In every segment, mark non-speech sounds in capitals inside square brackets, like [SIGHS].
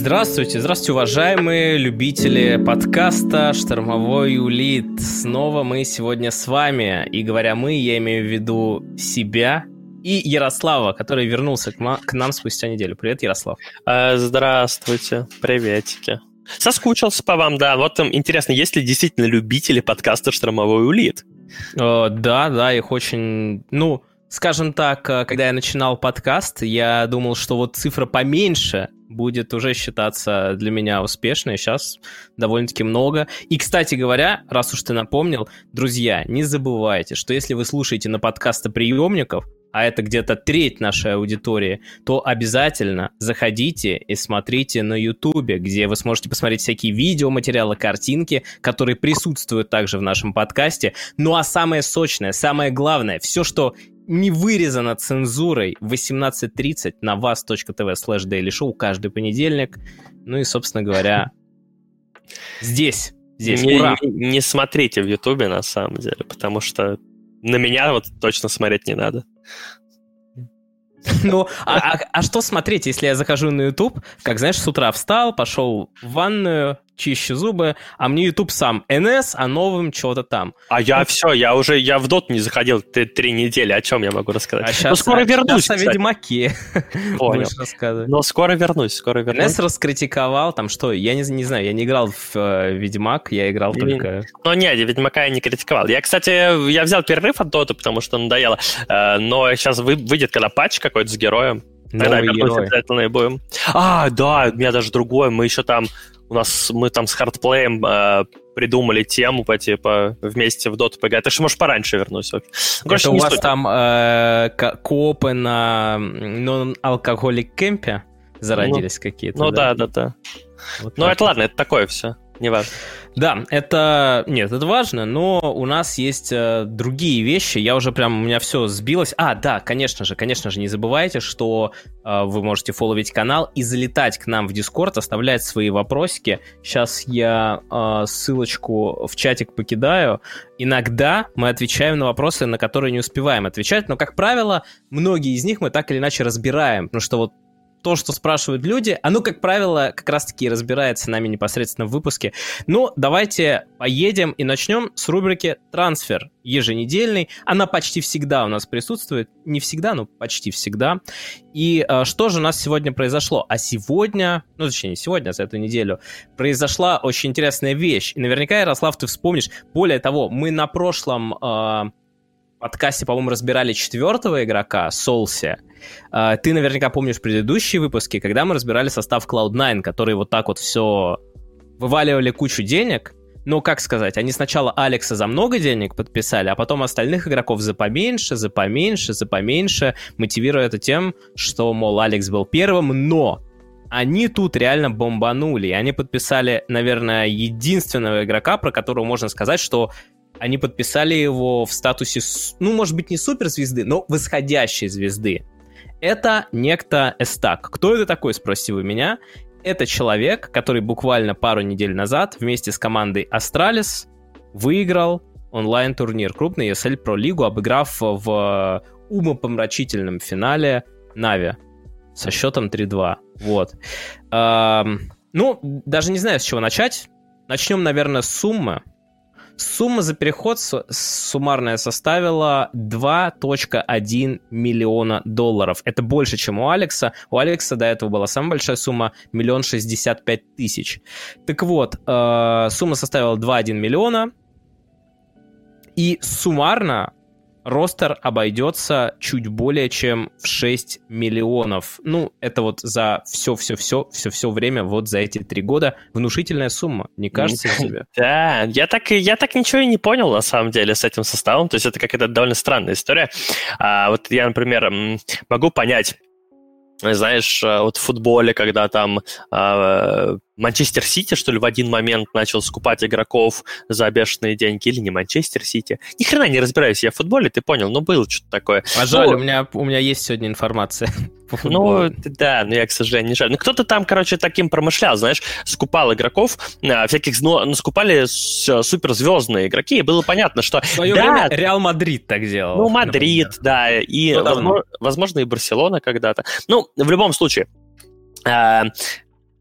Здравствуйте, здравствуйте, уважаемые любители подкаста «Штормовой улит». Снова мы сегодня с вами, и говоря «мы», я имею в виду себя и Ярослава, который вернулся к, к нам спустя неделю. Привет, Ярослав. А, здравствуйте, приветики. Соскучился по вам, да. Вот там интересно, есть ли действительно любители подкаста «Штормовой улит»? О, да, да, их очень... Ну, скажем так, э, когда я начинал подкаст, я думал, что вот цифра поменьше будет уже считаться для меня успешной. Сейчас довольно-таки много. И, кстати говоря, раз уж ты напомнил, друзья, не забывайте, что если вы слушаете на подкастоприемников, а это где-то треть нашей аудитории, то обязательно заходите и смотрите на Ютубе, где вы сможете посмотреть всякие видеоматериалы, картинки, которые присутствуют также в нашем подкасте. Ну а самое сочное, самое главное, все, что не вырезано цензурой 18.30 на вас.тв слэш daily show каждый понедельник. Ну и, собственно говоря, здесь. Здесь. Не, Ура! Не смотрите в Ютубе, на самом деле, потому что на меня вот точно смотреть не надо. Ну, а, а, а что смотреть, если я захожу на YouTube, как, знаешь, с утра встал, пошел в ванную, чищу зубы, а мне YouTube сам НС, а новым чего-то там. А я вот. все, я уже, я в дот не заходил три, три недели, о чем я могу рассказать? А сейчас, ну, скоро а, вернусь, сейчас о Ведьмаке [LAUGHS] Понял. Но скоро вернусь, скоро вернусь. НС раскритиковал, там что, я не, не знаю, я не играл в э, Ведьмак, я играл и... только... Ну нет, Ведьмака я не критиковал. Я, кстати, я взял перерыв от дота, потому что надоело, э, но сейчас вы, выйдет когда патч какой-то с героем, Тогда вернусь обязательно и будем. А, да, у меня даже другое. Мы еще там у нас мы там с хардплеем э, придумали тему по типа вместе в доту поиграть. Так что, может, пораньше вернусь. Короче, Это у вас суть. там э, коопы на non-алкоголик кемпе зародились ну, какие-то? Ну да, да, да. да. Вот ну это ладно, это такое все не важно. Да, это... Нет, это важно, но у нас есть э, другие вещи. Я уже прям... У меня все сбилось. А, да, конечно же, конечно же, не забывайте, что э, вы можете фолловить канал и залетать к нам в Дискорд, оставлять свои вопросики. Сейчас я э, ссылочку в чатик покидаю. Иногда мы отвечаем на вопросы, на которые не успеваем отвечать, но, как правило, многие из них мы так или иначе разбираем, потому что вот то, что спрашивают люди, оно, как правило, как раз-таки разбирается нами непосредственно в выпуске. Ну, давайте поедем и начнем с рубрики «Трансфер» еженедельный. Она почти всегда у нас присутствует. Не всегда, но почти всегда. И э, что же у нас сегодня произошло? А сегодня, ну, точнее, не сегодня, а за эту неделю, произошла очень интересная вещь. И наверняка, Ярослав, ты вспомнишь. Более того, мы на прошлом... Э, подкасте, по-моему, разбирали четвертого игрока, Солси. А, ты наверняка помнишь предыдущие выпуски, когда мы разбирали состав Cloud9, которые вот так вот все вываливали кучу денег, ну, как сказать, они сначала Алекса за много денег подписали, а потом остальных игроков за поменьше, за поменьше, за поменьше, мотивируя это тем, что, мол, Алекс был первым, но они тут реально бомбанули. Они подписали, наверное, единственного игрока, про которого можно сказать, что они подписали его в статусе, ну, может быть, не суперзвезды, но восходящей звезды. Это некто Эстак. Кто это такой, спросите вы меня? Это человек, который буквально пару недель назад вместе с командой Астралис выиграл онлайн-турнир, крупный ESL Pro Лигу, обыграв в умопомрачительном финале Нави со счетом 3-2. Вот. Эм, ну, даже не знаю, с чего начать. Начнем, наверное, с суммы. Сумма за переход суммарная составила 2.1 миллиона долларов. Это больше, чем у Алекса. У Алекса до этого была самая большая сумма – миллион шестьдесят пять тысяч. Так вот, э, сумма составила 2,1 миллиона. И суммарно ростер обойдется чуть более чем в 6 миллионов. Ну, это вот за все-все-все, все-все время, вот за эти три года внушительная сумма, не кажется тебе? [LAUGHS] Да, я так, я так ничего и не понял, на самом деле, с этим составом. То есть это какая-то довольно странная история. А, вот я, например, могу понять, знаешь, э, вот в футболе, когда там э, Манчестер Сити, что ли, в один момент начал скупать игроков за бешеные деньги, или не Манчестер Сити. Ни хрена не разбираюсь я в футболе, ты понял, ну, было что-то такое. А жаль, ну, у, меня, у меня есть сегодня информация. [LAUGHS] Ну, да, но я, к сожалению, не жаль. Ну, кто-то там, короче, таким промышлял, знаешь, скупал игроков, а, всяких, ну, ну скупали суперзвездные игроки, и было понятно, что... В свое да, время Реал Мадрид так делал. Ну, Мадрид, например. да, и, возможно, возможно, и Барселона когда-то. Ну, в любом случае, а,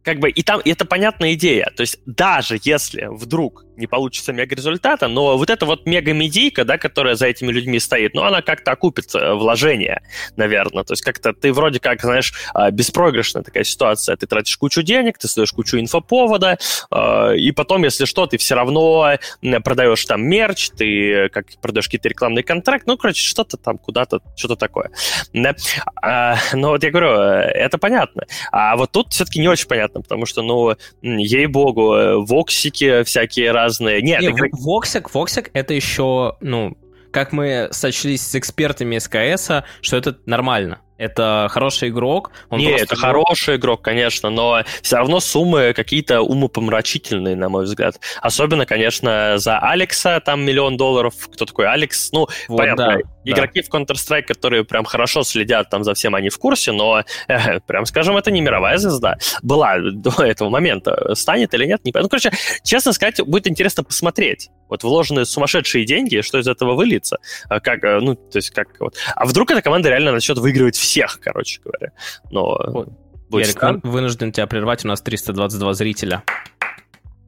как бы, и там, и это понятная идея. То есть даже если вдруг не получится мега-результата, но вот эта вот мега-медийка, да, которая за этими людьми стоит, ну, она как-то окупит э, вложение, наверное. То есть как-то ты вроде как, знаешь, а, беспроигрышная такая ситуация. Ты тратишь кучу денег, ты стоишь кучу инфоповода, а, и потом, если что, ты все равно продаешь там мерч, ты как продаешь какие-то рекламные контракты, ну, короче, что-то там куда-то, что-то такое. Да? А, но вот я говорю, э, это понятно. А вот тут все-таки не очень понятно, потому что, ну, ей-богу, э, воксики всякие разные. Нет, не, игры... воксик, воксик это еще, ну, как мы сочлись с экспертами СКС, что это нормально. Это хороший игрок. Он Не, это игрок. хороший игрок, конечно, но все равно суммы какие-то умопомрачительные, на мой взгляд. Особенно, конечно, за Алекса, там миллион долларов. Кто такой Алекс? Ну, вот, понятно, да, игроки да. в Counter-Strike, которые прям хорошо следят там за всем, они в курсе, но, э, прям скажем, это не мировая звезда. Была до этого момента. Станет или нет, не понятно. Ну, короче, честно сказать, будет интересно посмотреть. Вот вложенные сумасшедшие деньги, что из этого выльется. А как, э, ну, то есть как вот. А вдруг эта команда реально начнет выигрывать всех, короче говоря. Но вот. будет Ярик, вынужден тебя прервать, у нас 322 зрителя.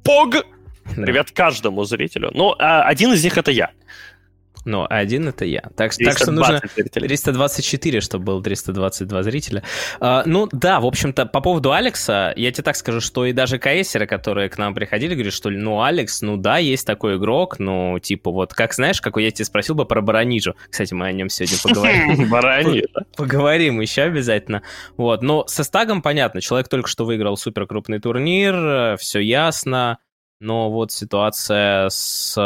Пог! Да. Привет каждому зрителю. Ну, а один из них это я. Ну, а один это я. Так, так что нужно зрителей. 324, чтобы было 322 зрителя. А, ну, да, в общем-то, по поводу Алекса, я тебе так скажу, что и даже каэсеры, которые к нам приходили, говорят, что, ну, Алекс, ну да, есть такой игрок, ну, типа, вот, как знаешь, какой я тебе спросил бы про Баранижу. Кстати, мы о нем сегодня поговорим. [LAUGHS] Баранижа. Поговорим еще обязательно. Вот, но со Стагом понятно, человек только что выиграл супер крупный турнир, все ясно, но вот ситуация с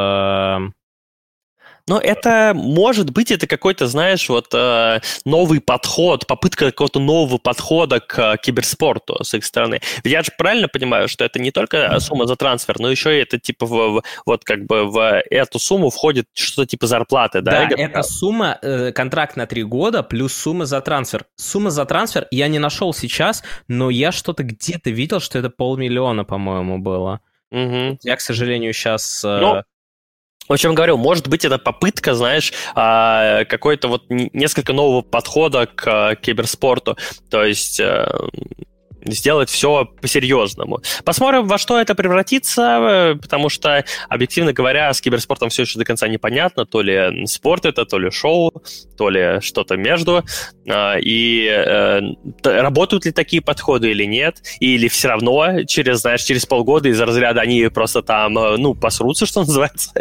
но это, может быть, это какой-то, знаешь, вот э, новый подход, попытка какого-то нового подхода к киберспорту с их стороны. Я же правильно понимаю, что это не только сумма за трансфер, но еще и это типа в, вот как бы в эту сумму входит что-то типа зарплаты, да? Да, это сумма, э, контракт на три года плюс сумма за трансфер. Сумма за трансфер я не нашел сейчас, но я что-то где-то видел, что это полмиллиона, по-моему, было. Угу. Я, к сожалению, сейчас... Э, ну, о чем говорю, может быть, это попытка, знаешь, а, какой-то вот несколько нового подхода к а, киберспорту. То есть э, сделать все по-серьезному. Посмотрим, во что это превратится, э, потому что, объективно говоря, с киберспортом все еще до конца непонятно, то ли спорт это, то ли шоу, то ли что-то между, и э, работают ли такие подходы или нет, или все равно через, знаешь, через полгода из разряда они просто там, э, ну, посрутся, что [LAUGHS] называется,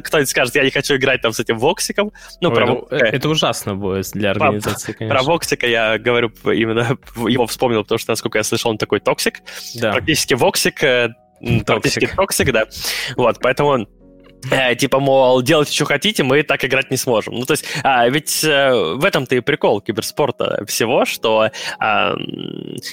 кто-нибудь скажет, я не хочу играть там с этим Воксиком. Ну, Ой, про... ну, это ужасно будет для организации, конечно. Про Воксика я говорю именно, его вспомнил, потому что насколько я слышал, он такой токсик. Да. Практически воксик, э, практически токсик, да. Вот, поэтому Э, типа, мол, делайте, что хотите, мы так играть не сможем. Ну, то есть, а, ведь э, в этом-то и прикол киберспорта всего, что а,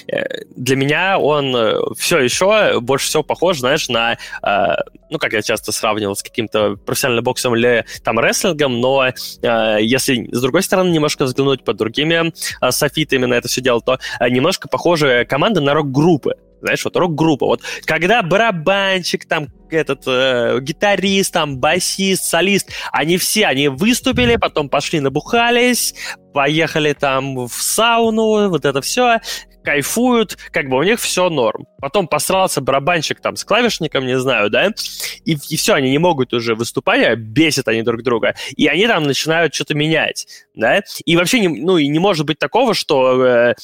э, для меня он все еще больше всего похож, знаешь, на, а, ну, как я часто сравнивал с каким-то профессиональным боксом или там рестлингом, но а, если с другой стороны немножко взглянуть под другими а, софитами на это все дело, то а, немножко похожи команды на рок-группы знаешь, вот рок-группа. Вот когда барабанщик, там, этот э, гитарист, там, басист, солист, они все, они выступили, потом пошли набухались, поехали там в сауну, вот это все, кайфуют, как бы у них все норм. Потом посрался барабанщик там с клавишником, не знаю, да, и, и все, они не могут уже выступать, а бесят они друг друга, и они там начинают что-то менять, да, и вообще, не, ну, и не может быть такого, что э,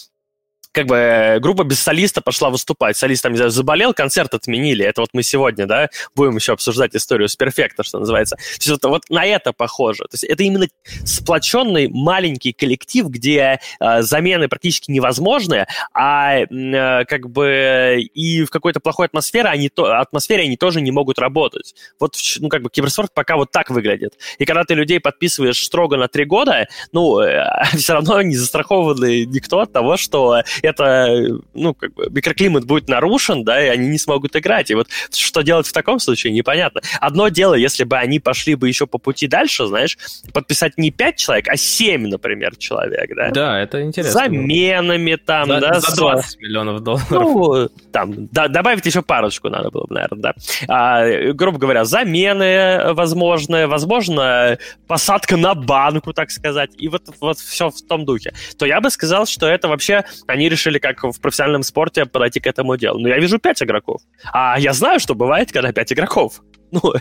как бы э, группа без солиста пошла выступать. Солист там, не знаю, заболел, концерт отменили. Это вот мы сегодня, да, будем еще обсуждать историю с перфекта, что называется. То есть это вот на это похоже. То есть это именно сплоченный маленький коллектив, где э, замены практически невозможны, а э, как бы и в какой-то плохой атмосфере они, то, атмосфере они тоже не могут работать. Вот, ну, как бы киберспорт пока вот так выглядит. И когда ты людей подписываешь строго на три года, ну, э, [LAUGHS] все равно не застрахованы никто от того, что это, ну, как бы микроклимат будет нарушен, да, и они не смогут играть. И вот что делать в таком случае, непонятно. Одно дело, если бы они пошли бы еще по пути дальше, знаешь, подписать не 5 человек, а 7, например, человек, да? Да, это интересно. Заменами там, за, да. За 20 миллионов долларов. Ну, там, да, добавить еще парочку надо было бы, наверное, да. А, грубо говоря, замены возможны, возможно, посадка на банку, так сказать, и вот, вот все в том духе. То я бы сказал, что это вообще, они решили, как в профессиональном спорте, подойти к этому делу. Но я вижу пять игроков. А я знаю, что бывает, когда пять игроков. [LAUGHS] Ну,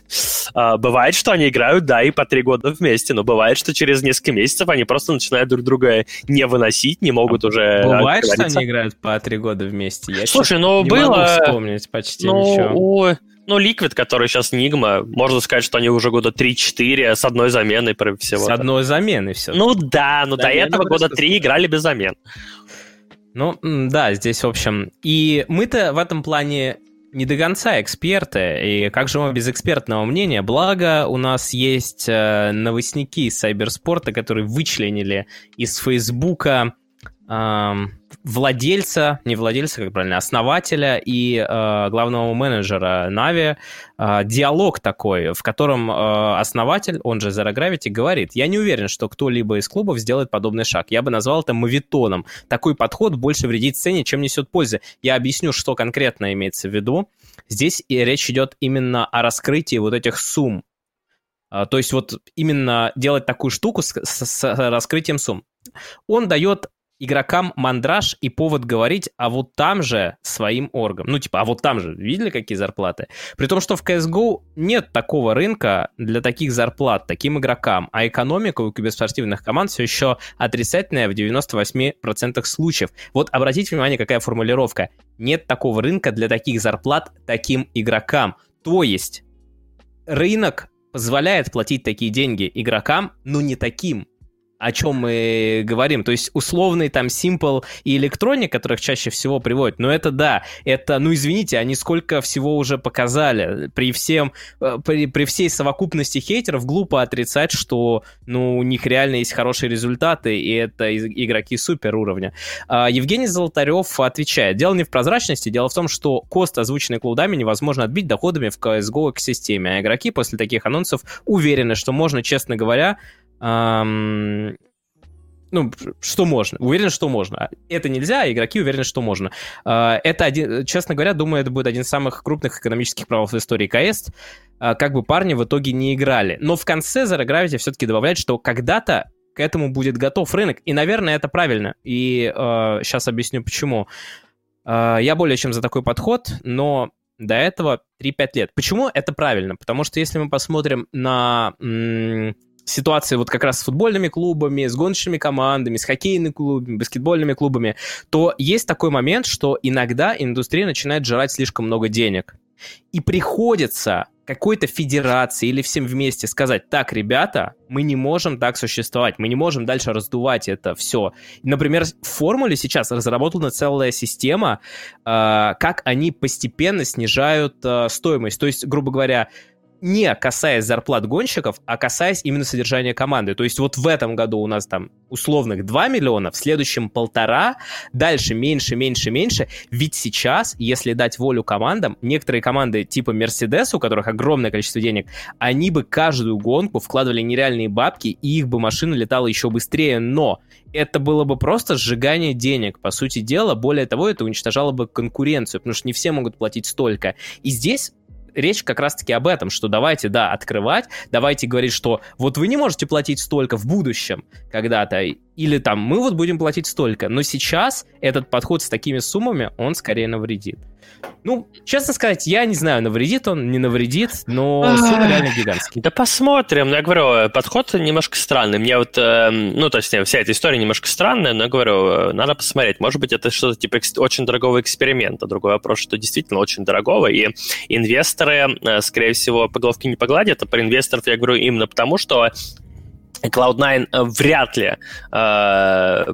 а, бывает, что они играют, да, и по три года вместе, но бывает, что через несколько месяцев они просто начинают друг друга не выносить, не могут а уже... Бывает, что они играют по три года вместе? Я Слушай, ну не было... Могу вспомнить почти ну, ничего. У... Ну, Liquid, который сейчас Нигма, можно сказать, что они уже года 3-4 с одной заменой всего. С одной заменой все. Ну да, но до этого года 3 играли без замен. Ну, да, здесь, в общем... И мы-то в этом плане не до конца эксперты, и как же мы без экспертного мнения? Благо, у нас есть э, новостники из Сайберспорта, которые вычленили из Фейсбука владельца, не владельца, как правильно, основателя и э, главного менеджера Нави э, диалог такой, в котором э, основатель, он же Zero Gravity, говорит, я не уверен, что кто-либо из клубов сделает подобный шаг. Я бы назвал это мавитоном. Такой подход больше вредит сцене, чем несет пользы. Я объясню, что конкретно имеется в виду. Здесь и речь идет именно о раскрытии вот этих сумм. Э, то есть вот именно делать такую штуку с, с, с раскрытием сумм. Он дает игрокам мандраж и повод говорить, а вот там же своим оргам. Ну, типа, а вот там же, видели, какие зарплаты? При том, что в CSGO нет такого рынка для таких зарплат, таким игрокам, а экономика у киберспортивных команд все еще отрицательная в 98% случаев. Вот обратите внимание, какая формулировка. Нет такого рынка для таких зарплат таким игрокам. То есть рынок позволяет платить такие деньги игрокам, но не таким о чем мы говорим. То есть условный там Simple и Electronic, которых чаще всего приводят, но это да, это, ну извините, они сколько всего уже показали. При всем, э, при, при всей совокупности хейтеров глупо отрицать, что, ну, у них реально есть хорошие результаты, и это игроки супер уровня. А, Евгений Золотарев отвечает, дело не в прозрачности, дело в том, что кост, озвученный клоудами, невозможно отбить доходами в CSGO экосистеме, а игроки после таких анонсов уверены, что можно, честно говоря, эм, ну, что можно. Уверен, что можно. Это нельзя, а игроки уверены, что можно. Э, это, один, честно говоря, думаю, это будет один из самых крупных экономических провалов в истории КС. Э, как бы парни в итоге не играли. Но в конце Zero Gravity все-таки добавляет, что когда-то к этому будет готов рынок. И, наверное, это правильно. И э, сейчас объясню, почему. Э, я более чем за такой подход, но до этого 3-5 лет. Почему это правильно? Потому что если мы посмотрим на м- ситуации вот как раз с футбольными клубами, с гоночными командами, с хоккейными клубами, баскетбольными клубами, то есть такой момент, что иногда индустрия начинает жрать слишком много денег. И приходится какой-то федерации или всем вместе сказать, так, ребята, мы не можем так существовать, мы не можем дальше раздувать это все. Например, в формуле сейчас разработана целая система, э, как они постепенно снижают э, стоимость. То есть, грубо говоря, не касаясь зарплат гонщиков, а касаясь именно содержания команды. То есть вот в этом году у нас там условных 2 миллиона, в следующем полтора, дальше меньше, меньше, меньше. Ведь сейчас, если дать волю командам, некоторые команды типа Mercedes, у которых огромное количество денег, они бы каждую гонку вкладывали нереальные бабки, и их бы машина летала еще быстрее, но это было бы просто сжигание денег, по сути дела. Более того, это уничтожало бы конкуренцию, потому что не все могут платить столько. И здесь речь как раз-таки об этом, что давайте, да, открывать, давайте говорить, что вот вы не можете платить столько в будущем когда-то, или там мы вот будем платить столько, но сейчас этот подход с такими суммами, он скорее навредит. Ну, честно сказать, я не знаю, навредит он, не навредит, но сумма реально гигантская. Да посмотрим. Я говорю, подход немножко странный. Мне вот, э, ну, то есть вся эта история немножко странная, но я говорю, э, надо посмотреть. Может быть, это что-то типа очень дорогого эксперимента. Другой вопрос, что действительно очень дорогого, и инвесторы, э, скорее всего, по головке не погладят, а про инвесторов я говорю именно потому, что Cloud9 вряд ли э,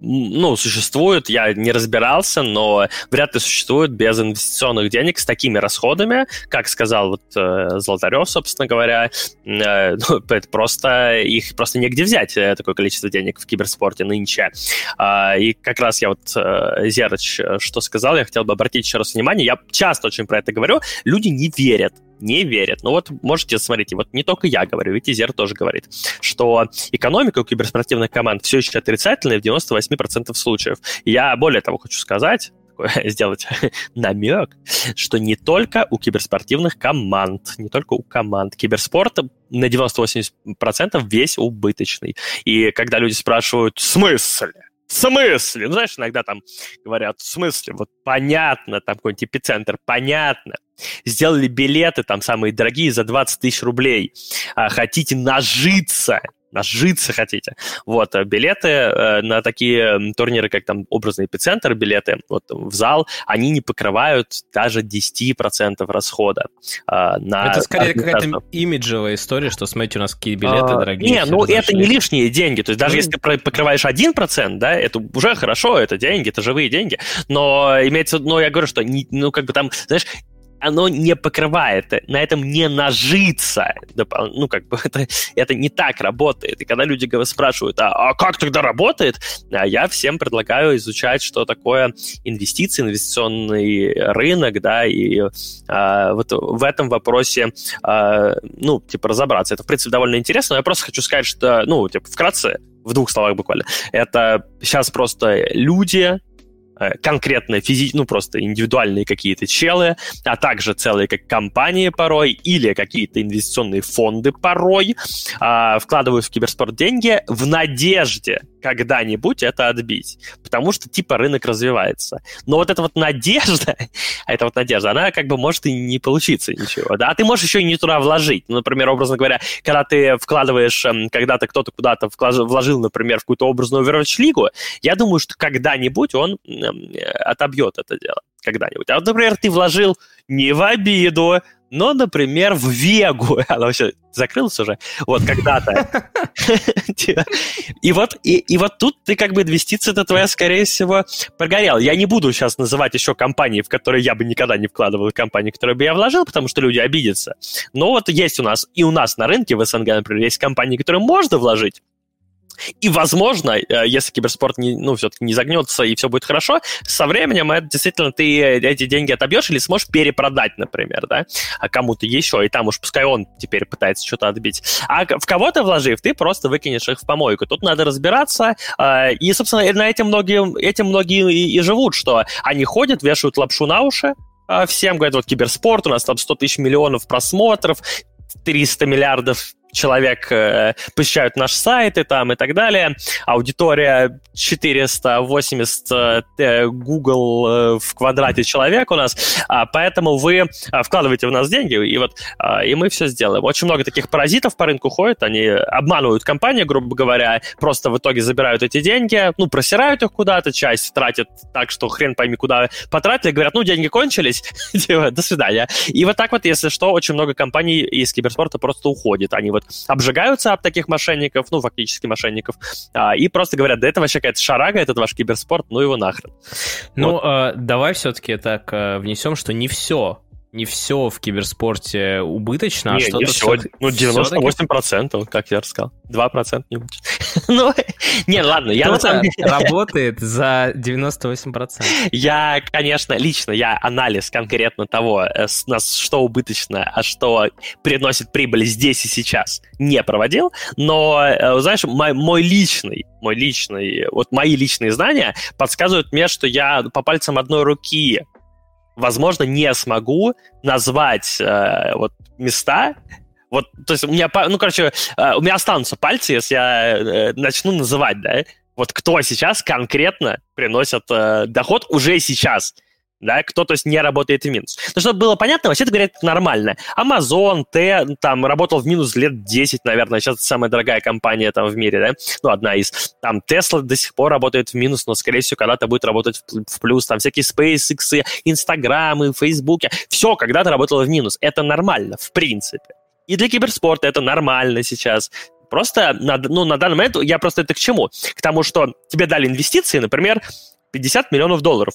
ну, существует, я не разбирался, но вряд ли существует без инвестиционных денег с такими расходами, как сказал вот э, Золотарев, собственно говоря, э, [LAUGHS] ну, это просто, их просто негде взять, э, такое количество денег в киберспорте нынче. Э, и как раз я вот, э, Зерыч, э, что сказал, я хотел бы обратить еще раз внимание, я часто очень про это говорю, люди не верят не верят. Ну вот можете, смотрите, вот не только я говорю, ведь Изер тоже говорит, что экономика у киберспортивных команд все еще отрицательная в 98% случаев. Я более того хочу сказать, [LAUGHS] сделать намек, что не только у киберспортивных команд, не только у команд. Киберспорт на 98% весь убыточный. И когда люди спрашивают, в смысле? Смысле? Ну, знаешь, иногда там говорят, в смысле? Вот понятно, там какой-нибудь эпицентр, понятно. Сделали билеты, там самые дорогие, за 20 тысяч рублей. А, хотите нажиться, нажиться хотите. Вот, э, билеты э, на такие турниры, как там образный эпицентр, билеты вот, в зал, они не покрывают даже 10% расхода. Э, на это скорее какая-то имиджевая история, что смотрите, у нас какие билеты а, дорогие. Не, ну это не лишние деньги. То есть даже mm. если ты покрываешь 1%, да, это уже хорошо, это деньги, это живые деньги. Но имеется, но я говорю, что не, ну как бы там, знаешь, оно не покрывает, на этом не нажиться. Ну, как бы [LAUGHS] это, это не так работает. И когда люди спрашивают, а, а как тогда работает, а я всем предлагаю изучать, что такое инвестиции, инвестиционный рынок, да, и а, вот в этом вопросе, а, ну, типа, разобраться. Это, в принципе, довольно интересно, но я просто хочу сказать, что, ну, типа, вкратце, в двух словах буквально, это сейчас просто люди, конкретно физи... ну, просто индивидуальные какие-то челы, а также целые как компании порой или какие-то инвестиционные фонды порой э, вкладывают в киберспорт деньги в надежде когда-нибудь это отбить, потому что типа рынок развивается. Но вот эта вот надежда, [LAUGHS] а эта вот надежда, она как бы может и не получиться ничего, да, а ты можешь еще и не туда вложить. Ну, например, образно говоря, когда ты вкладываешь, эм, когда-то кто-то куда-то вложил, например, в какую-то образную Overwatch-лигу, я думаю, что когда-нибудь он эм, отобьет это дело. Когда-нибудь. А вот, например, ты вложил не в обиду, но, например, в Вегу, [LAUGHS] она вообще закрылась уже, вот когда-то. [LAUGHS] И вот, и, и вот тут ты как бы инвестиция-то твоя, скорее всего, прогорела. Я не буду сейчас называть еще компании, в которые я бы никогда не вкладывал, компании, в которые бы я вложил, потому что люди обидятся. Но вот есть у нас, и у нас на рынке в СНГ, например, есть компании, которые можно вложить, и, возможно, э, если киберспорт не, ну, все-таки не загнется и все будет хорошо, со временем это действительно ты эти деньги отобьешь или сможешь перепродать, например, да, а кому-то еще, и там уж пускай он теперь пытается что-то отбить. А в кого-то вложив, ты просто выкинешь их в помойку. Тут надо разбираться, э, и, собственно, на этим многие, этим многие и, и живут, что они ходят, вешают лапшу на уши, э, всем говорят, вот киберспорт, у нас там 100 тысяч миллионов просмотров, 300 миллиардов человек э, посещают наш сайт и там и так далее. Аудитория 480 э, Google э, в квадрате человек у нас, а, поэтому вы э, вкладываете в нас деньги, и вот э, и мы все сделаем. Очень много таких паразитов по рынку ходит, они обманывают компанию, грубо говоря, просто в итоге забирают эти деньги, ну, просирают их куда-то, часть тратят так, что хрен пойми куда потратили, говорят, ну, деньги кончились, [LAUGHS] типа, до свидания. И вот так вот, если что, очень много компаний из киберспорта просто уходит. Они вот вот обжигаются об таких мошенников, ну, фактически мошенников, а, и просто говорят, да это вообще какая-то шарага, этот ваш киберспорт, ну его нахрен. Ну, вот. э, давай все-таки так э, внесем, что не все не все в киберспорте убыточно, а не, а что-то... Не все, все, ну, 98%, как я рассказал. 2% не будет. [LAUGHS] ну, не, ладно, я на самом деле... работает за 98%. Я, конечно, лично, я анализ конкретно того, э, что убыточно, а что приносит прибыль здесь и сейчас не проводил, но, э, знаешь, мой, мой личный, мой личный, вот мои личные знания подсказывают мне, что я по пальцам одной руки возможно, не смогу назвать э, вот места, вот, то есть у меня, ну, короче, э, у меня останутся пальцы, если я э, начну называть, да, вот кто сейчас конкретно приносит э, доход уже сейчас да, кто, то есть, не работает в минус. Но чтобы было понятно, вообще это говорят нормально. Amazon, Т, там, работал в минус лет 10, наверное, сейчас самая дорогая компания там в мире, да, ну, одна из. Там, Tesla до сих пор работает в минус, но, скорее всего, когда-то будет работать в плюс. Там всякие SpaceX, Инстаграмы, Фейсбуке, все когда-то работало в минус. Это нормально, в принципе. И для киберспорта это нормально сейчас. Просто на, ну, на данный момент я просто это к чему? К тому, что тебе дали инвестиции, например, 50 миллионов долларов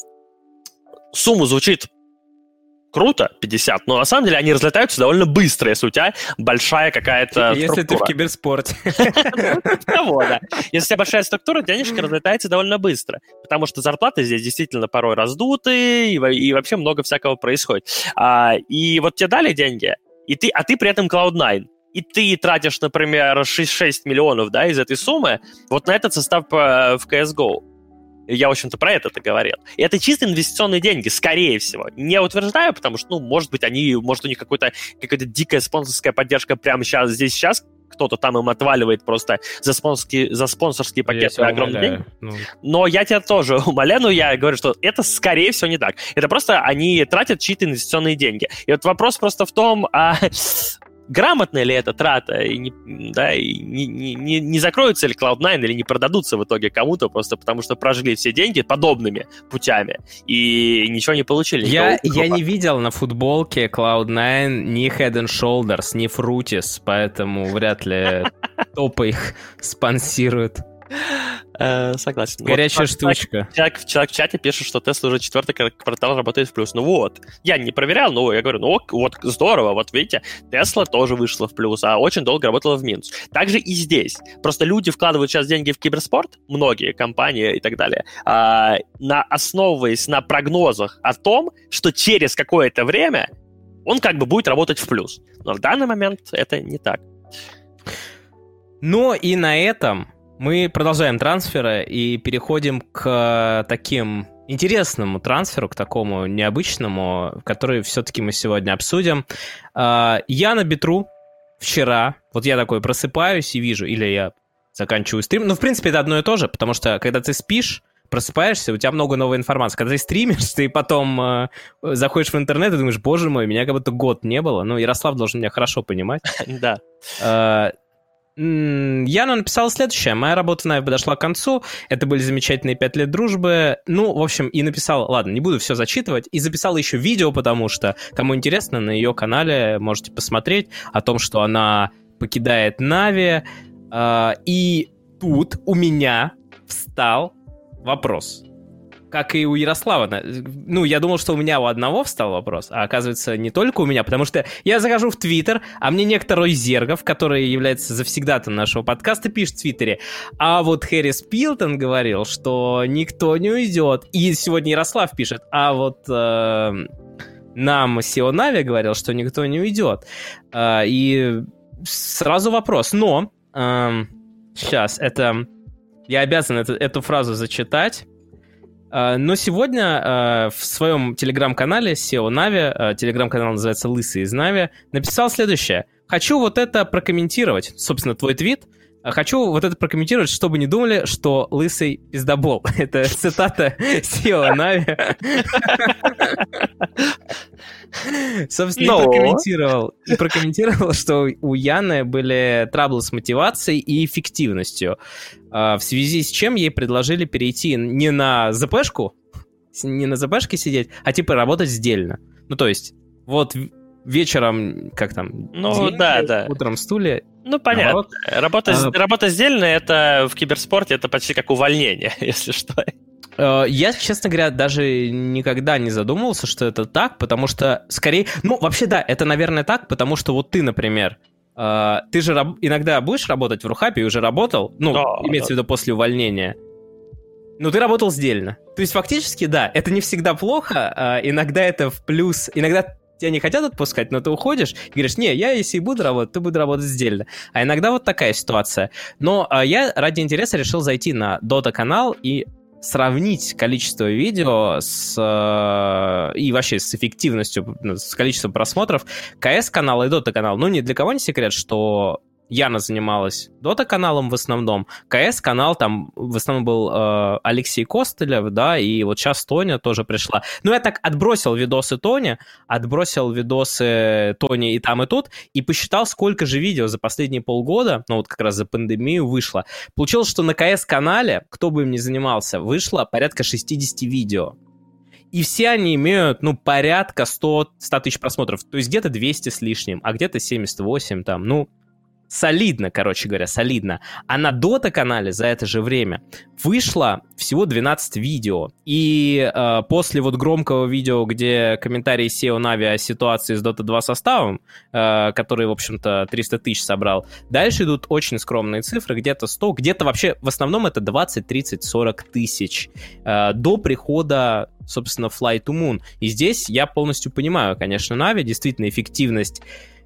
сумма звучит круто, 50, но на самом деле они разлетаются довольно быстро, если у тебя большая какая-то Если ты в киберспорте. [LAUGHS] Того, да. Если у тебя большая структура, денежка разлетается довольно быстро, потому что зарплаты здесь действительно порой раздуты, и, вообще много всякого происходит. А, и вот тебе дали деньги, и ты, а ты при этом Cloud9, и ты тратишь, например, 6-6 миллионов да, из этой суммы вот на этот состав в CSGO я, в общем-то, про это-то говорил. И это чисто инвестиционные деньги, скорее всего. Не утверждаю, потому что, ну, может быть, они, может, у них какой-то, какая-то дикая спонсорская поддержка прямо сейчас, здесь, сейчас кто-то там им отваливает просто за спонсорские, за спонсорские пакеты огромные деньги. Ну. Но я тебя тоже [LAUGHS] умоляю, но я говорю, что это, скорее всего, не так. Это просто они тратят чьи-то инвестиционные деньги. И вот вопрос просто в том, а [LAUGHS] грамотная ли эта трата, и не, да, и не, не, не закроются ли Cloud9 или не продадутся в итоге кому-то, просто потому что прожили все деньги подобными путями и ничего не получили. Я, я не видел на футболке Cloud9 ни Head and Shoulders, ни Fruitis, поэтому вряд ли [LAUGHS] топы их спонсируют. Э, согласен. Горячая вот, штучка. Человек, человек в чате пишет, что Tesla уже четвертый квартал работает в плюс. Ну вот. Я не проверял, но я говорю, ну вот здорово, вот видите, Tesla тоже вышла в плюс, а очень долго работала в минус. Также и здесь. Просто люди вкладывают сейчас деньги в киберспорт, многие компании и так далее, а, на, основываясь на прогнозах о том, что через какое-то время он как бы будет работать в плюс. Но в данный момент это не так. Но и на этом мы продолжаем трансферы и переходим к таким интересному трансферу, к такому необычному, который все-таки мы сегодня обсудим. А, я на Битру вчера, вот я такой просыпаюсь и вижу, или я заканчиваю стрим. Ну, в принципе, это одно и то же, потому что когда ты спишь, просыпаешься, у тебя много новой информации. Когда ты стримишь, ты потом э, заходишь в интернет и думаешь, боже мой, меня как будто год не было. Ну, Ярослав должен меня хорошо понимать. Да. А, Яна написала следующее. Моя работа на подошла к концу. Это были замечательные пять лет дружбы. Ну, в общем, и написал, ладно, не буду все зачитывать. И записала еще видео, потому что, кому интересно, на ее канале можете посмотреть о том, что она покидает Нави. А, и тут у меня встал вопрос как и у Ярослава. Ну, я думал, что у меня у одного встал вопрос, а оказывается, не только у меня, потому что я захожу в Твиттер, а мне некто Рой Зергов, который является завсегдатом нашего подкаста, пишет в Твиттере, а вот Хэрис Пилтон говорил, что никто не уйдет. И сегодня Ярослав пишет, а вот... Э, нам CEO Нави говорил, что никто не уйдет. Э, и сразу вопрос. Но э, сейчас это я обязан это, эту фразу зачитать. А, но сегодня а, в своем телеграм-канале CEO Нави, а, телеграм-канал называется «Лысый из Нави», написал следующее. «Хочу вот это прокомментировать». Собственно, твой твит. Хочу вот это прокомментировать, чтобы не думали, что лысый пиздобол. Это [LAUGHS] цитата CEO Нави. Собственно, Но... и прокомментировал. И прокомментировал, что у Яны были траблы с мотивацией и эффективностью. А, в связи с чем ей предложили перейти не на ЗПшку, не на ЗПшке сидеть, а типа работать сдельно. Ну, то есть, вот вечером, как там, ну, да, да. утром стуле. Ну, понятно. Наоборот. Работа, а, работа сдельно, это в киберспорте, это почти как увольнение, [LAUGHS] если что. Э, я, честно говоря, даже никогда не задумывался, что это так, потому что скорее... Ну, вообще, да, это, наверное, так, потому что вот ты, например, э, ты же раб... иногда будешь работать в Рухапе и уже работал, ну, да, имеется да. в виду после увольнения. Ну, ты работал сдельно. То есть, фактически, да, это не всегда плохо, а иногда это в плюс, иногда тебя не хотят отпускать, но ты уходишь и говоришь, не, я если и буду работать, ты буду работать сдельно. А иногда вот такая ситуация. Но а, я ради интереса решил зайти на Dota канал и сравнить количество видео с, э, и вообще с эффективностью, с количеством просмотров КС-канала и Дота-канала. Ну, ни для кого не секрет, что Яна занималась Дота каналом в основном, КС канал там в основном был э, Алексей Костылев, да, и вот сейчас Тоня тоже пришла. Ну я так отбросил видосы Тони, отбросил видосы Тони и там и тут, и посчитал, сколько же видео за последние полгода, ну вот как раз за пандемию вышло. Получилось, что на КС канале, кто бы им ни занимался, вышло порядка 60 видео. И все они имеют, ну, порядка 100, 100 тысяч просмотров. То есть где-то 200 с лишним, а где-то 78 там, ну, солидно, короче говоря, солидно. А на Dota канале за это же время вышло всего 12 видео. И э, после вот громкого видео, где комментарии SEO Нави о ситуации с Dota 2 составом, э, который, в общем-то, 300 тысяч собрал, дальше идут очень скромные цифры, где-то 100, где-то вообще, в основном это 20, 30, 40 тысяч э, до прихода собственно, Fly to Moon. И здесь я полностью понимаю, конечно, Нави, действительно, эффективность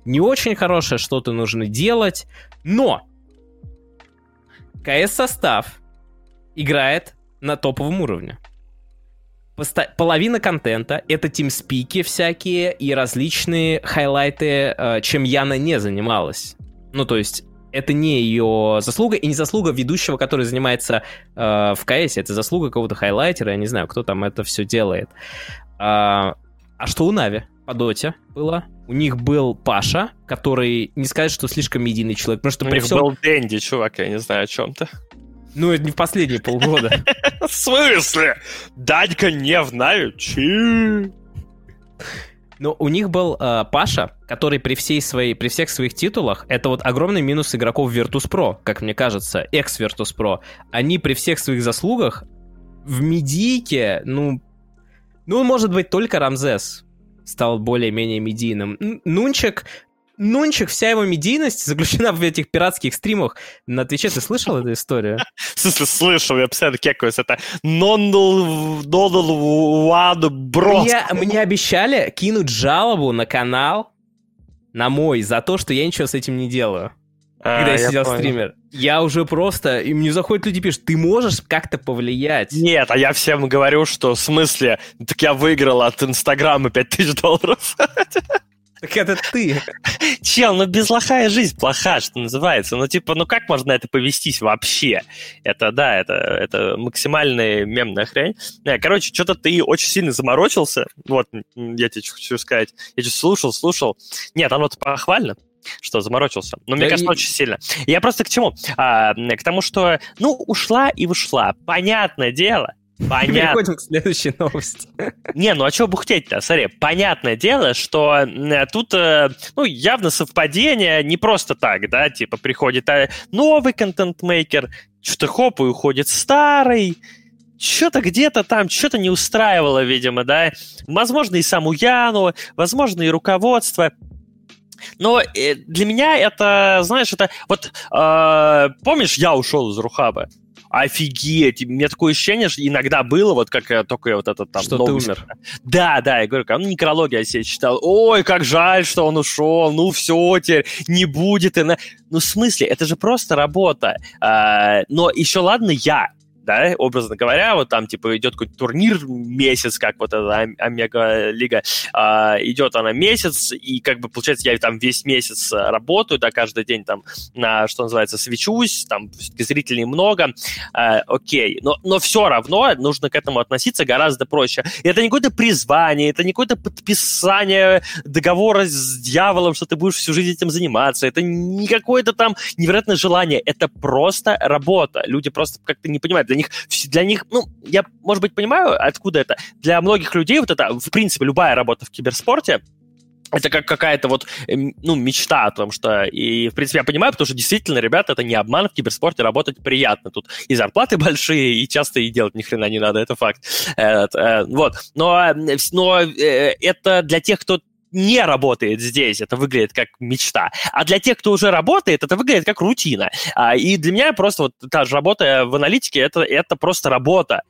не очень хорошее, что-то нужно делать, но КС-состав играет на топовом уровне. Посто- половина контента — это тимспики всякие и различные хайлайты, э, чем Яна не занималась. Ну, то есть это не ее заслуга и не заслуга ведущего, который занимается э, в КС, это заслуга какого-то хайлайтера, я не знаю, кто там это все делает. А, а что у Нави по доте было? У них был Паша, который, не сказать, что слишком медийный человек, потому что у при них всем... был Дэнди, чувак, я не знаю о чем то Ну, это не в последние полгода. [LAUGHS] В смысле? Данька не в Нави? Чи? Но у них был э, Паша, который при, всей своей, при всех своих титулах, это вот огромный минус игроков Virtus.pro, как мне кажется, экс-Virtus.pro. Они при всех своих заслугах в медийке, ну, ну, может быть, только Рамзес стал более-менее медийным. Нунчик Нунчик, вся его медийность заключена в этих пиратских стримах на Твиче. Ты слышал эту историю? [LAUGHS] Слышал, я постоянно кекаюсь. Это Нонл Вад Брос. Мне обещали кинуть жалобу на канал, на мой, за то, что я ничего с этим не делаю. А, когда я, я сидел понял. стример. Я уже просто... И мне заходят люди пишут, ты можешь как-то повлиять? Нет, а я всем говорю, что в смысле, так я выиграл от Инстаграма 5000 долларов. Так это ты. Чел, ну безлохая жизнь плоха, что называется. Ну типа, ну как можно это повестись вообще? Это, да, это, это максимальная мемная хрень. Короче, что-то ты очень сильно заморочился. Вот, я тебе хочу сказать. Я что слушал, слушал. Нет, оно-то похвально что заморочился. Но да мне кажется, и... очень сильно. Я просто к чему? А, к тому, что, ну, ушла и ушла. Понятное дело, [LAUGHS] Понятно. Переходим к следующей новости. Не, ну а что бухтеть-то? Смотри, понятное дело, что тут, э, ну, явно совпадение не просто так, да, типа приходит а, новый контент-мейкер, что-то хоп, и уходит старый, что-то где-то там, что-то не устраивало, видимо, да. Возможно, и саму Яну, возможно, и руководство. Но э, для меня это, знаешь, это вот э, помнишь, я ушел из Рухаба? офигеть. У меня такое ощущение, что иногда было, вот как только вот этот там... Что новый... ты умер. Да, да, я говорю, ну, некрология я себе читал. Ой, как жаль, что он ушел, ну все теперь, не будет. И на... Ну, в смысле, это же просто работа. А, но еще ладно я, да, образно говоря, вот там, типа, идет какой-то турнир месяц, как вот эта Омега-лига, а, идет она месяц, и как бы, получается, я там весь месяц работаю, да, каждый день там, на, что называется, свечусь, там, все-таки зрителей много, а, окей, но, но все равно нужно к этому относиться гораздо проще. И это не какое-то призвание, это не какое-то подписание договора с дьяволом, что ты будешь всю жизнь этим заниматься, это не какое-то там невероятное желание, это просто работа. Люди просто как-то не понимают. Для них, для них, ну, я, может быть, понимаю, откуда это. Для многих людей вот это, в принципе, любая работа в киберспорте, это как какая-то вот, эм, ну, мечта о том, что... И, в принципе, я понимаю, потому что действительно, ребята, это не обман, в киберспорте работать приятно. Тут и зарплаты [LAUGHS] большие, и часто и делать ни хрена не надо, это факт. Это, вот. Но, но э, это для тех, кто не работает здесь, это выглядит как мечта. А для тех, кто уже работает, это выглядит как рутина. А, и для меня просто вот та же работа в аналитике, это, это просто работа.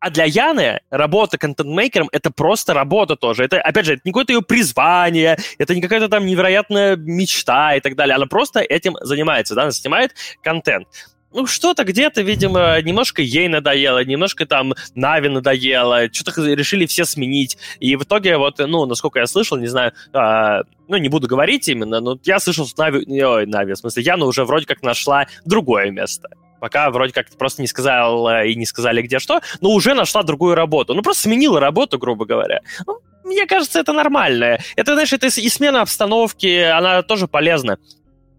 А для Яны работа контент-мейкером — это просто работа тоже. Это, опять же, это не какое-то ее призвание, это не какая-то там невероятная мечта и так далее. Она просто этим занимается, да, она снимает контент ну, что-то где-то, видимо, немножко ей надоело, немножко там Нави надоело, что-то решили все сменить. И в итоге, вот, ну, насколько я слышал, не знаю, а, ну, не буду говорить именно, но я слышал, что Нави, ой, Нави, в смысле, Яна уже вроде как нашла другое место. Пока вроде как просто не сказал и не сказали где что, но уже нашла другую работу. Ну, просто сменила работу, грубо говоря. Ну, мне кажется, это нормально. Это, знаешь, это и смена обстановки, она тоже полезна.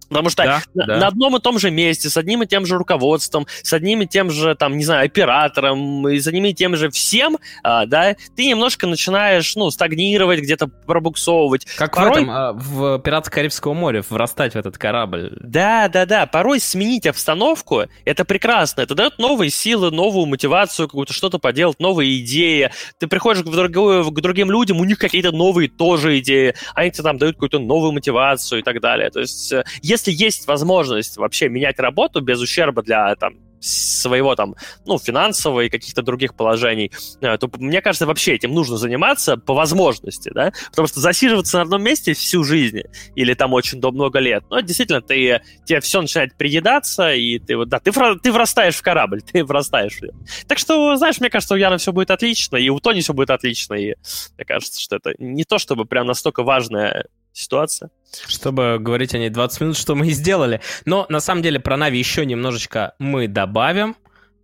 Потому что да, на, да. на одном и том же месте, с одним и тем же руководством, с одним и тем же, там, не знаю, оператором, и с одним и тем же всем, а, да, ты немножко начинаешь, ну, стагнировать, где-то пробуксовывать. Как Порой... в этом, а, в «Пиратах Карибского моря», врастать в этот корабль. Да, да, да. Порой сменить обстановку, это прекрасно. Это дает новые силы, новую мотивацию, какую-то что-то поделать, новые идеи. Ты приходишь к, другую, к другим людям, у них какие-то новые тоже идеи. Они тебе там дают какую-то новую мотивацию и так далее. То есть, если если есть возможность вообще менять работу без ущерба для там, своего там, ну, финансового и каких-то других положений, э, то, мне кажется, вообще этим нужно заниматься по возможности, да, потому что засиживаться на одном месте всю жизнь или там очень много лет, ну, действительно, ты, тебе все начинает приедаться, и ты вот, да, ты, ты врастаешь в корабль, [LAUGHS] ты врастаешь в Так что, знаешь, мне кажется, у Яны все будет отлично, и у Тони все будет отлично, и мне кажется, что это не то, чтобы прям настолько важное ситуация. Чтобы говорить о ней 20 минут, что мы и сделали. Но на самом деле про Нави еще немножечко мы добавим.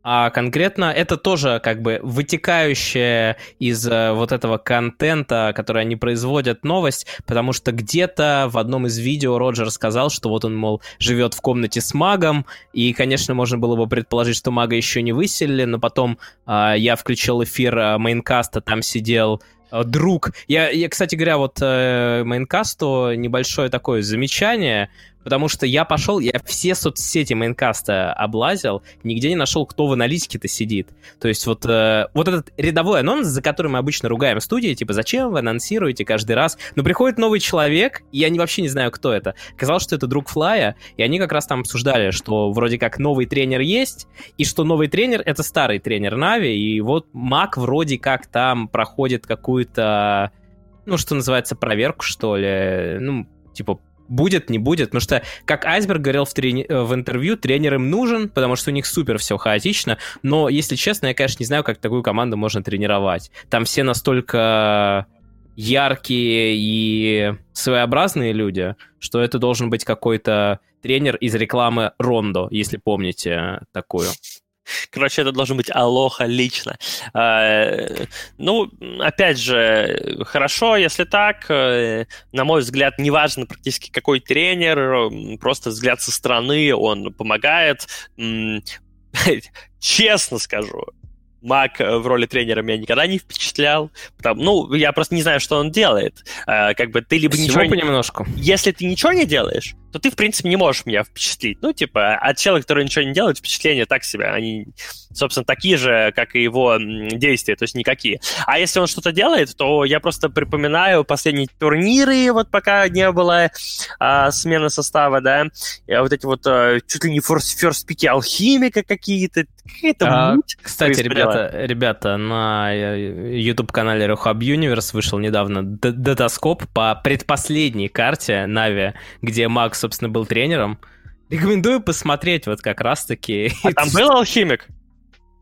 А конкретно это тоже как бы вытекающая из э, вот этого контента, который они производят, новость, потому что где-то в одном из видео Роджер сказал, что вот он, мол, живет в комнате с магом, и, конечно, можно было бы предположить, что мага еще не выселили, но потом э, я включил эфир э, Мейнкаста, там сидел друг. Я, я, кстати говоря, вот э, Майнкасту небольшое такое замечание, потому что я пошел, я все соцсети Майнкаста облазил, нигде не нашел, кто в аналитике-то сидит. То есть вот, э, вот этот рядовой анонс, за который мы обычно ругаем студии, типа, зачем вы анонсируете каждый раз? Но приходит новый человек, и я не, вообще не знаю, кто это. Казалось, что это друг Флая, и они как раз там обсуждали, что вроде как новый тренер есть, и что новый тренер — это старый тренер Нави, и вот Мак вроде как там проходит какую-то, ну, что называется, проверку, что ли, ну, типа, будет, не будет, потому что, как Айсберг говорил в, трени- э, в интервью, тренер им нужен, потому что у них супер все хаотично, но, если честно, я, конечно, не знаю, как такую команду можно тренировать. Там все настолько яркие и своеобразные люди, что это должен быть какой-то тренер из рекламы Рондо, если помните такую. Короче, это должен быть Алоха лично. А, ну, опять же, хорошо, если так. Э, на мой взгляд, неважно практически какой тренер, просто взгляд со стороны, он помогает. [LAUGHS] Честно скажу, Мак э, в роли тренера меня никогда не впечатлял. Потому, ну, я просто не знаю, что он делает. А, как бы ты либо Всего ничего... понемножку. Если ты ничего не делаешь, то ты, в принципе, не можешь меня впечатлить. Ну, типа, от человека, который ничего не делает, впечатления так себе. Они, собственно, такие же, как и его действия, то есть никакие. А если он что-то делает, то я просто припоминаю последние турниры, вот пока не было а, смены состава, да, и вот эти вот а, чуть ли не ферст-пики алхимика какие-то, какая-то а, Кстати, ребята, ребята, на э, YouTube-канале Rehab Universe вышел недавно датаскоп по предпоследней карте Нави, где Макс собственно, был тренером. Рекомендую посмотреть вот как раз-таки. А [LAUGHS] там был алхимик?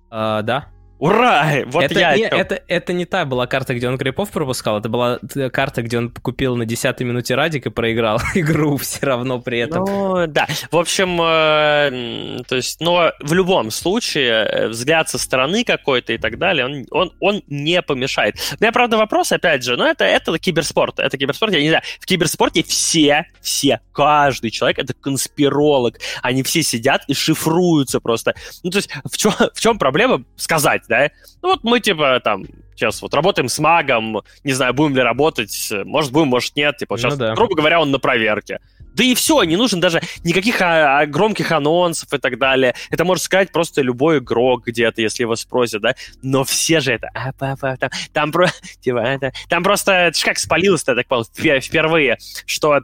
А, да. Ура! Вот это, я... Не, это, это не та была карта, где он крипов пропускал, это была карта, где он купил на 10 минуте радик и проиграл [LAUGHS] игру все равно при этом. Ну, да. В общем, э, то есть, но в любом случае, э, взгляд со стороны какой-то и так далее, он, он, он не помешает. У меня, правда, вопрос, опять же, ну, это, это киберспорт. Это киберспорт, я не знаю. В киберспорте все, все, каждый человек это конспиролог. Они все сидят и шифруются просто. Ну, то есть, в чем, в чем проблема сказать, да? Ну вот мы, типа, там, сейчас вот работаем с магом, не знаю, будем ли работать, может, будем, может, нет, типа, сейчас, ну, да. грубо говоря, он на проверке. Да и все, не нужен даже никаких а, а, громких анонсов и так далее. Это может сказать просто любой игрок где-то, если его спросят, да. Но все же это... А, папа, там, там, про, [LAUGHS] типа, это, там просто... Это ж как спалилось-то, я так понял, впервые, что э,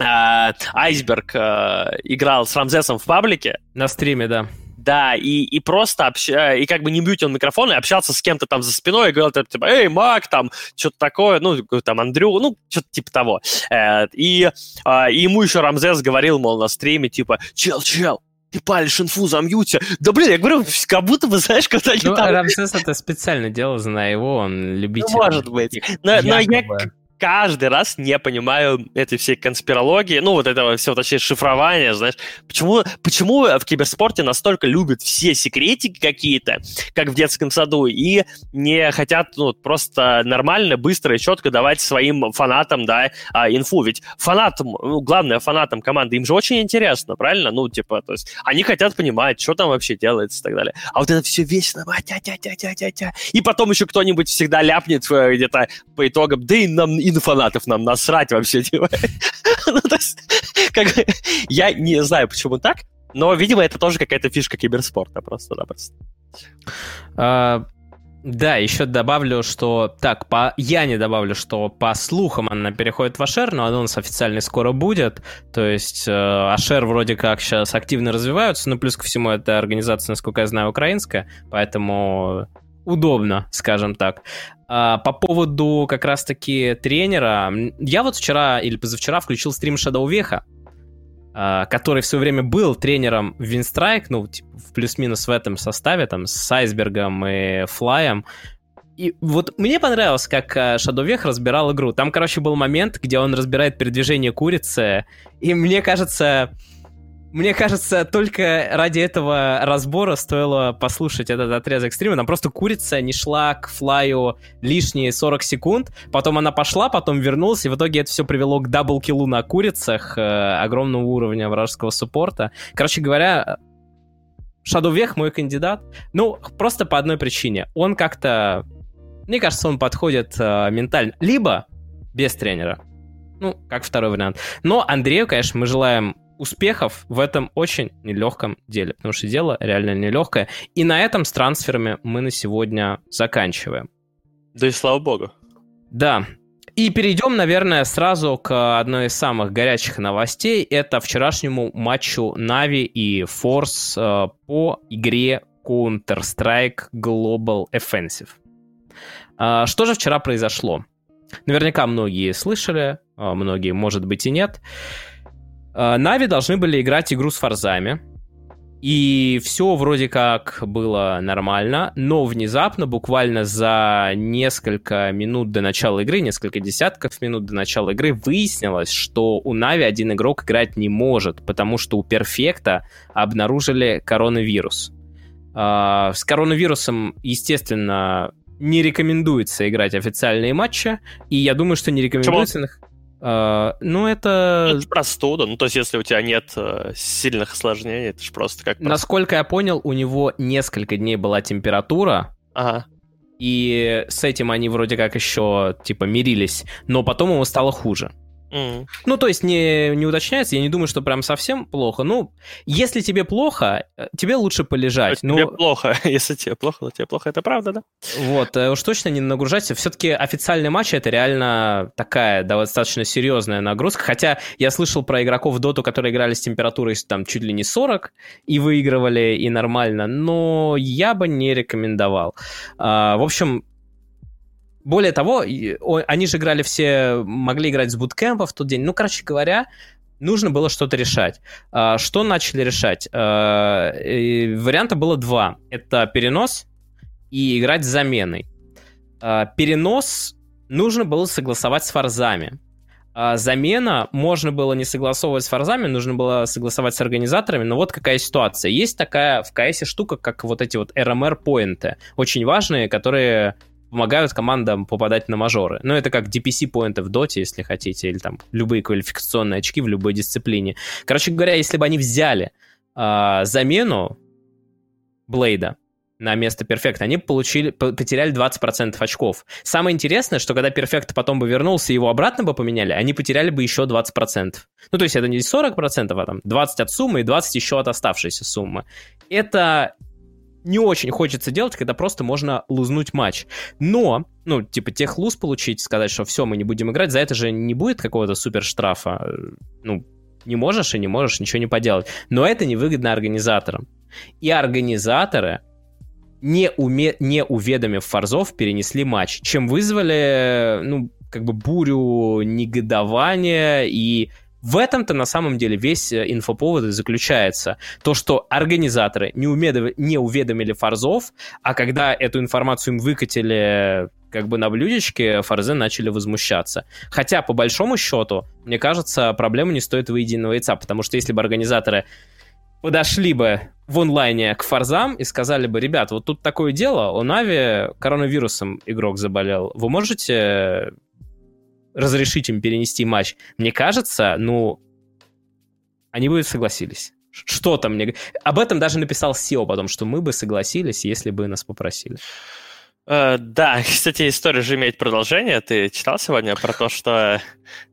Айсберг э, играл с Рамзесом в паблике. На стриме, да. Да, и, и просто общ... и как бы не бьют он микрофон, и общался с кем-то там за спиной, и говорил, типа, эй, Мак, там, что-то такое, ну, там, Андрю, ну, что-то типа того. Э, и, а, и ему еще Рамзес говорил, мол, на стриме, типа, чел, чел, ты палишь инфу, замьюте. Да, блин, я говорю, как будто бы, знаешь, когда они ну, там... Рамсес это специально делал, зная его, он любитель. Ну, может быть. Но, но я каждый раз не понимаю этой всей конспирологии, ну, вот этого всего, точнее, шифрования, знаешь. Почему, почему в киберспорте настолько любят все секретики какие-то, как в детском саду, и не хотят, ну, просто нормально, быстро и четко давать своим фанатам, да, а, инфу. Ведь фанатам, ну, главное, фанатам команды, им же очень интересно, правильно? Ну, типа, то есть они хотят понимать, что там вообще делается и так далее. А вот это все вечно, и потом еще кто-нибудь всегда ляпнет э, где-то по итогам, да и нам и на фанатов нам насрать вообще. Типа. [LAUGHS] ну, я не знаю, почему так, но, видимо, это тоже какая-то фишка киберспорта просто-напросто. А, да, еще добавлю, что... Так, по... я не добавлю, что по слухам она переходит в Ашер, но анонс официальный скоро будет. То есть э, Ашер вроде как сейчас активно развиваются, но плюс ко всему это организация, насколько я знаю, украинская, поэтому удобно, скажем так. А, по поводу как раз-таки тренера, я вот вчера или позавчера включил стрим Shadow Веха, а, который в свое время был тренером Винстрайк, ну, типа, в плюс-минус в этом составе, там, с Айсбергом и Флаем. И вот мне понравилось, как Шадовех разбирал игру. Там, короче, был момент, где он разбирает передвижение курицы, и мне кажется, мне кажется, только ради этого разбора стоило послушать этот отрезок стрима. Там просто курица не шла к флаю лишние 40 секунд, потом она пошла, потом вернулась, и в итоге это все привело к даблкилу на курицах э, огромного уровня вражеского суппорта. Короче говоря, Шадовех мой кандидат. Ну, просто по одной причине. Он как-то... Мне кажется, он подходит э, ментально. Либо без тренера. Ну, как второй вариант. Но Андрею, конечно, мы желаем успехов в этом очень нелегком деле, потому что дело реально нелегкое. И на этом с трансферами мы на сегодня заканчиваем. Да и слава богу. Да. И перейдем, наверное, сразу к одной из самых горячих новостей. Это вчерашнему матчу Нави и Force э, по игре Counter-Strike Global Offensive. Э, что же вчера произошло? Наверняка многие слышали, э, многие, может быть, и нет. Э, Нави должны были играть игру с форзами. И все вроде как было нормально, но внезапно, буквально за несколько минут до начала игры, несколько десятков минут до начала игры, выяснилось, что у Нави один игрок играть не может, потому что у Перфекта обнаружили коронавирус. Э, с коронавирусом, естественно, не рекомендуется играть официальные матчи, и я думаю, что не рекомендуется... Почему? Uh, ну, это... Это простуда. Ну, то есть, если у тебя нет uh, сильных осложнений, это же просто как... Насколько я понял, у него несколько дней была температура. Ага. И с этим они вроде как еще, типа, мирились. Но потом ему стало хуже. Mm. Ну, то есть не, не уточняется, я не думаю, что прям совсем плохо. Ну, если тебе плохо, э, тебе лучше полежать. Ну, тебе плохо, [LAUGHS] если тебе плохо, то тебе плохо, это правда, да? Вот, э, уж точно не нагружайся. Все-таки официальный матч это реально такая достаточно серьезная нагрузка. Хотя я слышал про игроков в доту, которые играли с температурой там чуть ли не 40 и выигрывали, и нормально, но я бы не рекомендовал. А, в общем, более того, они же играли все, могли играть с буткемпа в тот день. Ну, короче говоря, нужно было что-то решать. А, что начали решать? А, варианта было два. Это перенос и играть с заменой. А, перенос нужно было согласовать с форзами. замена можно было не согласовывать с форзами, нужно было согласовать с организаторами, но вот какая ситуация. Есть такая в КС штука, как вот эти вот RMR-поинты, очень важные, которые помогают командам попадать на мажоры. Ну, это как DPC-поинты в доте, если хотите, или там любые квалификационные очки в любой дисциплине. Короче говоря, если бы они взяли э, замену Блейда на место перфекта, они получили, потеряли 20% очков. Самое интересное, что когда перфект потом бы вернулся его обратно бы поменяли, они потеряли бы еще 20%. Ну, то есть это не 40%, а там 20 от суммы и 20 еще от оставшейся суммы. Это не очень хочется делать, когда просто можно лузнуть матч. Но, ну, типа, тех луз получить, сказать, что все, мы не будем играть, за это же не будет какого-то супер штрафа. Ну, не можешь и не можешь ничего не поделать. Но это невыгодно организаторам. И организаторы, не, уме... не уведомив форзов, перенесли матч, чем вызвали, ну, как бы бурю негодования и в этом-то на самом деле весь э, инфоповод и заключается. То, что организаторы не, умедов... не уведомили фарзов, а когда эту информацию им выкатили как бы на блюдечке, фарзы начали возмущаться. Хотя, по большому счету, мне кажется, проблема не стоит выеденного яйца, потому что если бы организаторы подошли бы в онлайне к фарзам и сказали бы, ребят, вот тут такое дело, у Нави коронавирусом игрок заболел, вы можете разрешить им перенести матч, мне кажется, ну, они бы согласились. Что там мне... Об этом даже написал SEO потом, что мы бы согласились, если бы нас попросили. Uh, да, [LAUGHS] кстати, история же имеет продолжение. Ты читал сегодня про то, что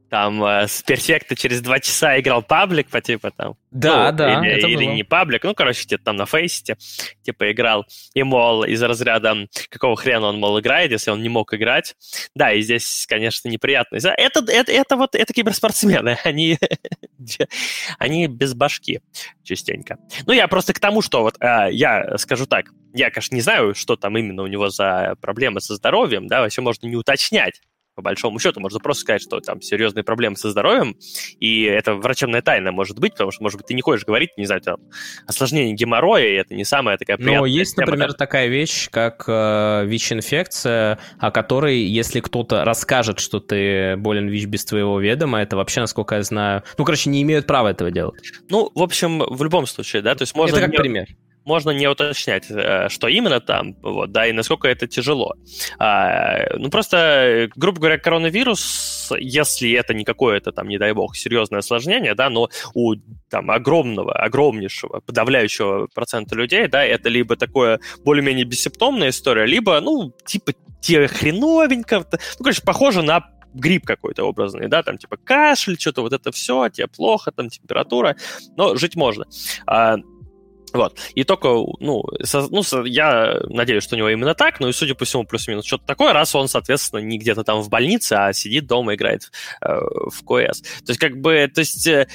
там э, с перфекта через два часа играл паблик по типа там. Да, ну, да. Или, или не паблик, ну, короче, где-то там на фейсите, типа играл. И, мол, из разряда, какого хрена он, мол, играет, если он не мог играть. Да, и здесь, конечно, неприятно. Это, это, это вот, это киберспортсмены, [LAUGHS] они, [LAUGHS] они без башки частенько. Ну, я просто к тому, что вот э, я скажу так, я, конечно, не знаю, что там именно у него за проблемы со здоровьем, да, вообще можно не уточнять, по большому счету. Можно просто сказать, что там серьезные проблемы со здоровьем, и это врачебная тайна может быть, потому что, может быть, ты не хочешь говорить, не знаю, там, осложнение геморроя, и это не самая такая приятная Но есть, тема, например, да? такая вещь, как э, ВИЧ-инфекция, о которой, если кто-то расскажет, что ты болен ВИЧ без твоего ведома, это вообще, насколько я знаю... Ну, короче, не имеют права этого делать. Ну, в общем, в любом случае, да, то есть можно... это как не- пример. Можно не уточнять, э, что именно там, вот, да, и насколько это тяжело. А, ну, просто, э, грубо говоря, коронавирус, если это не какое-то там, не дай бог, серьезное осложнение, да, но у там огромного, огромнейшего, подавляющего процента людей, да, это либо такое более-менее бессимптомная история, либо, ну, типа, тебе хреновенько, ну, короче, похоже на грипп какой-то образный, да, там типа кашель, что-то вот это все, тебе плохо, там температура, но жить можно. А, вот. И только, ну, со- ну, я надеюсь, что у него именно так, ну и, судя по всему, плюс-минус что-то такое, раз он, соответственно, не где-то там в больнице, а сидит дома, играет э, в КС. То есть, как бы, то есть, э,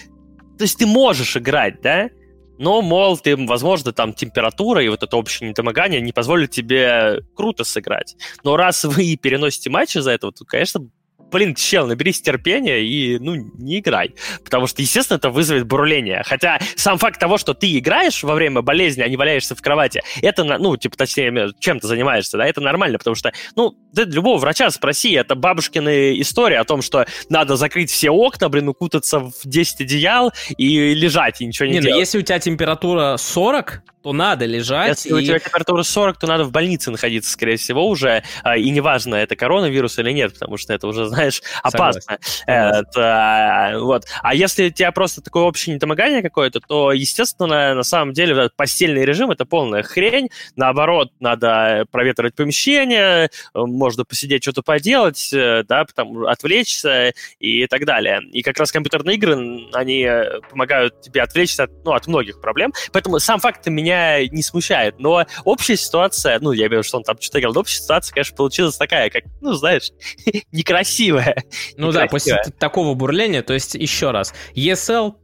то есть ты можешь играть, да, но, мол, ты, возможно, там температура и вот это общее недомогание не позволит тебе круто сыграть. Но раз вы переносите матч из-за этого, то, конечно, блин, чел, наберись терпения и, ну, не играй. Потому что, естественно, это вызовет бурление. Хотя сам факт того, что ты играешь во время болезни, а не валяешься в кровати, это, ну, типа, точнее, чем ты занимаешься, да, это нормально, потому что, ну, да, любого врача спроси, это бабушкины истории о том, что надо закрыть все окна, блин, укутаться в 10 одеял и лежать, и ничего не, Не, ну делать. если у тебя температура 40, то надо лежать. Если у и- тебя температура 40, то надо в больнице находиться, скорее всего, уже. а, И неважно, это коронавирус или нет, потому что это уже, знаешь, [LAUGHS] опасно. Согласен. Это, вот. А если у тебя просто такое общее недомогание какое-то, то, естественно, на самом деле постельный режим — это полная хрень. Наоборот, надо проветривать помещение, э, можно посидеть, что-то поделать, э, да, потом отвлечься и так далее. И как раз компьютерные игры, они э, помогают тебе отвлечься от, ну, от многих проблем. Поэтому сам факт меня не смущает. Но общая ситуация, ну, я имею в виду, что он там что-то играл, но общая ситуация, конечно, получилась такая, как, ну, знаешь, [LAUGHS] некрасивая. Ну да, после такого бурления, то есть еще раз, ESL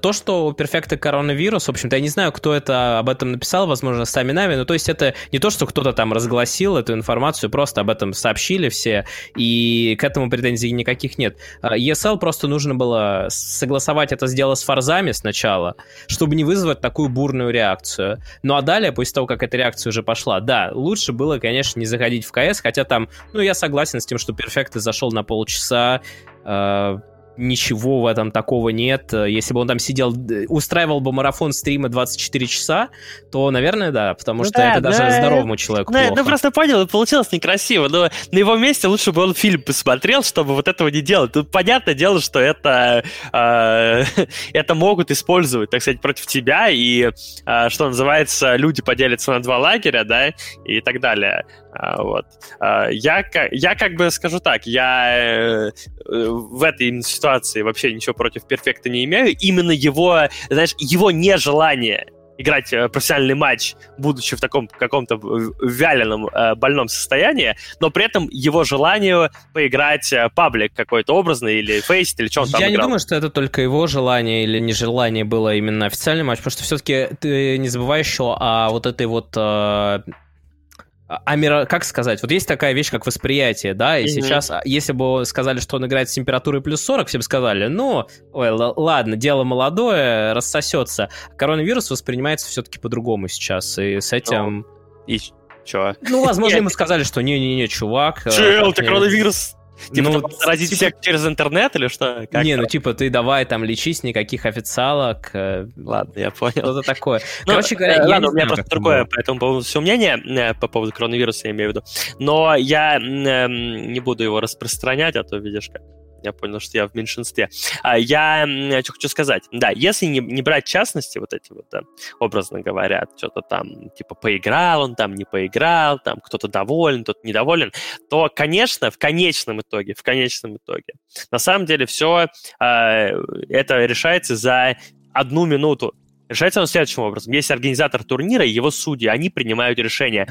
то, что у перфекта коронавирус, в общем-то, я не знаю, кто это об этом написал, возможно, сами Нави, но то есть это не то, что кто-то там разгласил эту информацию, просто об этом сообщили все, и к этому претензий никаких нет. А ESL просто нужно было согласовать это дело с форзами сначала, чтобы не вызвать такую бурную реакцию. Ну а далее, после того, как эта реакция уже пошла, да, лучше было, конечно, не заходить в КС, хотя там, ну я согласен с тем, что перфект зашел на полчаса, э, ничего в этом такого нет. Если бы он там сидел, д- устраивал бы марафон стрима 24 часа, то, наверное, да, потому Ну что да, это даже да. здоровому человеку Ну, плохо. ну, просто понял, получилось некрасиво, но на его месте лучше бы он фильм посмотрел, чтобы вот этого не делать. Тут понятное дело, что это, э, [LAUGHS] это могут использовать, так сказать, против тебя, и, э, что называется, люди поделятся на два лагеря, да, и так далее. А, вот. А, я, я как бы скажу так, я э, в этой ситуации вообще ничего против перфекта не имею. Именно его, знаешь, его нежелание играть э, профессиональный матч, будучи в таком каком-то вяленом, э, больном состоянии, но при этом его желанию поиграть паблик какой-то образный или фейсит, или что он там Я не играл. думаю, что это только его желание или нежелание было именно официальный матч, потому что все-таки ты не забывай еще о вот этой вот... о миро- как сказать, вот есть такая вещь, как восприятие, да, и Мгм. сейчас, а, если бы сказали, что он играет с температурой плюс 40, все бы сказали, ну, ой, л- ладно, дело молодое, рассосется. Коронавирус воспринимается все-таки по-другому сейчас, и с этим... И чё? Ну, возможно, ему сказали, что не-не-не, чувак... э, Чел, ты коронавирус? Типа Ну, заразить типа- всех через интернет или что? Как не, ну типа ты давай там лечись, никаких официалок, э, Ладно, я понял. что-то такое. [LAUGHS] Ну, Короче говоря, э, я ладно, у меня просто другое по этому поводу все мнение, э, по поводу коронавируса, я имею в виду. Но я не буду его распространять, а то, видишь, как я понял, что я в меньшинстве. А, Я что хочу сказать. Да, если не, не брать частности, вот эти вот, да, образно говоря, что-то там, типа, поиграл он, там не поиграл, там кто-то доволен, кто-то недоволен, то, конечно, в конечном итоге, в конечном итоге, на самом деле все это решается за одну минуту. Решается он следующим образом. Есть организатор турнира и его судьи, они принимают решение.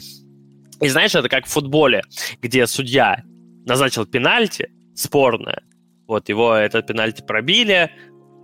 И знаешь, это как в футболе, где судья назначил пенальти спорное, вот его этот пенальти пробили,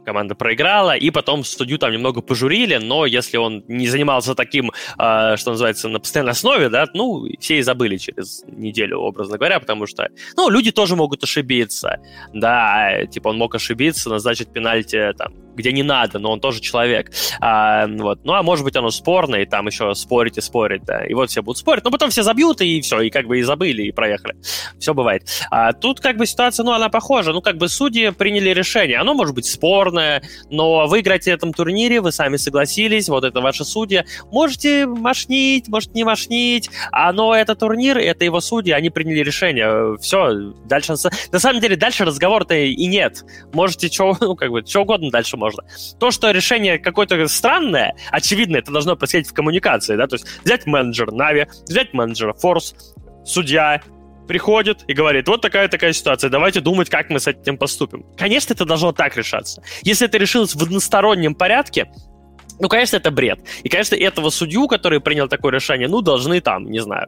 команда проиграла, и потом судью там немного пожурили, но если он не занимался таким, э, что называется, на постоянной основе, да, ну, все и забыли через неделю, образно говоря, потому что, ну, люди тоже могут ошибиться, да, типа он мог ошибиться, назначить пенальти там где не надо, но он тоже человек. А, вот. Ну, а может быть, оно спорное, и там еще спорить и спорить, да. И вот все будут спорить, но потом все забьют, и все, и как бы и забыли, и проехали. Все бывает. А тут как бы ситуация, ну, она похожа. Ну, как бы судьи приняли решение. Оно может быть спорное, но вы играете в этом турнире, вы сами согласились, вот это ваши судьи. Можете мошнить, может не мошнить, а но это турнир, это его судьи, они приняли решение. Все, дальше... На самом деле, дальше разговора-то и нет. Можете что, [LAUGHS] ну, как бы, что угодно дальше можно можно. То, что решение какое-то странное, очевидно, это должно происходить в коммуникации, да, то есть взять менеджер Нави, взять менеджера Force, судья, приходит и говорит, вот такая-такая ситуация, давайте думать, как мы с этим поступим. Конечно, это должно так решаться. Если это решилось в одностороннем порядке, ну, конечно, это бред. И, конечно, этого судью, который принял такое решение, ну, должны там, не знаю,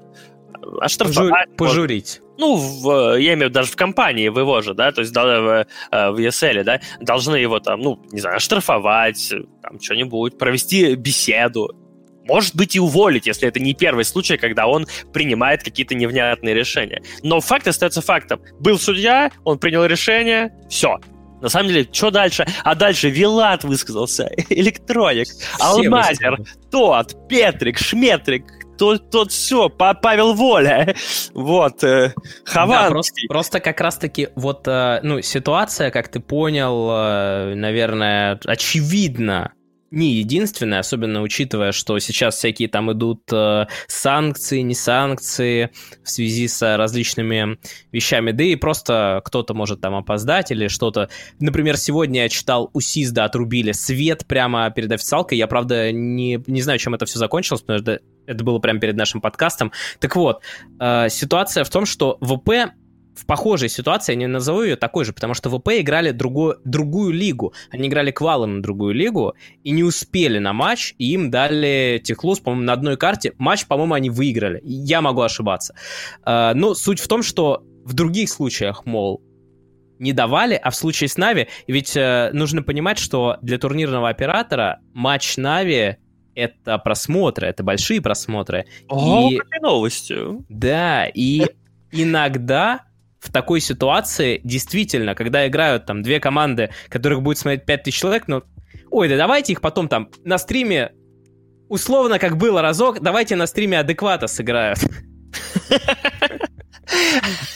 оштрафовать. Пожурить. Ну, в, я имею в виду даже в компании, в его же, да, то есть да, в, э, в ESL, да, должны его там, ну, не знаю, оштрафовать, там, что-нибудь, провести беседу, может быть, и уволить, если это не первый случай, когда он принимает какие-то невнятные решения. Но факт остается фактом. Был судья, он принял решение, все. На самом деле, что дальше? А дальше Вилат высказался, [LAUGHS] Электроник, Алмазер, тот, Петрик, Шметрик, тот, тот все, Павел Воля, [LAUGHS] вот, э, Хованский. Да, просто, просто как раз-таки вот, э, ну, ситуация, как ты понял, э, наверное, очевидно, не единственное, особенно учитывая, что сейчас всякие там идут э, санкции, не санкции в связи с различными вещами, да и просто кто-то может там опоздать или что-то. Например, сегодня я читал, у СИСДа отрубили свет прямо перед официалкой, я, правда, не, не знаю, чем это все закончилось, потому что это было прямо перед нашим подкастом. Так вот, э, ситуация в том, что ВП в похожей ситуации, я не назову ее такой же, потому что ВП играли другую, другую лигу. Они играли квалом на другую лигу и не успели на матч, и им дали Техлус, по-моему, на одной карте. Матч, по-моему, они выиграли. Я могу ошибаться. А, но суть в том, что в других случаях, мол, не давали, а в случае с Нави, ведь э, нужно понимать, что для турнирного оператора матч Нави это просмотры, это большие просмотры. О, и... какой новостью. Да, и иногда в такой ситуации действительно, когда играют там две команды, которых будет смотреть 5000 человек, ну, ой, да давайте их потом там на стриме, условно, как было разок, давайте на стриме адеквата сыграют. [LAUGHS]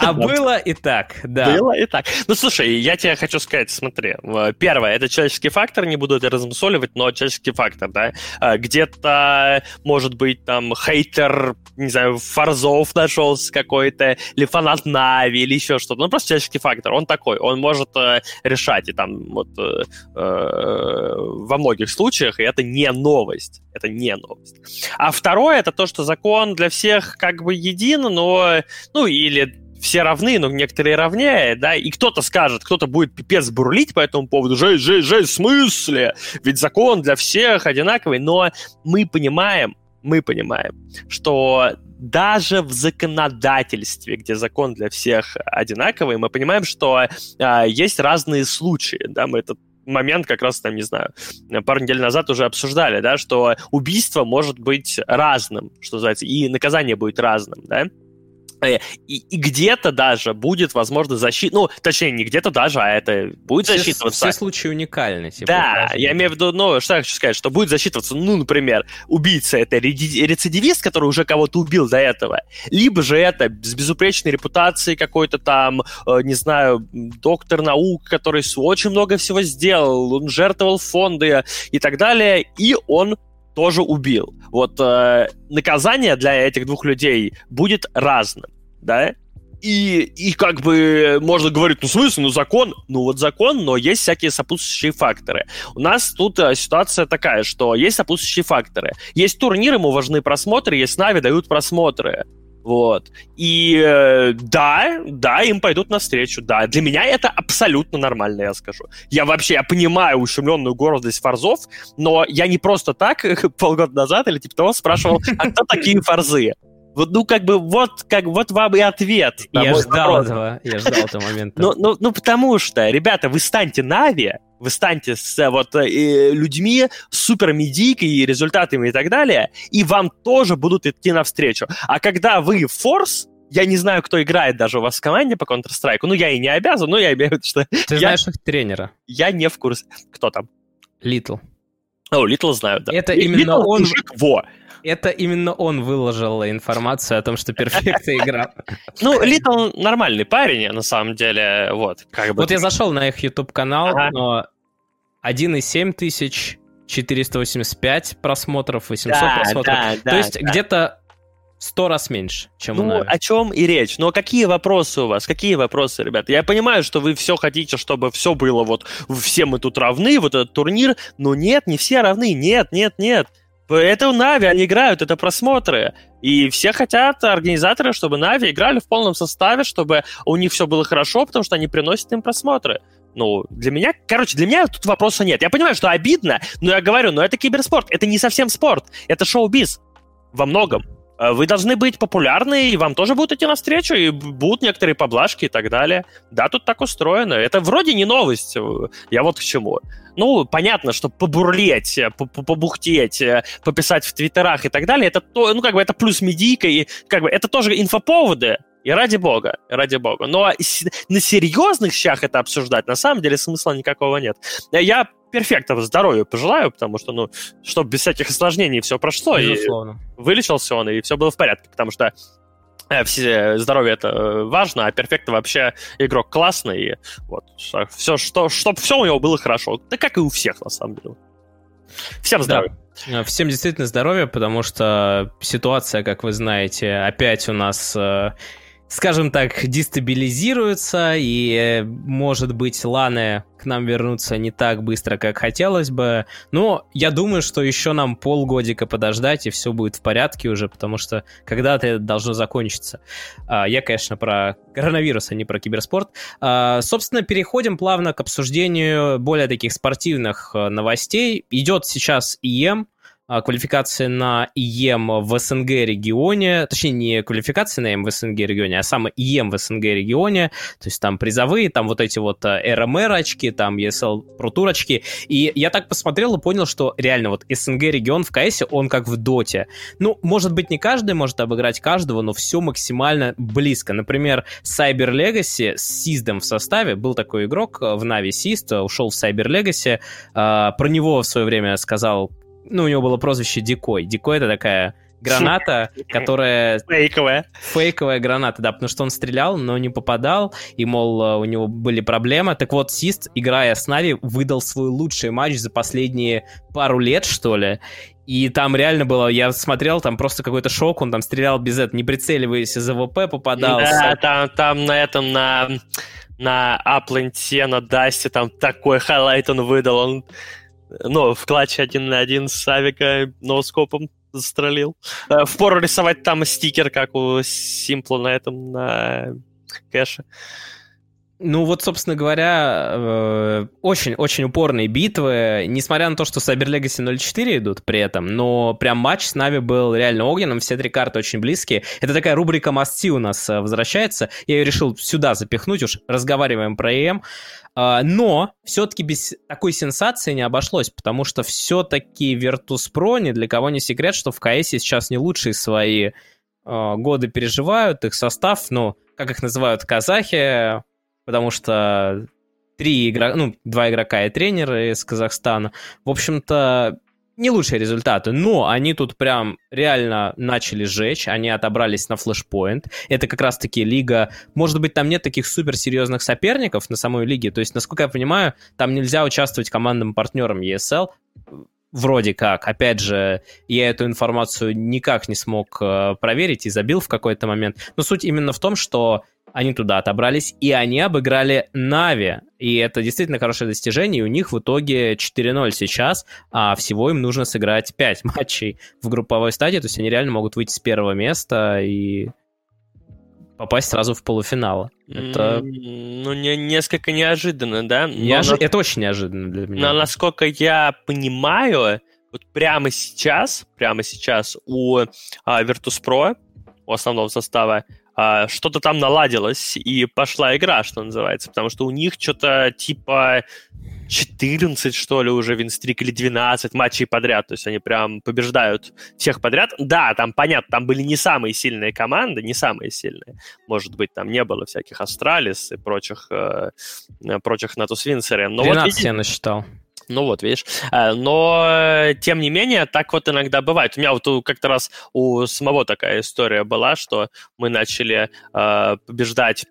А было и так, да. Было и так. Ну, слушай, я тебе хочу сказать, смотри. Первое, это человеческий фактор, не буду это размусоливать, но человеческий фактор, да. А, где-то, может быть, там, хейтер, не знаю, Фарзов нашелся какой-то, или фанат Нави, или еще что-то. Ну, просто человеческий фактор, он такой, он может э, решать, и там, вот, э, э, во многих случаях, и это не новость. Это не новость. А второе, это то, что закон для всех как бы един, но, ну, или все равны, но некоторые равнее, да, и кто-то скажет, кто-то будет пипец бурлить по этому поводу, жесть, жесть, жесть, в смысле? Ведь закон для всех одинаковый, но мы понимаем, мы понимаем, что даже в законодательстве, где закон для всех одинаковый, мы понимаем, что а, есть разные случаи, да, мы этот момент как раз там, не знаю, пару недель назад уже обсуждали, да, что убийство может быть разным, что называется, и наказание будет разным, да. Э, и, и где-то даже будет, возможно, защита, ну, точнее, не где-то даже, а это будет все, засчитываться. Все случаи уникальны. Типа, да, я имею в виду, ну, что я хочу сказать, что будет засчитываться, ну, например, убийца — это рецидивист, который уже кого-то убил до этого, либо же это с безупречной репутацией какой-то там, э, не знаю, доктор наук, который очень много всего сделал, он жертвовал фонды и так далее, и он тоже убил. Вот э, наказание для этих двух людей будет разным, да? И, и как бы можно говорить, ну, в смысле, ну, закон, ну, вот закон, но есть всякие сопутствующие факторы. У нас тут э, ситуация такая, что есть сопутствующие факторы. Есть турнир, ему важны просмотры, есть Нави, дают просмотры. Вот. И э, да, да, им пойдут навстречу, да. Для меня это абсолютно нормально, я скажу. Я вообще, я понимаю ущемленную гордость фарзов, но я не просто так [LAUGHS] полгода назад или типа того спрашивал, а кто такие фарзы? Вот, ну, как бы, вот, как, вот вам и ответ. Я ждал вопрос. этого, я ждал этого момента. Ну, ну, ну, потому что, ребята, вы станьте Нави, Вы станьте с вот э, людьми супер медийкой и результатами и так далее, и вам тоже будут идти навстречу. А когда вы форс, я не знаю, кто играет даже у вас в команде по Counter-Strike. Ну, я и не обязан, но я имею в виду, что... [LAUGHS] Ты я, знаешь их тренера? Я не в курсе. Кто там? Little. О, Little знаю, да. Это именно Little он... Мужик, во. Это именно он выложил информацию о том, что Perfecto игра. Ну, Little нормальный парень, на самом деле, вот. Вот я зашел на их YouTube-канал, но 1,7 тысяч, 485 просмотров, 800 Да, просмотров. да, да, То есть да. где-то 100 раз меньше, чем у Ну, Нави. о чем и речь. Но какие вопросы у вас? Какие вопросы, ребята? Я понимаю, что вы все хотите, чтобы все было вот, все мы тут равны, вот этот турнир, но нет, не все равны, нет, нет, нет. Это Нави, они играют, это просмотры. И все хотят, организаторы, чтобы Нави играли в полном составе, чтобы у них все было хорошо, потому что они приносят им просмотры. Ну, для меня, короче, для меня тут вопроса нет. Я понимаю, что обидно, но я говорю, но это киберспорт, это не совсем спорт, это шоу-биз во многом. Э, Вы должны быть популярны, и вам тоже будут идти навстречу, и будут некоторые поблажки и так далее. Да, тут так устроено. Это вроде не новость. э, Я вот к чему. Ну, понятно, что побурлеть, э, по- по- побухтеть, э, пописать в твиттерах и так далее, это то, ну, как бы это плюс медийка, и как бы это тоже инфоповоды, и ради бога, ради бога. Но на серьезных щах это обсуждать, на самом деле смысла никакого нет. Я перфектного здоровья пожелаю, потому что, ну, чтобы без всяких осложнений все прошло, и Безусловно. вылечился он, и все было в порядке, потому что э, все, здоровье это э, важно, а перфекта вообще игрок классный, и вот, все, что, чтобы все у него было хорошо. Да как и у всех, на самом деле. Всем здоровья. Э, Всем действительно здоровья, потому что ситуация, как вы знаете, опять у нас, э, скажем так, дестабилизируется, и, э, может быть, ланы к нам вернутся не так быстро, как хотелось бы. Но я думаю, что еще нам полгодика подождать, и все будет в порядке уже, потому что когда-то это должно закончиться. А, Я, конечно, про коронавирус, а не про киберспорт. А, Собственно, переходим плавно к обсуждению более таких спортивных э, новостей. Идет сейчас а, квалификация на ИЕМ в СНГ регионе, точнее не квалификация на ИЕМ в СНГ регионе, а самый ИЕМ в СНГ регионе, то есть там призовые, там вот эти вот э, РМР очки, там ESL Pro Tour очки, и я так посмотрел и понял, что реально вот СНГ регион в КС, он как в Доте. Ну, может быть, не каждый может обыграть каждого, но все максимально близко. Например, Cyber Legacy с Сиздом в составе, был такой игрок э, в Нави Сист, ушел в Cyber Legacy, а, про него в свое время сказал ну, у него было прозвище Дикой. Дикой это такая граната, [LAUGHS] которая Фейковая. фейковая граната, да, потому что он стрелял, но не попадал, и, мол, э, у него были проблемы. Так вот, Сист, играя с Нави, выдал свой лучший матч за последние пару лет, что ли. И там реально было, я смотрел, там просто какой-то шок, он там стрелял без этого, не прицеливаясь из АВП, попадал. Да, там, там на этом, на, на A plant е, на Дасте, там такой highlight он выдал. Он, ну, в clutch е один на один с авика no-scope ом застрелил. Э, Впору рисовать там стикер, как у Симпла на этом, на кэше. Ну вот, собственно говоря, э, очень-очень упорные битвы, несмотря на то, что Cyber Legacy 0.4 идут при этом, но прям матч с Нави был реально огненным, все три карты очень близкие. Это такая рубрика must see у нас э, возвращается, я ее решил сюда запихнуть, уж разговариваем про ЕМ. А, Но все-таки без такой сенсации не обошлось, потому что все-таки Virtus.pro ни для кого не секрет, что в КС сейчас не лучшие свои э, годы переживают, их состав, ну, как их называют казахи, потому что три игрока, ну, два игрока и тренер из Казахстана. В общем-то, не лучшие результаты, но они тут прям реально начали жечь, они отобрались на флешпоинт. Это как раз-таки лига... Может быть, там нет таких суперсерьезных соперников на самой лиге, то есть, насколько я понимаю, там нельзя участвовать командным партнером ESL, вроде как. Опять же, я эту информацию никак не смог э, проверить и забил в какой-то момент. Но суть именно в том, что они туда отобрались, и они обыграли Нави. И это действительно хорошее достижение, и у них в итоге 4-0 сейчас, а всего им нужно сыграть 5 [LAUGHS] матчей в групповой стадии, то есть они реально могут выйти с первого места и попасть сразу в полуфинал. Это, Ну, не, несколько неожиданно, да? Но неожи- на- это очень неожиданно для меня. Но насколько я понимаю, вот прямо сейчас, прямо сейчас у а, Virtus.pro, у основного состава, что-то там наладилось, и пошла игра, что называется, потому что у них что-то типа 14, что ли, уже винстрик, или 12 матчей подряд. То есть они прям побеждают всех подряд. Да, там понятно, там были не самые сильные команды, не самые сильные. Может быть, там не было всяких Астралис и прочих, э, прочих Натус Винсере. Но 12 вот, видите, я насчитал. Ну вот, видишь. Э, но, тем не менее, так вот иногда бывает. У меня вот как-то раз у самого такая история была, что мы начали э, побеждать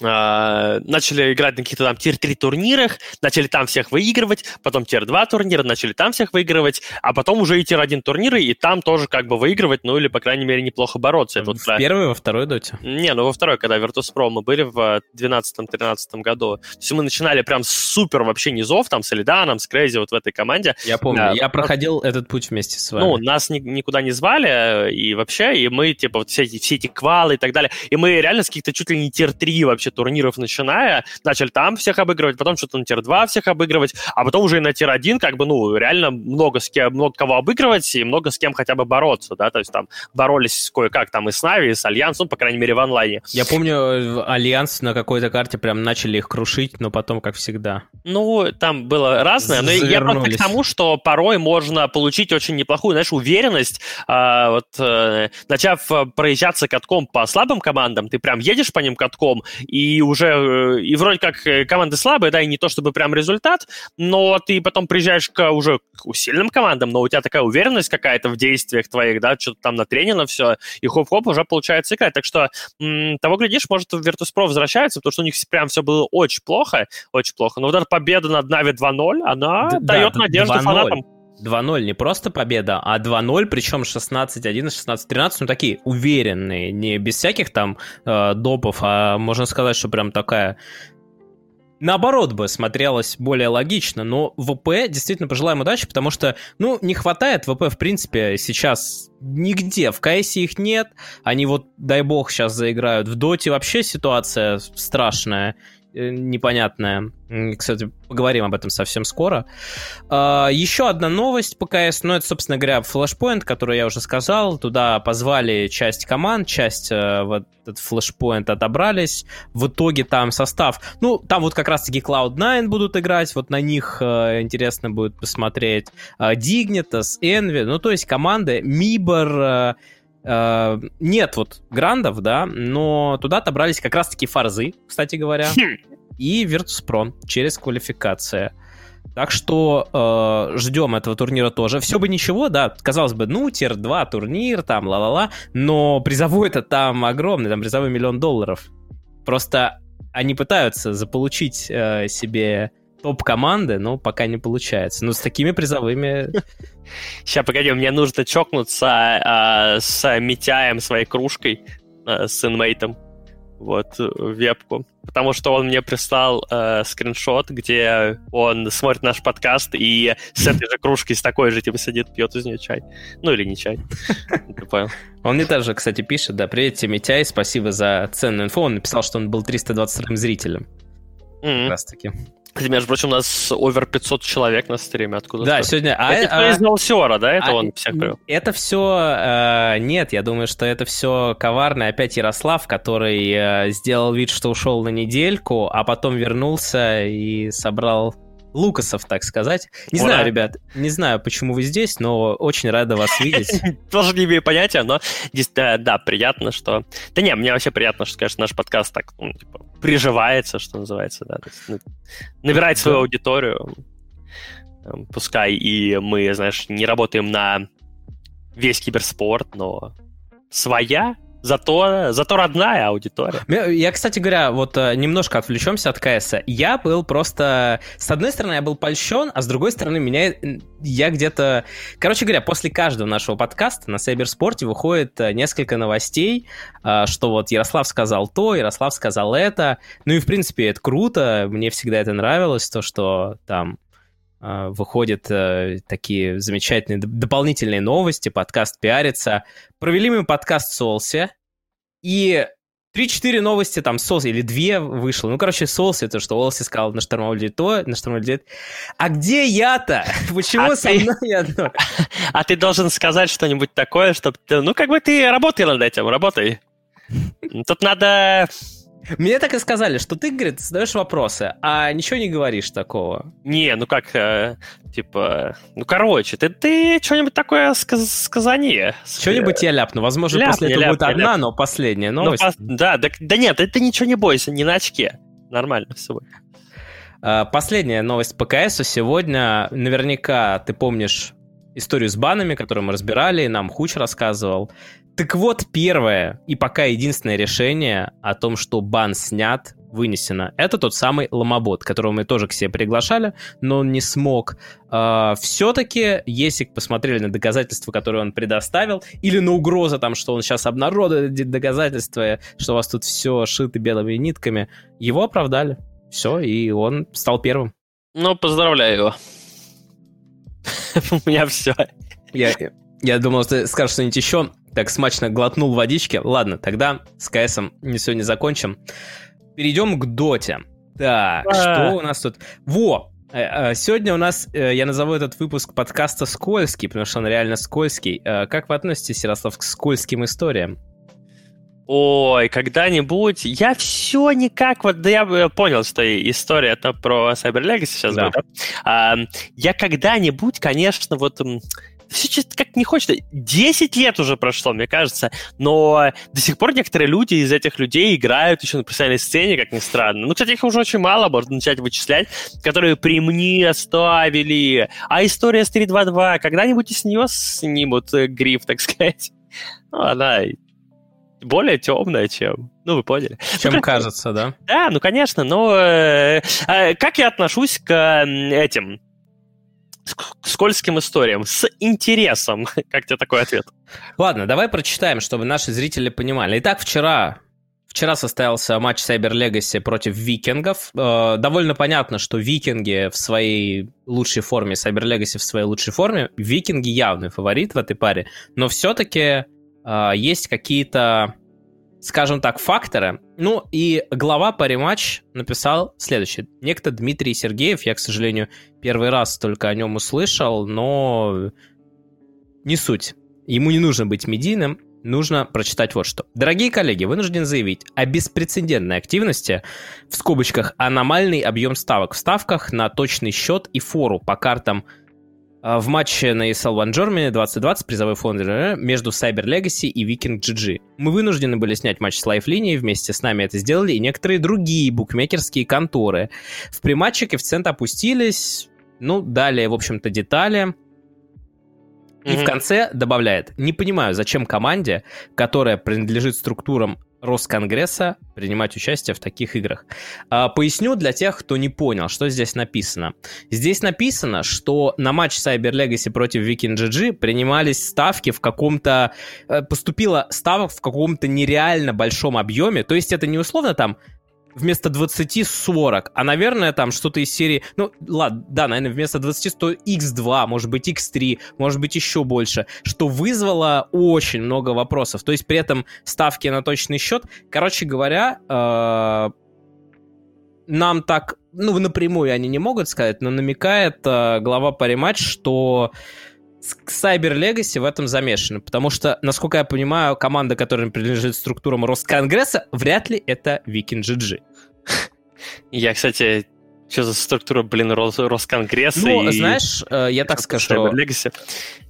начали играть на каких-то там тир-3 турнирах, начали там всех выигрывать, потом тир-2 турнира, начали там всех выигрывать, а потом уже и тир-1 турниры, и там тоже как бы выигрывать, ну или, по крайней мере, неплохо бороться. В вот, первой, во второй доте? Не, ну во второй, когда Virtus.pro мы были в 12-13 году. То есть мы начинали прям супер вообще низов, там с Элиданом, с Крейзи вот в этой команде. Я помню, да, я проходил нас... этот путь вместе с вами. Ну, нас ни, никуда не звали, и вообще, и мы, типа, вот все эти, все эти квалы и так далее, и мы реально с каких-то чуть ли не тир-3 вообще турниров начинали начиная, начали там всех обыгрывать, потом что-то на тир-2 всех обыгрывать, а потом уже и на тир-1 как бы, ну, реально много с кем, много кого обыгрывать и много с кем хотя бы бороться, да, то есть там боролись кое-как там и с Нави, и с Альянсом, по крайней мере, в онлайне. Я помню, Альянс на какой-то карте прям начали их крушить, но потом, как всегда. Ну, там было разное, но я просто к тому, что порой можно получить очень неплохую, знаешь, уверенность, а, вот, а, начав проезжаться катком по слабым командам, ты прям едешь по ним катком, и уже э, и вроде как э, команды слабые, да, и не то чтобы прям результат, но ты потом приезжаешь к уже к сильным командам, но у тебя такая уверенность какая-то в действиях твоих, да, что-то там натренено все, и хоп-хоп уже получается играть. Так что м- того, глядишь, может, в Virtus.pro возвращается, потому что у них прям все было очень плохо, очень плохо. Но вот эта победа над Нави 2-0, она да, дает да, надежду фанатам. 2-0 не просто победа, а 2-0, причем 16-11, 16-13, ну такие уверенные, не без всяких там э, допов, а можно сказать, что прям такая наоборот бы смотрелось более логично, но ВП действительно пожелаем удачи, потому что, ну, не хватает ВП, в принципе, сейчас нигде, в КС их нет, они вот, дай бог, сейчас заиграют. В Доте, вообще ситуация страшная, непонятная. Кстати, поговорим об этом совсем скоро. А, еще одна новость по КС, ну это, собственно говоря, Flashpoint, который я уже сказал. Туда позвали часть команд, часть э, в этот Flashpoint отобрались. В итоге там состав... Ну, там вот как раз-таки Cloud9 будут играть, вот на них э, интересно будет посмотреть. Dignitas, Envy, ну то есть команды Mibor, Э, нет вот грандов, да, но туда отобрались как раз-таки фарзы, кстати говоря, хм. и Virtus.pro через квалификацию. Так что э, ждем этого турнира тоже. Все бы ничего, да, казалось бы, ну, тир-2 турнир, там, ла-ла-ла, но призовой это там огромный, там призовой миллион долларов. Просто они пытаются заполучить э, себе топ-команды, но пока не получается. Но с такими призовыми... Сейчас, погоди, мне нужно чокнуться а, с Митяем своей кружкой, а, с инмейтом, вот, вебку. Потому что он мне прислал э, скриншот, где он смотрит наш подкаст и с этой же кружкой, с такой же, типа, сидит, пьет из нее чай. Ну, или не чай. [LAUGHS] Ты понял. Он мне тоже, кстати, пишет, да, привет тебе, Митяй, спасибо за ценную инфу. Он написал, что он был 322 зрителем. Как раз таки. Кстати, между прочим, у нас овер 500 человек на стриме. Откуда Да, сегодня... А, это а, из Налсиора, да? Это а, он всех привел? Это все... Э, нет, я думаю, что это все коварный опять Ярослав, который э, сделал вид, что ушел на недельку, а потом вернулся и собрал Лукасов, так сказать. Не Ура. знаю, ребят, не знаю, почему вы здесь, но очень рада вас видеть. [LAUGHS] Тоже не имею понятия, но да, приятно, что... Да не, мне вообще приятно, что, конечно, наш подкаст так, ну, типа, приживается, что называется, да. Ну, набирает свою аудиторию. Пускай и мы, знаешь, не работаем на весь киберспорт, но своя Зато, зато родная аудитория. Я, кстати говоря, вот э, немножко отвлечемся от КС. Я был просто... С одной стороны, я был польщен, а с другой стороны, меня... Я где-то... Короче говоря, после каждого нашего подкаста на Сайберспорте выходит э, несколько новостей, э, что вот Ярослав сказал то, Ярослав сказал это. Ну и, в принципе, это круто. Мне всегда это нравилось, то, что там выходят э, такие замечательные дополнительные новости, подкаст пиарится. Провели мы подкаст Солсе, и 3-4 новости там Солси, или две вышло. Ну, короче, Солси, то, что Олси сказал на штурмовой то, на штурмовой А где я-то? [LAUGHS] Почему а со ты... мной одно? [LAUGHS] А ты должен сказать что-нибудь такое, чтобы... Ну, как бы ты работай над этим, работай. [LAUGHS] Тут надо Мне так и сказали, что ты, говорит, задаешь вопросы, а ничего не говоришь такого. Не, ну как, э, типа, ну короче, ты, ты что-нибудь такое сказ сказание. Что-нибудь я ляпну. Возможно, ляп, после этого ляп, будет одна, ляп. но последняя ну, новость. Ну, да, да, да нет, ты, ты ничего не бойся, не на очке. Нормально все будет. А, последняя новость по КСу сегодня. Наверняка ты помнишь историю с банами, которую мы разбирали, нам Хуч рассказывал. Так вот, первое и пока единственное решение о том, что бан снят, вынесено. Это тот самый Ломобот, которого мы тоже к себе приглашали, но он не смог. Uh, все-таки, если посмотрели на доказательства, которые он предоставил, или на угрозы там, что он сейчас обнародует доказательства, что у вас тут все шито белыми нитками, его оправдали. Все, и он стал первым. Ну, поздравляю его. [LAUGHS] У меня все. Я, я думал, ты скажешь что-нибудь еще. Так смачно глотнул водички. Ладно, тогда с КСом не сегодня закончим. Перейдем к Доте. Так, что у нас тут? Во! Э, э, сегодня у нас, э, я назову этот выпуск подкаста «Скользкий», потому что он реально скользкий. Как вы относитесь, Ярослав, к скользким историям? Ой, когда-нибудь я все никак вот да я понял, что история это про Cyber Legacy сейчас да. будет. Да? А, я когда-нибудь, конечно, вот все чисто как не хочется. 10 лет уже прошло, мне кажется, но до сих пор некоторые люди из этих людей играют еще на профессиональной сцене, как ни странно. Ну, кстати, их уже очень мало, можно начать вычислять, которые при мне ставили. А история с 322, когда-нибудь из нее снимут э, гриф, так сказать. [LAUGHS] Ну, она более темная, чем... Ну, вы поняли. Чем ну, кажется, да? Да, ну, конечно, но... Э, э, как я отношусь к этим к скользким историям с интересом. [LAUGHS] Как тебе такой ответ? Ладно, давай прочитаем, чтобы наши зрители понимали. Итак, вчера Вчера состоялся матч Cyber Legacy против викингов. Э, довольно понятно, что викинги в своей лучшей форме, Cyber Legacy в своей лучшей форме. Викинги явный фаворит в этой паре, но все-таки э, есть какие-то скажем так, факторы. Ну и глава по рематч написал следующее. Некто Дмитрий Сергеев, я, к сожалению, первый раз только о нем услышал, но не суть. Ему не нужно быть медийным, нужно прочитать вот что. Дорогие коллеги, вынужден заявить о беспрецедентной активности, в скобочках аномальный объем ставок в ставках на точный счет и фору по картам в матче на ESL One Germany 2020 призовой фонд между Cyber Legacy и Viking GG. Мы вынуждены были снять матч с лайфлинией, вместе с нами это сделали и некоторые другие букмекерские конторы. В приматче коэффициент опустились, ну, далее, в общем-то, детали. И mm-hmm. в конце добавляет, не понимаю, зачем команде, которая принадлежит структурам Росконгресса принимать участие в таких играх. А, поясню для тех, кто не понял, что здесь написано. Здесь написано, что на матч Cyber Legacy против Viking GG принимались ставки в каком-то... Э, поступило ставок в каком-то нереально большом объеме. То есть это не условно там вместо 20 40, а, наверное, там что-то из серии... Ну, ладно, да, наверное, вместо 20 100 x2, может быть, x3, может быть, еще больше, что вызвало очень много вопросов. То есть при этом ставки на точный счет, короче говоря, э, нам так, ну, напрямую они не могут сказать, но намекает э, глава по рематч, что Cyber Legacy в этом замешаны, потому что, насколько я понимаю, команда, которая принадлежит структурам Росконгресса, вряд ли это Викинг GG. Я, кстати, что за структура, блин, Рос, Росконгресс? Ну, и... знаешь, э, я так скажу.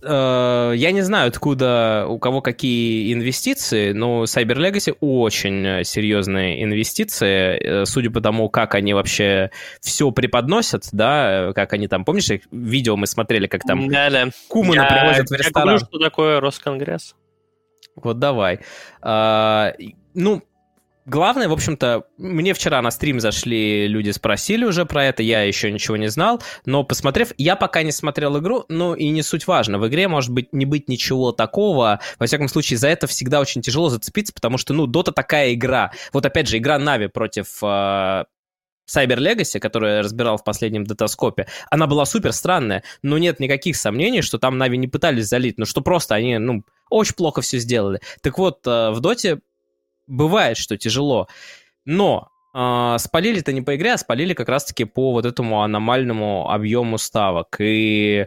Э, я не знаю, откуда, у кого какие инвестиции, но Cyber Legacy очень э, серьезные инвестиции, судя по тому, как они вообще все преподносят, да, как они там, помнишь, видео мы смотрели, как там да, да. Кумана я, привозят в ресторан. Я говорю, что такое Росконгресс. Вот давай. Ну, Главное, в общем-то, мне вчера на стрим зашли, люди спросили уже про это, я еще ничего не знал, но посмотрев, я пока не смотрел игру, ну и не суть важно, в игре может быть не быть ничего такого, во всяком случае, за это всегда очень тяжело зацепиться, потому что, ну, Дота такая игра, вот опять же, игра Нави против э, Cyber Legacy, которую я разбирал в последнем датаскопе, она была супер странная, но нет никаких сомнений, что там Нави не пытались залить, ну что просто они, ну, очень плохо все сделали. Так вот, э, в Доте бывает, что тяжело. Но э, спалили-то не по игре, а спалили как раз-таки по вот этому аномальному объему ставок. И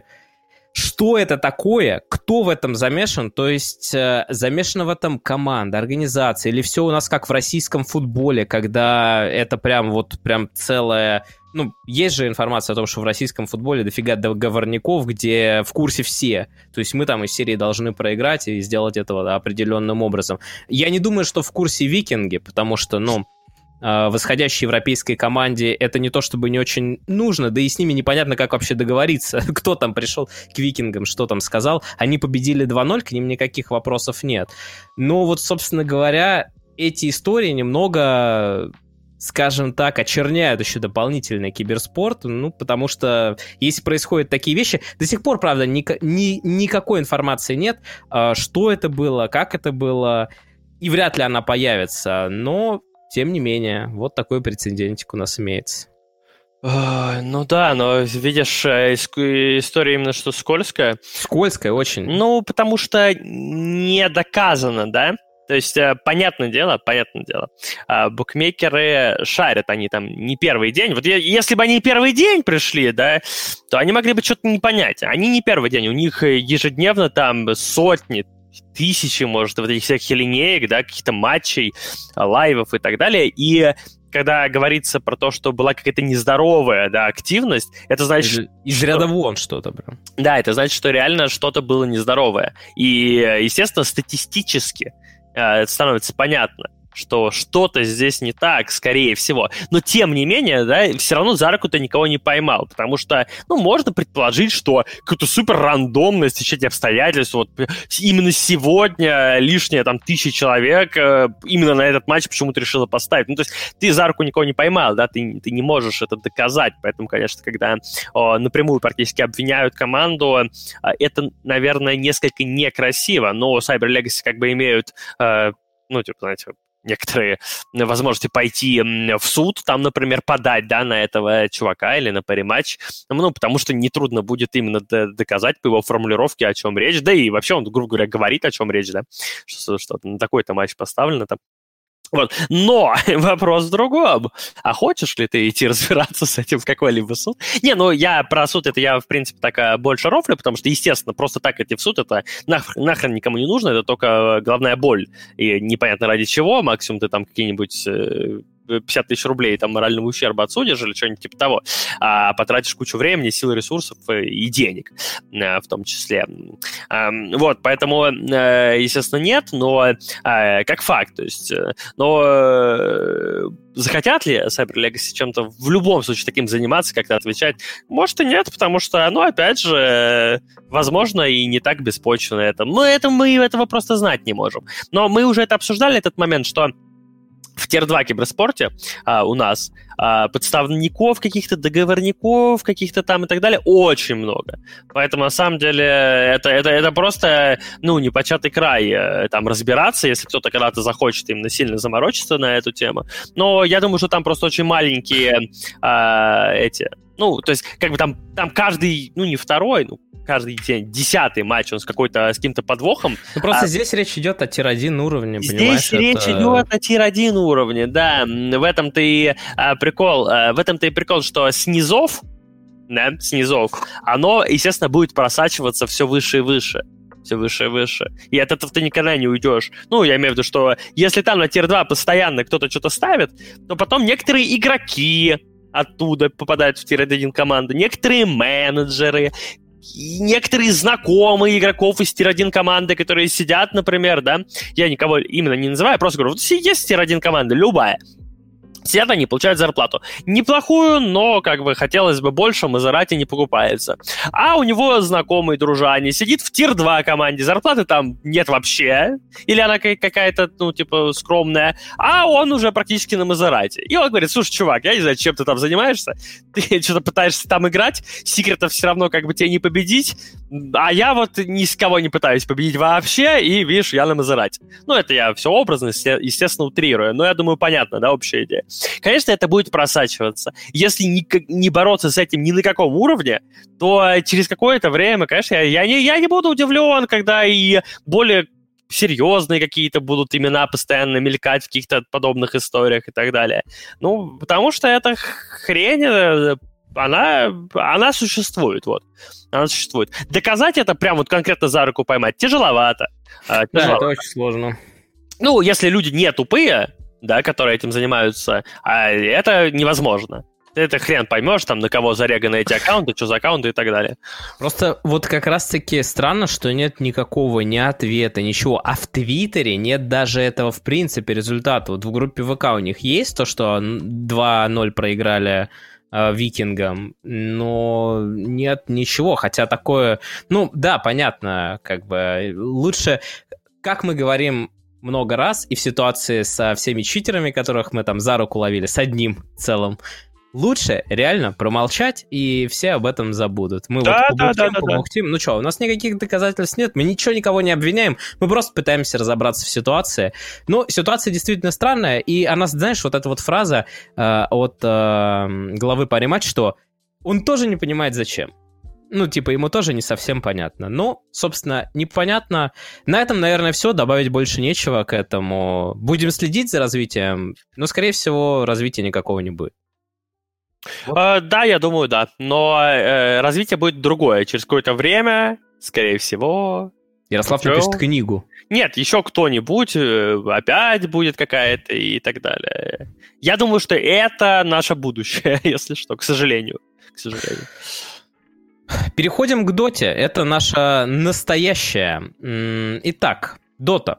что это такое, кто в этом замешан, то есть э, замешана в этом команда, организация, или все у нас как в российском футболе, когда это прям вот прям целая ну, есть же информация о том, что в российском футболе дофига договорников, где в курсе все. То есть мы там из серии должны проиграть и сделать это да, определенным образом. Я не думаю, что в курсе викинги, потому что, ну, восходящей европейской команде это не то чтобы не очень нужно, да и с ними непонятно, как вообще договориться. [LAUGHS] Кто там пришел к викингам, что там сказал. Они победили 2-0, к ним никаких вопросов нет. Но вот, собственно говоря, эти истории немного скажем так, очерняют еще дополнительно киберспорт, ну, потому что если происходят такие вещи, до сих пор, правда, ни, ни, никакой информации нет, а, что это было, как это было, и вряд ли она появится, но, тем не менее, вот такой прецедентик у нас имеется. Ну да, но видишь, э, история именно что скользкая. Скользкая очень. Ну, потому что не доказано, да? То есть, э, понятное дело, понятное дело, а, букмекеры шарят, они там не первый день. Вот если бы они первый день пришли, да, то они могли бы что-то не понять. Они не первый день, у них э, ежедневно там сотни, тысячи, может, вот этих всяких линеек, да, каких-то матчей, лайвов и так далее. И когда говорится про то, что была какая-то нездоровая да, активность, это значит... Из, из ряда вон что-то прям. Да, это значит, что реально что-то было нездоровое. И, естественно, статистически э, становится понятно, что что-то здесь не так, скорее всего. Но тем не менее, да, все равно за руку ты никого не поймал, потому что, ну, можно предположить, что какую-то супер рандомность, эти обстоятельств, вот именно сегодня лишнее там тысячи человек э, именно на этот матч почему-то решила поставить. Ну, то есть ты за руку никого не поймал, да, ты, ты не можешь это доказать, поэтому, конечно, когда о, напрямую практически обвиняют команду, э, это, наверное, несколько некрасиво, но Cyber Legacy как бы имеют э, ну, типа, знаете, некоторые возможности пойти в суд, там, например, подать, да, на этого чувака или на париматч, ну, потому что нетрудно будет именно доказать по его формулировке, о чем речь, да и вообще он, грубо говоря, говорит, о чем речь, да, что, что на такой-то матч поставлено там. Вот. Но [LAUGHS] вопрос в другом. А хочешь ли ты идти разбираться с этим в какой-либо суд? Не, ну я про суд это я, в принципе, так а, больше рофлю, потому что, естественно, просто так идти в суд это нахрен, нахрен никому не нужно, это только головная боль. И непонятно ради чего, максимум ты там какие-нибудь э, 50 тысяч рублей там морального ущерба отсудишь или что-нибудь типа того, а потратишь кучу времени, сил, ресурсов и денег э, в том числе. Вот, поэтому, э, естественно, нет, но э, как факт, то есть, но захотят ли Cyber Legacy чем-то в любом случае таким заниматься, как-то отвечать? Может и нет, потому что, ну, опять же, возможно, и не так беспочвенно это. Мы, это, мы этого просто знать не можем. Но мы уже это обсуждали, этот момент, что в Тир-2 киберспорте а, у нас а, подставников каких-то, договорников каких-то там и так далее очень много. Поэтому, на самом деле, это, это, это просто, ну, непочатый край э, там разбираться, если кто-то когда-то захочет именно сильно заморочиться на эту тему. Но я думаю, что там просто очень маленькие а, эти ну, то есть, как бы там, там каждый, ну, не второй, ну, каждый день, десятый матч, он с какой-то, с каким-то подвохом. Ну, просто а, здесь речь идет о тир-1 уровне, здесь понимаешь? Здесь речь это... идет о тир-1 уровне, да. В этом-то и а, прикол, а, в этом-то и прикол, что с низов, да, с низов, оно, естественно, будет просачиваться все выше и выше все выше и выше. И от этого ты никогда не уйдешь. Ну, я имею в виду, что если там на тир-2 постоянно кто-то что-то ставит, то потом некоторые игроки оттуда попадают в тир-1 команду, некоторые менеджеры, некоторые знакомые игроков из тир-1 команды, которые сидят, например, да, я никого именно не называю, просто говорю, вот есть тир-1 команда, любая, Сидят они, получают зарплату. Неплохую, но как бы хотелось бы больше, Maserati не покупается. А у него знакомый дружане сидит в тир-2 команде, зарплаты там нет вообще, или она какая-то, ну, типа, скромная, а он уже практически на Мазерате. И он говорит, слушай, чувак, я не знаю, чем ты там занимаешься, ты [LAUGHS] что-то пытаешься там играть, секретов все равно как бы тебе не победить, а я вот ни с кого не пытаюсь победить вообще, и, видишь, я на Мазерате. Ну, это я все образно, естественно, утрирую, но я думаю, понятно, да, общая идея. Конечно, это будет просачиваться. Если не, не бороться с этим ни на каком уровне, то через какое-то время, конечно, я, я, не, я не буду удивлен, когда и более серьезные какие-то будут имена постоянно мелькать в каких-то подобных историях и так далее. Ну, потому что это хрень, э, она, она существует, вот. Она существует. Доказать это прям вот конкретно за руку поймать тяжеловато. А, тяжеловато. Да, это очень сложно. Ну, если люди не тупые, да, которые этим занимаются, а это невозможно. Ты это хрен поймешь, там, на кого зареганы эти аккаунты, что за аккаунты и так далее. Просто вот как раз-таки странно, что нет никакого ни ответа, ничего. А в Твиттере нет даже этого, в принципе, результата. Вот в группе ВК у них есть то, что 2-0 проиграли викингам, но нет ничего, хотя такое, ну да, понятно, как бы лучше, как мы говорим много раз, и в ситуации со всеми читерами, которых мы там за руку ловили, с одним целым, лучше реально промолчать, и все об этом забудут. Мы да, вот да, да, да, помогтим. Да. Ну что, у нас никаких доказательств нет, мы ничего никого не обвиняем, мы просто пытаемся разобраться в ситуации. Но ситуация действительно странная, и она, знаешь, вот эта вот фраза э, от э, главы Париматч, что он тоже не понимает, зачем. Ну, типа, ему тоже не совсем понятно. Но, собственно, непонятно. На этом, наверное, все. Добавить больше нечего к этому. Будем следить за развитием, но, скорее всего, развития никакого не будет. Вот. Э, да, я думаю, да. Но э, развитие будет другое. Через какое-то время, скорее всего... Ярослав еще... напишет книгу. Нет, еще кто-нибудь э, опять будет какая-то и так далее. Я думаю, что это наше будущее, [LAUGHS] если что, к сожалению. К сожалению. Переходим к Доте. Это наша настоящая. Итак, Дота.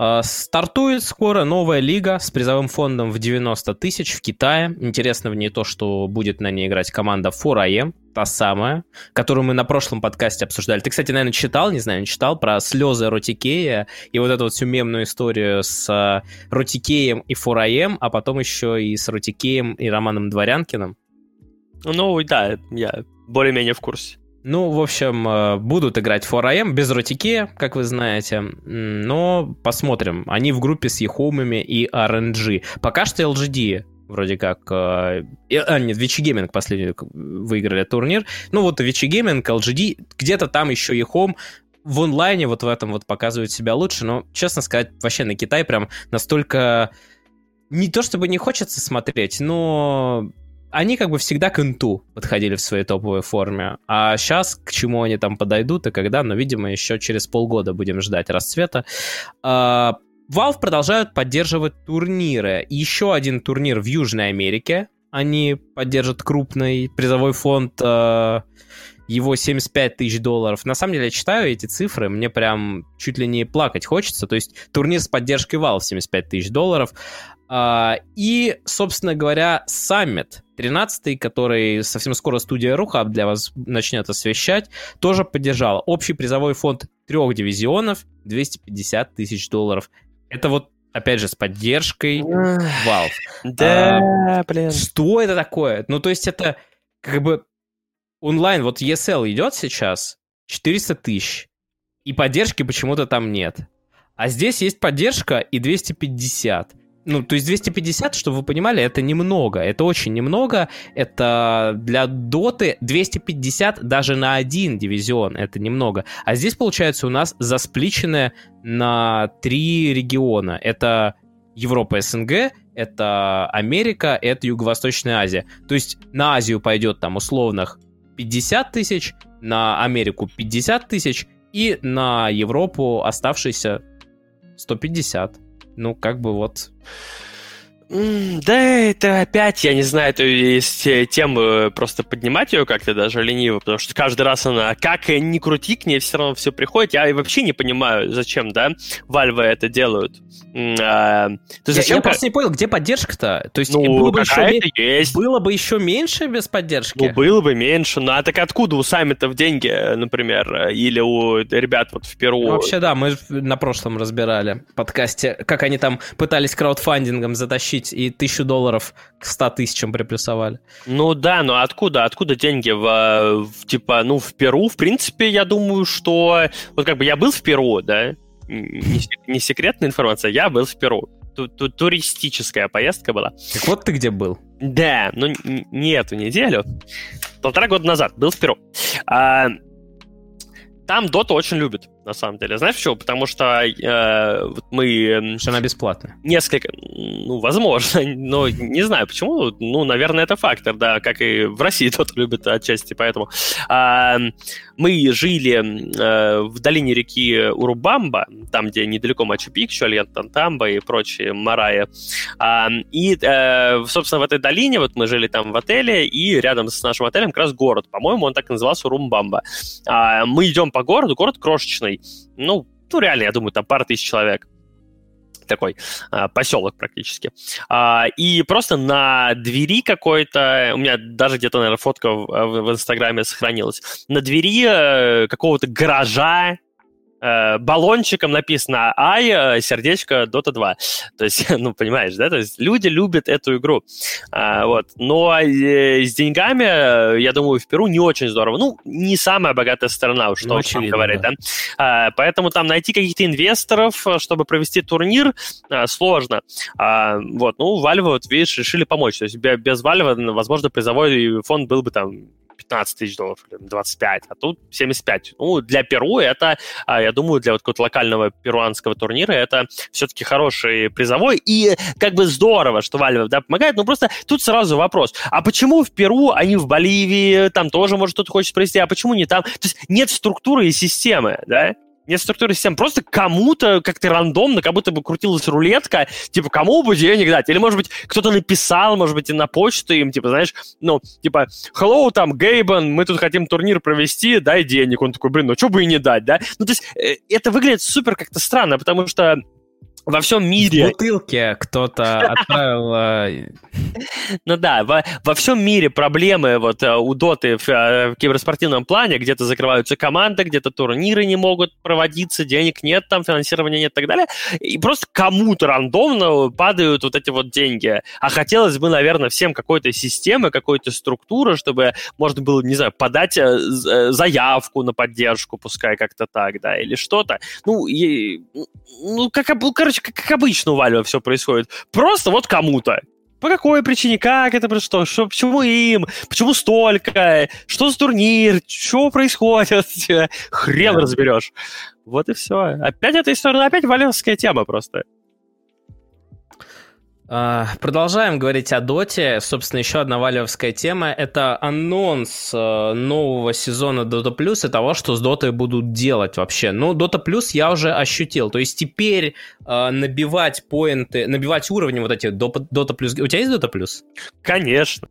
А, стартует скоро новая лига с призовым фондом в 90 тысяч в Китае. Интересно в ней то, что будет на ней играть команда 4AM, та самая, которую мы на прошлом подкасте обсуждали. Ты, кстати, наверное, читал, не знаю, читал, про слезы Ротикея и вот эту вот всю мемную историю с а, Ротикеем и 4AM, а потом еще и с Ротикеем и Романом Дворянкиным. Ну, да, я более-менее в курсе. Ну, в общем, э, будут играть 4AM без ротики, как вы знаете, но посмотрим. Они в группе с Ехомами и RNG. Пока что LGD вроде как... Э, а, нет, Vici Gaming последний выиграли турнир. Ну, вот Vici Gaming, LGD, где-то там еще Ehome в онлайне вот в этом вот показывают себя лучше, но, честно сказать, вообще на Китай прям настолько... Не то чтобы не хочется смотреть, но они как бы всегда к инту подходили в своей топовой форме. А сейчас к чему они там подойдут и когда, но, видимо, еще через полгода будем ждать расцвета. А, Valve продолжают поддерживать турниры. Еще один турнир в Южной Америке. Они поддержат крупный призовой фонд а, его 75 тысяч долларов. На самом деле, я читаю эти цифры, мне прям чуть ли не плакать хочется. То есть турнир с поддержкой Valve 75 тысяч долларов. А, и, собственно говоря, саммит 13 который совсем скоро студия Рухаб для вас начнет освещать, тоже поддержала. Общий призовой фонд трех дивизионов 250 тысяч долларов. Это вот опять же, с поддержкой Valve. Да, а, блин. Что это такое? Ну, то есть это как бы онлайн, вот ESL идет сейчас 400 тысяч, и поддержки почему-то там нет. А здесь есть поддержка и 250. Ну, то есть 250, чтобы вы понимали, это немного. Это очень немного. Это для доты 250 даже на один дивизион. Это немного. А здесь, получается, у нас заспличенное на три региона. Это Европа, СНГ, это Америка, это Юго-Восточная Азия. То есть на Азию пойдет там условных 50 тысяч, на Америку 50 тысяч и на Европу оставшиеся 150. Ну, как бы вот да, это опять, я не знаю, то есть тему просто поднимать ее как-то даже лениво, потому что каждый раз она, как ни крути, к ней все равно все приходит. Я вообще не понимаю, зачем, да, Valve это делают. А, то зачем? Я, я просто не понял, где поддержка-то? То есть ну, было, бы еще есть. было бы еще меньше без поддержки? Ну, было бы меньше, ну а так откуда у Саммитов деньги, например, или у ребят вот в Перу? Ну, вообще, да, мы на прошлом разбирали подкасте, как они там пытались краудфандингом затащить получить и тысячу долларов к 100 тысячам приплюсовали. Ну да, но откуда, откуда деньги в, в типа, ну, в Перу, в принципе, я думаю, что, вот как бы я был в Перу, да, не, не секретная информация, я был в Перу. Ту -ту Туристическая поездка была. Так вот ты где был? Да, ну не эту неделю. Полтора года назад был в Перу. А, там Доту очень любят. На самом деле. Знаешь почему? Потому что э, мы... Что она бесплатная. Несколько... Ну, возможно, [LAUGHS] но не знаю почему. Ну, наверное, это фактор, да, как и в России [LAUGHS] тот любит отчасти, поэтому... Э, мы жили э, в долине реки Урубамба, там, где недалеко Мачу-Пикчу, Альянтантамба и прочие Марая. Э, и, э, собственно, в этой долине вот мы жили там в отеле, и рядом с нашим отелем как раз город. По-моему, он так и назывался Урумбамба. Э, мы идем по городу, город крошечный, ну, ну, реально, я думаю, там пара тысяч человек такой а, поселок практически. А, и просто на двери какой-то, у меня даже где-то, наверное, фотка в, в Инстаграме сохранилась, на двери э, какого-то гаража э, баллончиком написано «Ай, сердечко, Dota 2». То есть, [LAUGHS] ну, понимаешь, да? То есть люди любят эту игру. А, вот. Но э, с деньгами, э, я думаю, в Перу не очень здорово. Ну, не самая богатая страна, что ну, очевидно, говорить, да. да? А, поэтому там найти каких-то инвесторов, чтобы провести турнир, а, сложно. А, вот, ну, Valve, вот, видишь, решили помочь. То есть без Valve, возможно, призовой фонд был бы там 15 тысяч долларов или 25, а тут 75. Ну, для Перу это, а, я думаю, для вот какого-то локального перуанского турнира это все-таки хороший призовой, и как бы здорово, что Valve да, помогает, но просто тут сразу вопрос, а почему в Перу, а не в Боливии, там тоже, может, кто-то хочет провести, а почему не там? То есть нет структуры и системы, да? Нет структуры системы, просто кому-то как-то рандомно, как будто бы крутилась рулетка, типа, кому бы денег дать? Или, может быть, кто-то написал, может быть, и на почту им, типа, знаешь, ну, типа, hello, там, Гейбан, мы тут хотим турнир провести, дай денег. Он такой, блин, ну, что бы и не дать, да? Ну, то есть, э, это выглядит супер как-то странно, потому что во всем мире... В бутылке кто-то [LAUGHS] отправил... Э, ну да, во, во всем мире проблемы вот э, у Доты в, э, в киберспортивном плане, где-то закрываются команды, где-то турниры не могут проводиться, денег нет, там финансирования нет и так далее, и просто кому-то рандомно падают вот эти вот деньги. А хотелось бы, наверное, всем какой-то системы, какой-то структуры, чтобы можно было, не знаю, подать заявку на поддержку, пускай как-то так, да, или что-то. Ну, и, ну, как, короче, короче, как, как обычно у Valve все происходит. Просто вот кому-то. По какой причине, как это, что, что, почему им, почему столько, что за турнир, что происходит, [LAUGHS] хрен разберешь. Вот и все. Опять эта история, опять валевская тема просто. А, продолжаем говорить о Доте. Собственно, еще одна валевская тема. Это анонс э, нового сезона Dota Plus и того, что с Дотой будут делать вообще. Ну, Dota Plus я уже ощутил. То есть теперь э, набивать поинты, набивать уровни вот эти Dota Plus... У тебя есть Dota Plus? Конечно.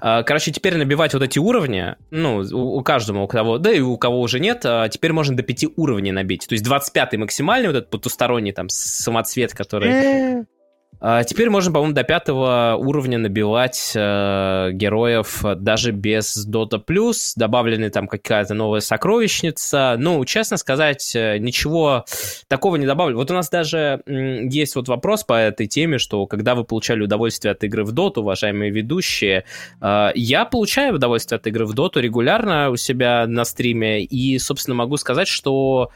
Короче, теперь набивать вот эти уровни, ну, у, у каждого, у кого, да и у кого уже нет, теперь можно до 5 уровней набить. То есть 25-й максимальный, вот этот потусторонний там самоцвет, который э. Теперь можно, по-моему, до пятого уровня набивать э, героев даже без Dota+, добавлены там какая-то новая сокровищница. Ну, честно сказать, э, ничего такого не добавлю. Вот у нас даже есть вот вопрос по этой теме, что когда вы получали удовольствие от игры в Dota, уважаемые ведущие, э, я получаю удовольствие от игры в Dota регулярно у себя на стриме, и, собственно, могу сказать, что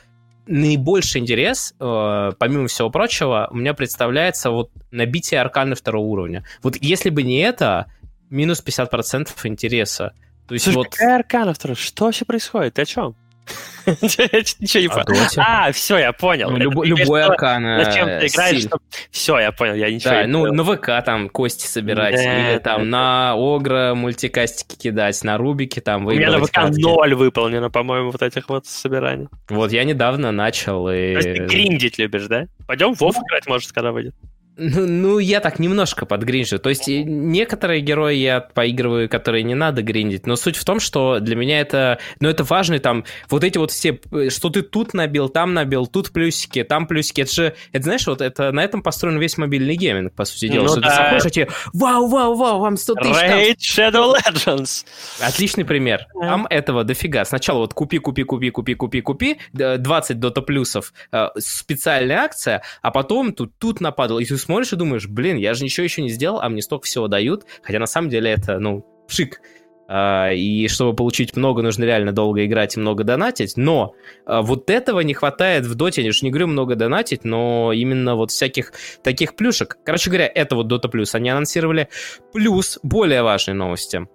наибольший интерес, э, помимо всего прочего, у меня представляется вот набитие арканы второго уровня. Вот если бы не это, минус 50% интереса. То есть Слушай, вот... какая аркана второго? Что вообще происходит? Ты о чем? Ничего не понял. А, все, я понял. Ну, любой аркан. Зачем ты играешь? Все, я понял, я ничего не ну на ВК там кости собирать, или там на Огра мультикастики кидать, на Рубике там. У меня на ВК ноль выполнено, по-моему, вот этих вот собираний. Вот я недавно начал и... То есть ты гриндить любишь, да? Пойдем в Вов играть, может, когда выйдет. Ну, ну, я так немножко подгринжу. То есть некоторые герои я поигрываю, которые не надо гриндить, но суть в том, что для меня это, ну, это важно, там, вот эти вот все, что ты тут набил, там набил, тут плюсики, там плюсики, это же, это знаешь, вот это, на этом построен весь мобильный гейминг, по сути дела, ну, что да. ты заходишь, и тебе, вау, вау, вау, вам 100 тысяч. Raid Shadow Legends. Отличный пример. Там этого дофига. Сначала вот купи, купи, купи, купи, купи, купи, 20 дота плюсов, э, специальная акция, а потом тут, тут нападал, и ты смотришь и думаешь, блин, я же ничего еще не сделал, а мне столько всего дают, хотя на самом деле это, ну, пшик. Uh, и чтобы получить много, нужно реально долго играть и много донатить. Но uh, вот этого не хватает в доте. Я же не говорю много донатить, но именно вот всяких таких плюшек. Короче говоря, это вот Dota Plus они анонсировали. Плюс более важные новости.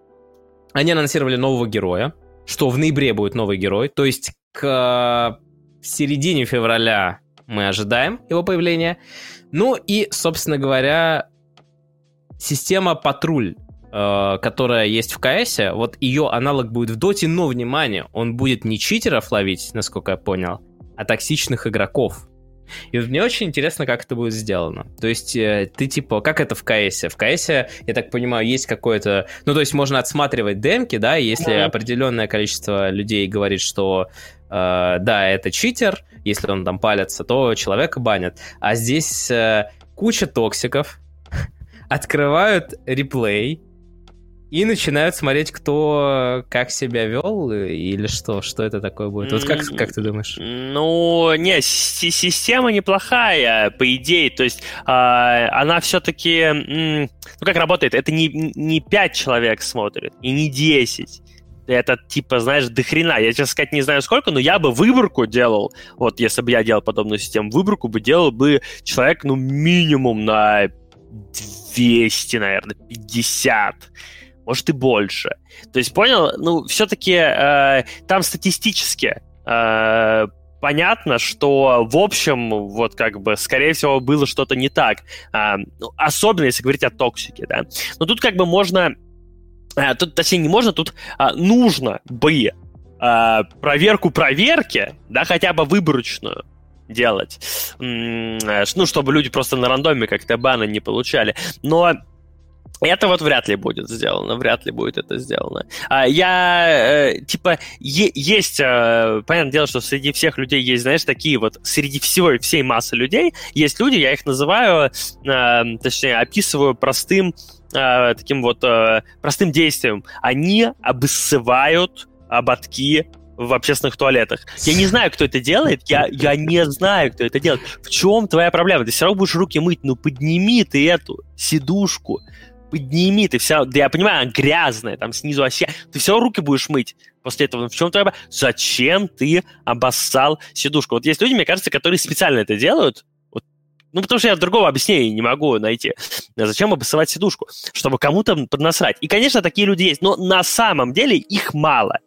Они анонсировали нового героя, что в ноябре будет новый герой. То есть к в середине февраля мы ожидаем его появления. Ну и, собственно говоря, система патруль, э, которая есть в КС, вот ее аналог будет в Доте, но, внимание, он будет не читеров ловить, насколько я понял, а токсичных игроков. И мне очень интересно, как это будет сделано. То есть э, ты типа, как это в КС? В КС, я так понимаю, есть какое-то... Ну, то есть можно отсматривать демки, да, если да. определенное количество людей говорит, что э, да, это читер, если он там палится, то человека банят. А здесь э, куча токсиков, [LAUGHS] открывают реплей, и начинают смотреть, кто как себя вел или что, что это такое будет. Вот как, как ты думаешь? Ну, не, система неплохая, по идее. То есть э, она все-таки... Ну, как работает? Это не, не 5 человек смотрит, и не 10 это типа, знаешь, дохрена. Я, честно сказать, не знаю сколько, но я бы выборку делал, вот если бы я делал подобную систему, выборку бы делал бы человек, ну, минимум на 200, наверное, 50 может и больше. То есть, понял, ну, все-таки э, там статистически э, понятно, что в общем, вот как бы, скорее всего, было что-то не так. Э, ну, особенно, если говорить о токсике, да. Но тут как бы можно... Э, тут, точнее, не можно, тут э, нужно бы э, проверку проверки, да, хотя бы выборочную, делать. Ну, чтобы люди просто на рандоме как-то баны не получали. Но это вот вряд ли будет сделано, вряд ли будет это сделано. А, я, э, типа, есть, э, понятное дело, что среди всех людей есть, знаешь, такие вот, среди всего, всей массы людей есть люди, я их называю, э, точнее, описываю простым, э, таким вот, э, простым действием. Они обыссывают ободки в общественных туалетах. Я не знаю, кто это делает, я, я не знаю, кто это делает. В чем твоя проблема? Ты все равно будешь руки мыть, ну подними ты эту сидушку, подними, ты вся, да я понимаю, она грязная, там снизу вообще, ты все руки будешь мыть после этого. В чем твоя... Зачем ты обоссал сидушку? Вот есть люди, мне кажется, которые специально это делают, ну, потому что я другого объяснения не могу найти. Зачем обоссывать сидушку? Чтобы кому-то поднасрать. И, конечно, такие люди есть, но на самом деле их мало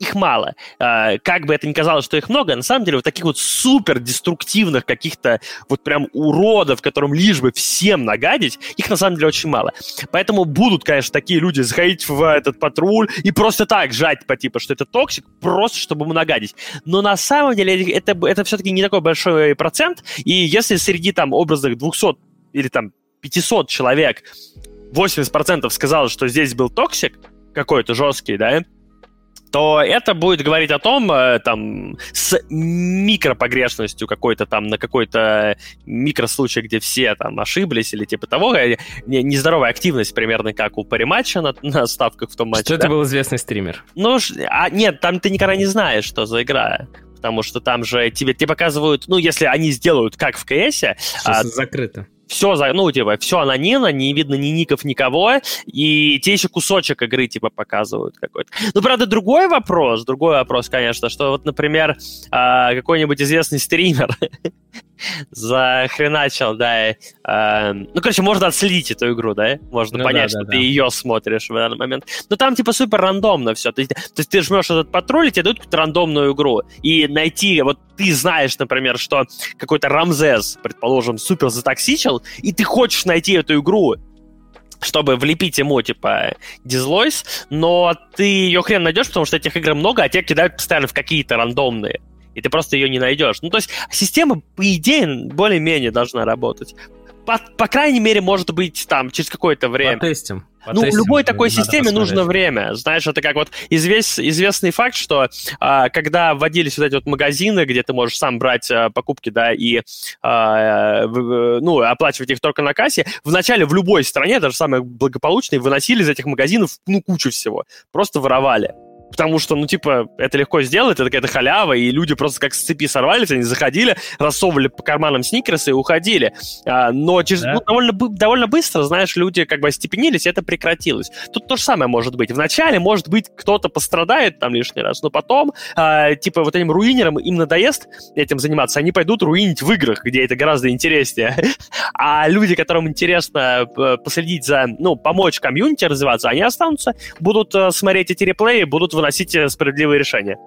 их мало. А, как бы это ни казалось, что их много, на самом деле вот таких вот супер деструктивных каких-то вот прям уродов, которым лишь бы всем нагадить, их на самом деле очень мало. Поэтому будут, конечно, такие люди заходить в этот патруль и просто так жать по типу, что это токсик, просто чтобы ему нагадить. Но на самом деле это, это все-таки не такой большой процент, и если среди там образных 200 или там 500 человек 80% сказало, что здесь был токсик какой-то жесткий, да, то это будет говорить о том, э, там, с микропогрешностью какой-то там, на какой-то микрослучай, где все там ошиблись или типа того, э, нездоровая активность примерно как у париматча на, [LAUGHS] на ставках в том матче. Что да? это был известный стример? Ну, а, нет, там ты никогда не знаешь, что за игра потому что там же тебе, тебе показывают, ну, если они сделают как в КС... А, закрыто все, ну, типа, все анонимно, не видно ни ников, никого, и те еще кусочек игры, типа, показывают какой-то. Ну, правда, другой вопрос, другой вопрос, конечно, что вот, например, а, какой-нибудь известный стример [LAUGHS] захреначил, да. Э, ну, короче, можно отследить эту игру, да? Можно ну, понять, да, что да, ты да. ее смотришь в данный момент. Но там, типа, супер рандомно все. То есть, то есть ты жмешь этот патруль, и тебе дают какую-то рандомную игру. И найти, вот ты знаешь, например, что какой-то Рамзес, предположим, супер затоксичил, и ты хочешь найти эту игру, чтобы влепить ему, типа, дизлойс, но ты ее хрен найдешь, потому что этих игр много, а те кидают постоянно в какие-то рандомные и ты просто ее не найдешь. Ну, то есть система, по идее, более-менее должна работать. По, по крайней мере, может быть, там, через какое-то время. Потестим. Ну, любой такой системе нужно время. Знаешь, это как вот извест, известный факт, что а, когда вводились вот эти вот магазины, где ты можешь сам брать а, покупки, да, и а, в, ну, оплачивать их только на кассе, вначале в любой стране, даже самые благополучные, выносили из этих магазинов, ну, кучу всего. Просто воровали потому что, ну, типа, это легко сделать, это какая-то халява, и люди просто как с цепи сорвались, они заходили, рассовывали по карманам сникерсы и уходили. А, но через, да? ну, довольно, довольно быстро, знаешь, люди как бы остепенились, и это прекратилось. Тут то же самое может быть. Вначале, может быть, кто-то пострадает там лишний раз, но потом, а, типа, вот этим руинерам им надоест этим заниматься, они пойдут руинить в играх, где это гораздо интереснее. [LAUGHS] А люди, которым интересно э, последить за, ну, помочь комьюнити развиваться, они останутся, будут э, смотреть эти реплеи, будут выносить э, справедливые решения.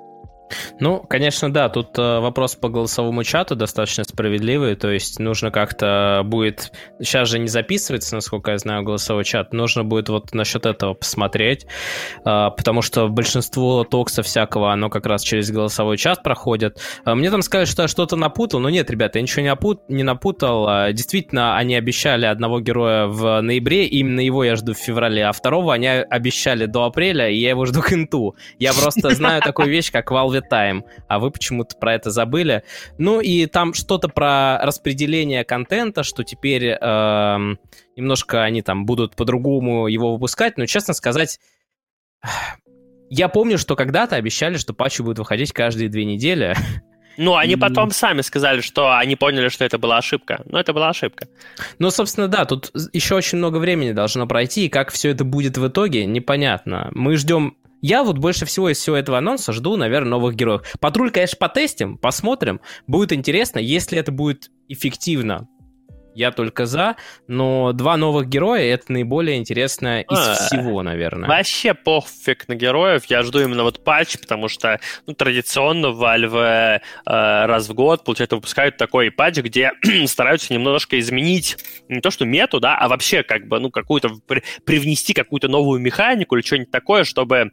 Ну, конечно, да, тут э, вопрос по голосовому чату достаточно справедливый, то есть нужно как-то будет, сейчас же не записывается, насколько я знаю, голосовой чат, нужно будет вот насчет этого посмотреть, э, потому что большинство токса всякого, оно как раз через голосовой чат проходит. Э, мне там сказали, что я что-то напутал, но нет, ребята, я ничего не, опут, не напутал, действительно, они обещали одного героя в ноябре, именно его я жду в феврале, а второго они обещали до апреля, и я его жду к инту. Я просто знаю такую вещь, как Valve Time, а вы почему-то про это забыли. Ну и там что-то про распределение контента, что теперь э, немножко они там будут по-другому его выпускать, но, честно сказать, [SIGHS] я помню, что когда-то обещали, что патчи будут выходить каждые две недели. [LAUGHS] Ну, они потом сами сказали, что они поняли, что это была ошибка. Но это была ошибка. Ну, собственно, да, тут еще очень много времени должно пройти, и как все это будет в итоге, непонятно. Мы ждем я вот больше всего из всего этого анонса жду, наверное, новых героев. Патруль, конечно, потестим, посмотрим. Будет интересно, если это будет эффективно. Я только за, но два новых героя это наиболее интересное из а, всего, наверное. Вообще пофиг на героев. Я жду именно вот патч, потому что ну, традиционно Valve э, раз в год, получается, выпускают такой патч, где [CLEARS THROAT] стараются немножко изменить не то что мету, да, а вообще как бы ну какую-то привнести какую-то новую механику или что-нибудь такое, чтобы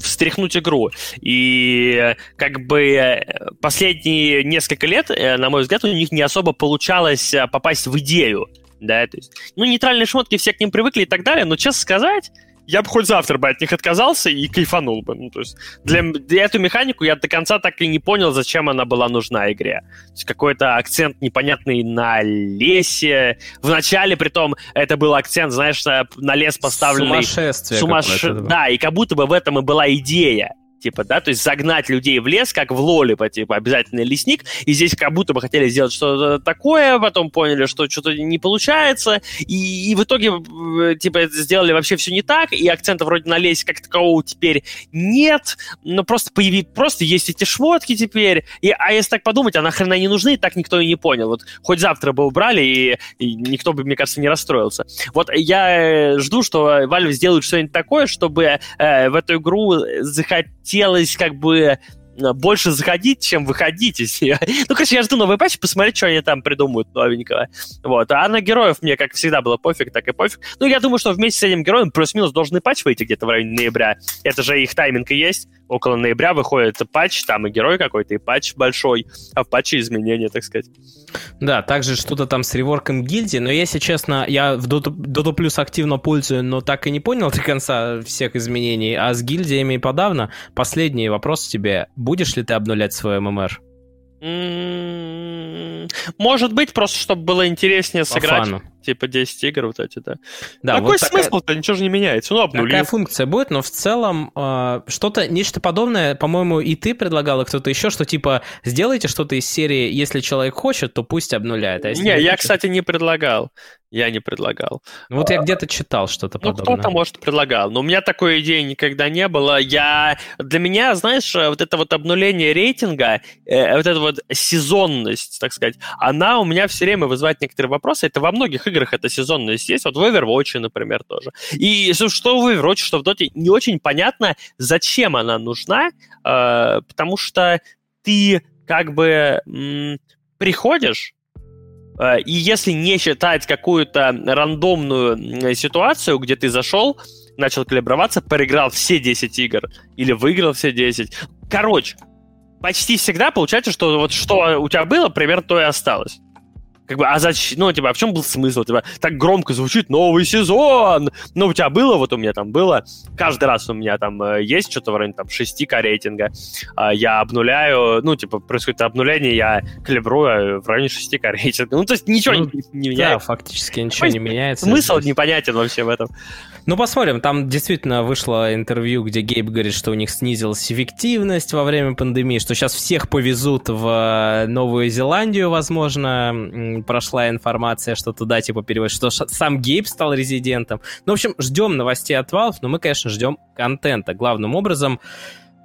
встряхнуть игру. И как бы последние несколько лет, э, на мой взгляд, у них не особо получалось э, попасть в идею. Да, то есть, ну, нейтральные шмотки, все к ним привыкли и так далее, но, честно сказать, я бы хоть завтра бы от них отказался и кайфанул бы. Ну, то есть для, для эту механику я до конца так и не понял, зачем она была нужна игре. То есть какой-то акцент непонятный на лесе. Вначале, при том, это был акцент, знаешь, на лес поставленный... Сумасшествие. Сумаш... Да, и как будто бы в этом и была идея типа, да, то есть загнать людей в лес, как в Лолипа, типа, обязательно лесник, и здесь как будто бы хотели сделать что-то такое, потом поняли, что что-то не получается, и, и в итоге, э, типа, сделали вообще все не так, и акцента вроде на лесе как такового теперь нет, но просто появи, просто есть эти шмотки теперь, и, а если так подумать, а нахрена не нужны, так никто и не понял, вот хоть завтра бы убрали, и, и никто бы, мне кажется, не расстроился. Вот я э, жду, что Valve сделают что-нибудь такое, чтобы э, в эту игру захотеть хотелось как бы Э, больше заходить, чем выходить. [LAUGHS] ну, короче, я жду новый патч, посмотреть, что они там придумают новенького. Вот. А на героев мне, как всегда, было пофиг, так и пофиг. Ну, я думаю, что вместе с этим героем плюс-минус должны патч выйти где-то в районе ноября. Это же их тайминг и есть. Около ноября выходит патч, там и герой какой-то, и патч большой, а в патче изменения, так сказать. Да, также что-то там с реворком гильдии, но если честно, я в Dota, Plus активно пользую, но так и не понял до конца всех изменений, а с гильдиями подавно. Последний вопрос тебе будешь ли ты обнулять свой ММР? Может быть, просто чтобы было интереснее По сыграть. Фану типа 10 игр вот эти, да. да Какой вот смысл-то? Ничего же не меняется. Ну, обнули. Такая функция будет, но в целом э, что-то, нечто подобное, по-моему, и ты предлагал, и кто-то еще, что типа сделайте что-то из серии, если человек хочет, то пусть обнуляет. А не, не я, хочет... кстати, не предлагал. Я не предлагал. Ну, вот я где-то читал что-то ну, подобное. Ну, кто-то, может, предлагал. Но у меня такой идеи никогда не было. Я... Для меня, знаешь, вот это вот обнуление рейтинга, э, вот эта вот сезонность, так сказать, она у меня все время вызывает некоторые вопросы. Это во многих играх эта сезонность есть, вот в Overwatch, например, тоже. И что в Overwatch, что в Dota, не очень понятно, зачем она нужна, э, потому что ты как бы м, приходишь, э, и если не считать какую-то рандомную ситуацию, где ты зашел, начал калиброваться, проиграл все 10 игр или выиграл все 10. Короче, почти всегда получается, что вот что у тебя было, примерно то и осталось. Как бы, а зачем? Ну, типа, а в чем был смысл? Типа, так громко звучит новый сезон! Ну, у тебя было, вот у меня там было, каждый раз у меня там э, есть что-то в районе там 6к рейтинга. Э, я обнуляю, ну, типа, происходит обнуление, я калибрую в районе 6к рейтинга. Ну, то есть ничего ну, не, не меняется. Да, фактически ничего не меняется. Смысл здесь. непонятен вообще в этом. Ну, посмотрим. Там действительно вышло интервью, где Гейб говорит, что у них снизилась эффективность во время пандемии, что сейчас всех повезут в Новую Зеландию, возможно. Прошла информация, что туда типа переводят, что сам Гейб стал резидентом. Ну, в общем, ждем новостей от Valve, но мы, конечно, ждем контента. Главным образом,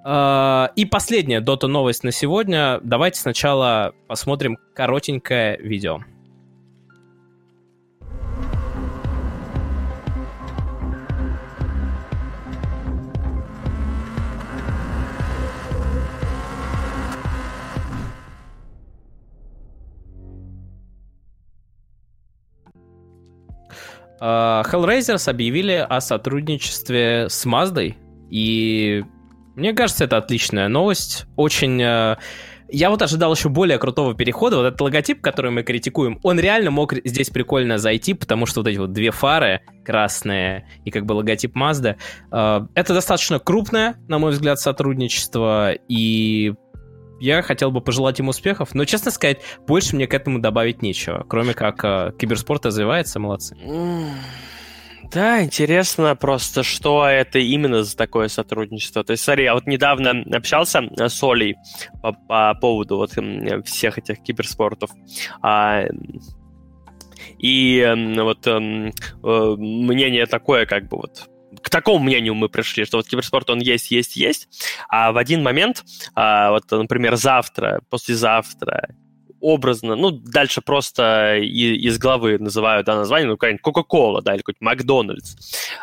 а, и последняя Дота новость на сегодня. Давайте сначала посмотрим коротенькое видео. Hellraisers объявили о сотрудничестве с Маздой, и мне кажется, это отличная новость. Очень я вот ожидал еще более крутого перехода. Вот этот логотип, который мы критикуем, он реально мог здесь прикольно зайти, потому что вот эти вот две фары красные и как бы логотип Mazda, э, это достаточно крупное, на мой взгляд, сотрудничество, и я хотел бы пожелать им успехов, но, честно сказать, больше мне к этому добавить нечего, кроме как э, киберспорт развивается, молодцы. Да, интересно просто, что это именно за такое сотрудничество. То есть, смотри, я вот недавно общался с Олей по, по поводу вот всех этих киберспортов. А, и вот э, мнение такое, как бы вот к такому мнению мы пришли, что вот киберспорт, он есть, есть, есть, а в один момент, а, вот, например, завтра, послезавтра образно, ну, дальше просто из головы называю да, название, ну, какая-нибудь Кока-Кола, да, или какой-нибудь Макдональдс,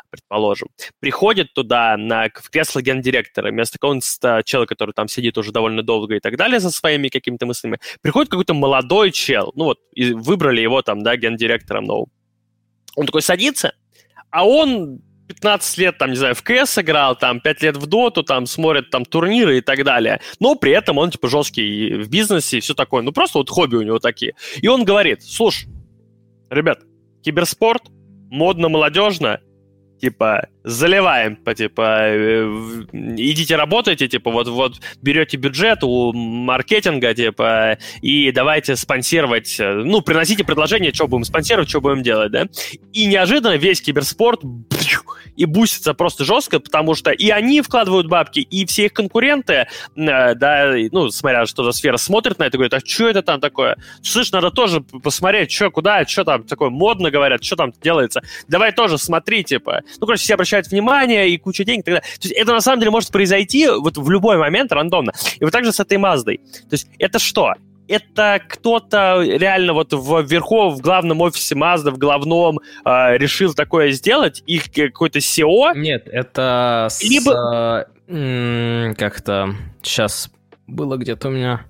предположим, приходит туда на, в кресло гендиректора, вместо какого-нибудь человека, который там сидит уже довольно долго и так далее со своими какими-то мыслями, приходит какой-то молодой чел, ну, вот, и выбрали его там, да, гендиректором новым. Он такой садится, а он 15 лет, там, не знаю, в КС играл, там, 5 лет в Доту, там, смотрит там турниры и так далее. Но при этом он, типа, жесткий в бизнесе и все такое. Ну, просто вот хобби у него такие. И он говорит, слушай, ребят, киберспорт, модно, молодежно, типа, заливаем, по, типа, э, идите работайте, типа, вот, вот берете бюджет у маркетинга, типа, и давайте спонсировать, э, ну, приносите предложение, что будем спонсировать, что будем делать, да? И неожиданно весь киберспорт и бустится просто жестко, потому что и они вкладывают бабки, и все их конкуренты, э, да, ну, смотря что за сфера, смотрят на это и говорят, а что это там такое? Слышь, надо тоже посмотреть, что, куда, что там такое модно говорят, что там делается. Давай тоже смотри, типа. Ну, короче, все обращают внимание и куча денег и так далее. То есть это на самом деле может произойти вот в любой момент рандомно. И вот так же с этой Маздой. То есть это что? Это кто-то реально вот в верху, в главном офисе Mazda, в главном, э, решил такое сделать? Их какой-то SEO? Нет, это Либо... с... Как-то сейчас было где-то у меня...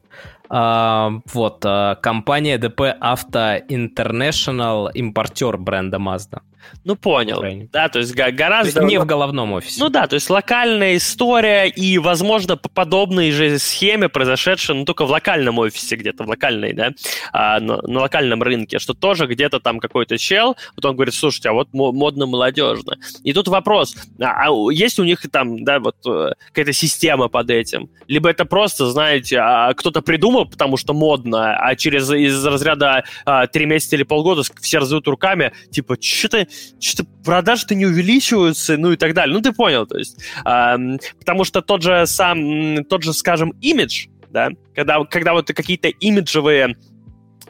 А, вот, а, компания DP Auto International, импортер бренда Mazda. Ну, понял. Да, то есть гораздо... То есть не в головном офисе. Ну да, то есть локальная история и, возможно, по подобной же схеме, произошедшей, ну, только в локальном офисе где-то, в локальной, да, а, на, на локальном рынке, что тоже где-то там какой-то чел, вот он говорит, слушайте, а вот модно-молодежно. И тут вопрос, а, а есть у них там, да, вот э, какая-то система под этим? Либо это просто, знаете, а, кто-то придумал, потому что модно, а через из разряда а, три месяца или полгода все разведут руками, типа, что-то что-то продажи-то не увеличиваются, ну и так далее. Ну, ты понял, то есть. Э, потому что тот же сам, тот же, скажем, имидж, да, когда, когда вот какие-то имиджевые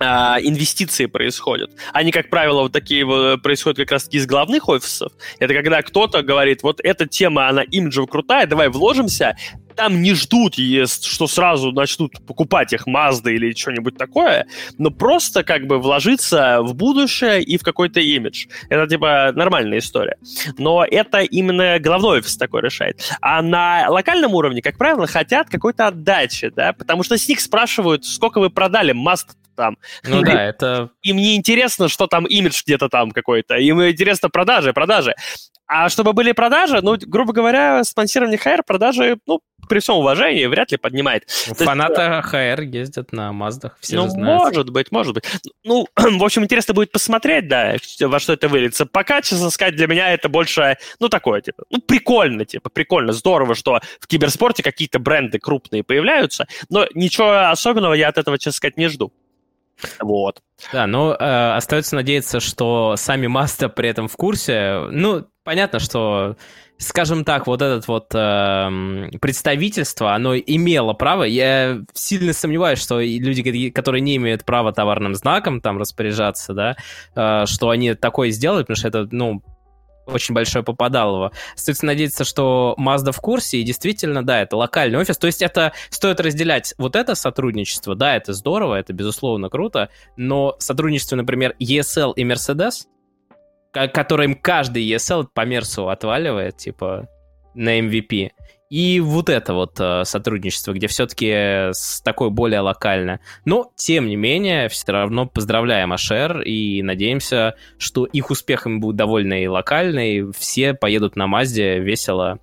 а, инвестиции происходят. Они, как правило, вот такие вот происходят как раз-таки из главных офисов. Это когда кто-то говорит, вот эта тема, она имиджево крутая, давай вложимся, там не ждут, что сразу начнут покупать их Mazda или что-нибудь такое, но просто как бы вложиться в будущее и в какой-то имидж. Это типа нормальная история. Но это именно головной офис такой решает. А на локальном уровне, как правило, хотят какой-то отдачи, да, потому что с них спрашивают, сколько вы продали Mazda там. Ну да, это... Им не интересно, что там имидж где-то там какой-то. Им интересно продажи, продажи. А чтобы были продажи, ну, грубо говоря, спонсирование HR продажи, ну, при всем уважении, вряд ли поднимает. Фанаты есть, HR ездят на Маздах, все Ну, знают. может быть, может быть. Ну, [CLEARS THROAT] в общем, интересно будет посмотреть, да, во что это выльется. Пока, честно сказать, для меня это больше, ну, такое, типа, ну, прикольно, типа, прикольно, здорово, что в киберспорте какие-то бренды крупные появляются, но ничего особенного я от этого, честно сказать, не жду. Вот. Да, ну, э, остается надеяться, что сами Маста при этом в курсе. Ну, понятно, что, скажем так, вот этот вот э, представительство, оно имело право. Я сильно сомневаюсь, что люди, которые не имеют права товарным знаком там распоряжаться, да, э, что они такое сделают, потому что это, ну, очень большое попадалово. Остается надеяться, что Mazda в курсе, и действительно, да, это локальный офис. То есть это стоит разделять вот это сотрудничество, да, это здорово, это безусловно круто, но сотрудничество, например, ESL и Mercedes, которым каждый ESL по Мерсу отваливает, типа, на MVP, и вот это вот э, сотрудничество, где все-таки с такой более локально. Но, тем не менее, все равно поздравляем Ашер и надеемся, что их успехами будут довольны и локально, и все поедут на Мазде весело,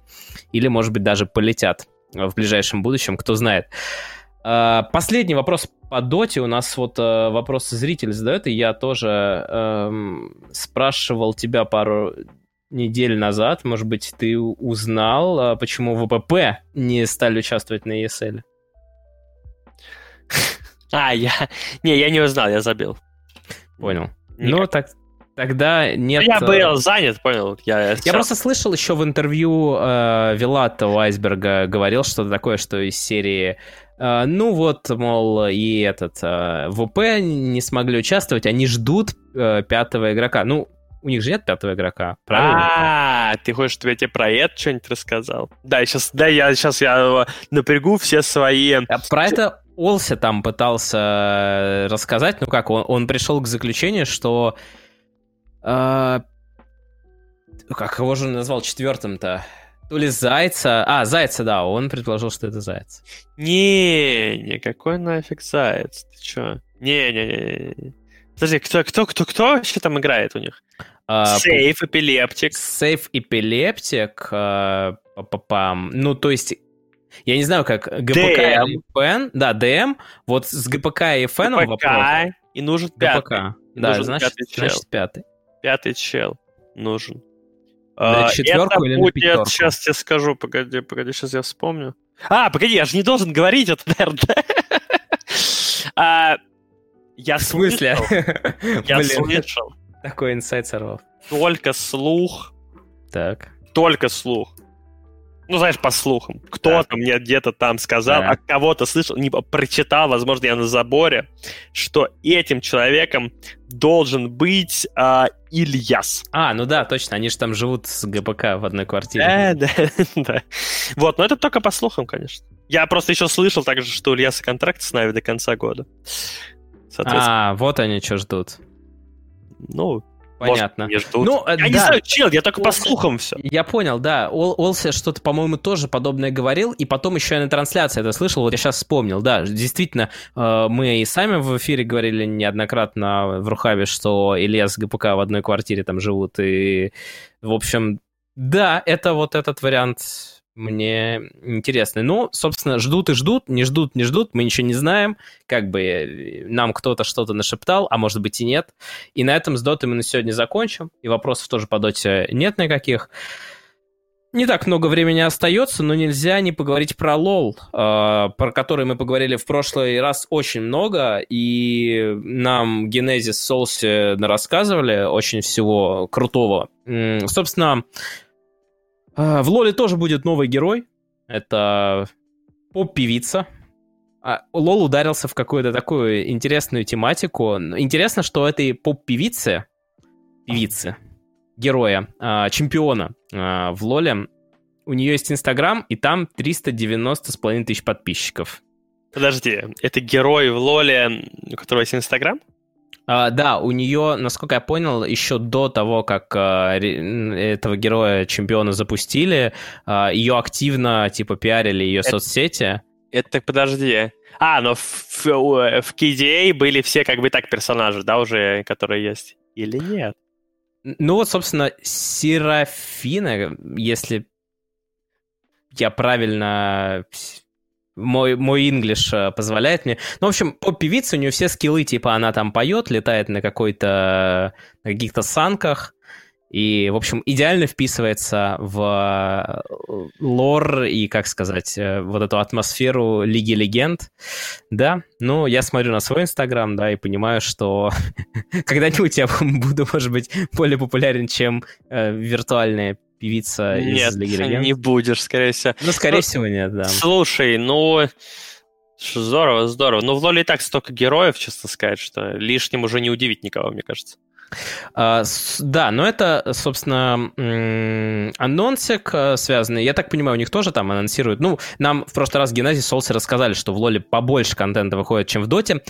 или, может быть, даже полетят в ближайшем будущем, кто знает. Э, последний вопрос по доте. У нас вот э, вопрос зритель задает, и я тоже эм, спрашивал тебя пару недель назад, может быть, ты узнал, а, почему ВПП не стали участвовать на ESL? [LAUGHS] А, я... Не, я не узнал, я забил. Понял. Никак. Ну, так, тогда нет... Я был занят, понял. Я, я просто слышал еще в интервью э, Вилата у Айсберга говорил что-то такое, что из серии... Э, ну вот, мол, и этот э, ВП не смогли участвовать, они ждут э, пятого игрока. Ну, у них же нет пятого игрока, правильно? А, ты хочешь, чтобы я тебе про это что-нибудь рассказал? Да, сейчас, да, я сейчас я напрягу все свои... А про это Олся там пытался э, рассказать, ну как, он, он пришел к заключению, что... Э, как его же назвал четвертым-то? То ли Зайца... А, Зайца, да, он предложил, что это Заяц. Не, никакой нафиг Заяц, ты чё? Не-не-не. Подожди, кто, кто, кто, кто вообще там играет у них? Сейф, эпилептик. Сейф, эпилептик. Пам. Ну, то есть, я не знаю, как ГПК и ФН. Да, ДМ. Вот с ГПК и ФН вопрос. и нужен пятый. ГПК. Да, нужен значит, пятый чел. значит пятый. Пятый чел нужен. На четверку это или будет, на пятерку? Сейчас тебе скажу, погоди, погоди, сейчас я вспомню. А, погоди, я же не должен говорить это, наверное. [LAUGHS] а, я В смысле? [LAUGHS] Я слышал. Такой инсайт сорвал. Только слух. Так. Только слух. Ну, знаешь, по слухам. Кто-то да. мне где-то там сказал, да. а кого-то слышал, не прочитал, возможно, я на заборе, что этим человеком должен быть а, Ильяс. А, ну да, точно, они же там живут с ГПК в одной квартире. Да, [LAUGHS] да, да. Вот, но это только по слухам, конечно. Я просто еще слышал также, что у Ильяса контракт с Нави до конца года. А, вот они что ждут. Ну, Понятно. Может, ждут. Ну, я да. не знаю, чел, я только Олся, по слухам все. Я понял, да. Ол, Олся что-то, по-моему, тоже подобное говорил, и потом еще я на трансляции это слышал, вот я сейчас вспомнил, да, действительно, э, мы и сами в эфире говорили неоднократно в Рухаве, что Илья с ГПК в одной квартире там живут, и, в общем, да, это вот этот вариант мне интересны. Ну, собственно, ждут и ждут, не ждут, не ждут, мы ничего не знаем, как бы э, нам кто-то что-то нашептал, а может быть и нет. И на этом с дотой мы на сегодня закончим, и вопросов тоже по доте нет никаких. Не так много времени остается, но нельзя не поговорить про лол, э, про который мы поговорили в прошлый раз очень много, и нам Генезис Солси рассказывали очень всего крутого. Собственно, в Лоле тоже будет новый герой. Это поп-певица. А, Лол ударился в какую-то такую интересную тематику. Интересно, что этой поп-певице, певицы, героя, а, чемпиона в Лоле, у нее есть Инстаграм, и там 390 с половиной тысяч подписчиков. Подожди, это герой в Лоле, у которого есть Инстаграм? Uh, да, у нее, насколько я понял, еще до того, как uh, этого героя чемпиона запустили, uh, ее активно типа пиарили ее это, соцсети. Это подожди. А, но в, в, в KDA были все как бы так персонажи, да, уже, которые есть? Или нет? Ну вот, собственно, Серафина, если я правильно мой, мой English э, позволяет мне. Ну, в общем, по певице у нее все скиллы, типа она там поет, летает на какой-то, на каких-то санках, и, в общем, идеально вписывается в э, лор и, как сказать, э, вот эту атмосферу Лиги Легенд. Да, ну, я смотрю на свой Инстаграм, да, и понимаю, что [LAUGHS] когда-нибудь я [LAUGHS] буду, может быть, более популярен, чем э, виртуальные певица нет, из Лиги Легенд? не будешь, скорее всего. Ну, скорее ну, всего, нет, да. Слушай, ну... Здорово, здорово. Ну, в Лоле и так столько героев, честно сказать, что лишним уже не удивить никого, мне кажется. Uh, с, да, но это, собственно, анонсик uh, связанный. Я так понимаю, у них тоже там анонсируют. Ну, нам в прошлый раз Геннадий Солси рассказали, что в Лоле побольше контента выходит, чем в Доте.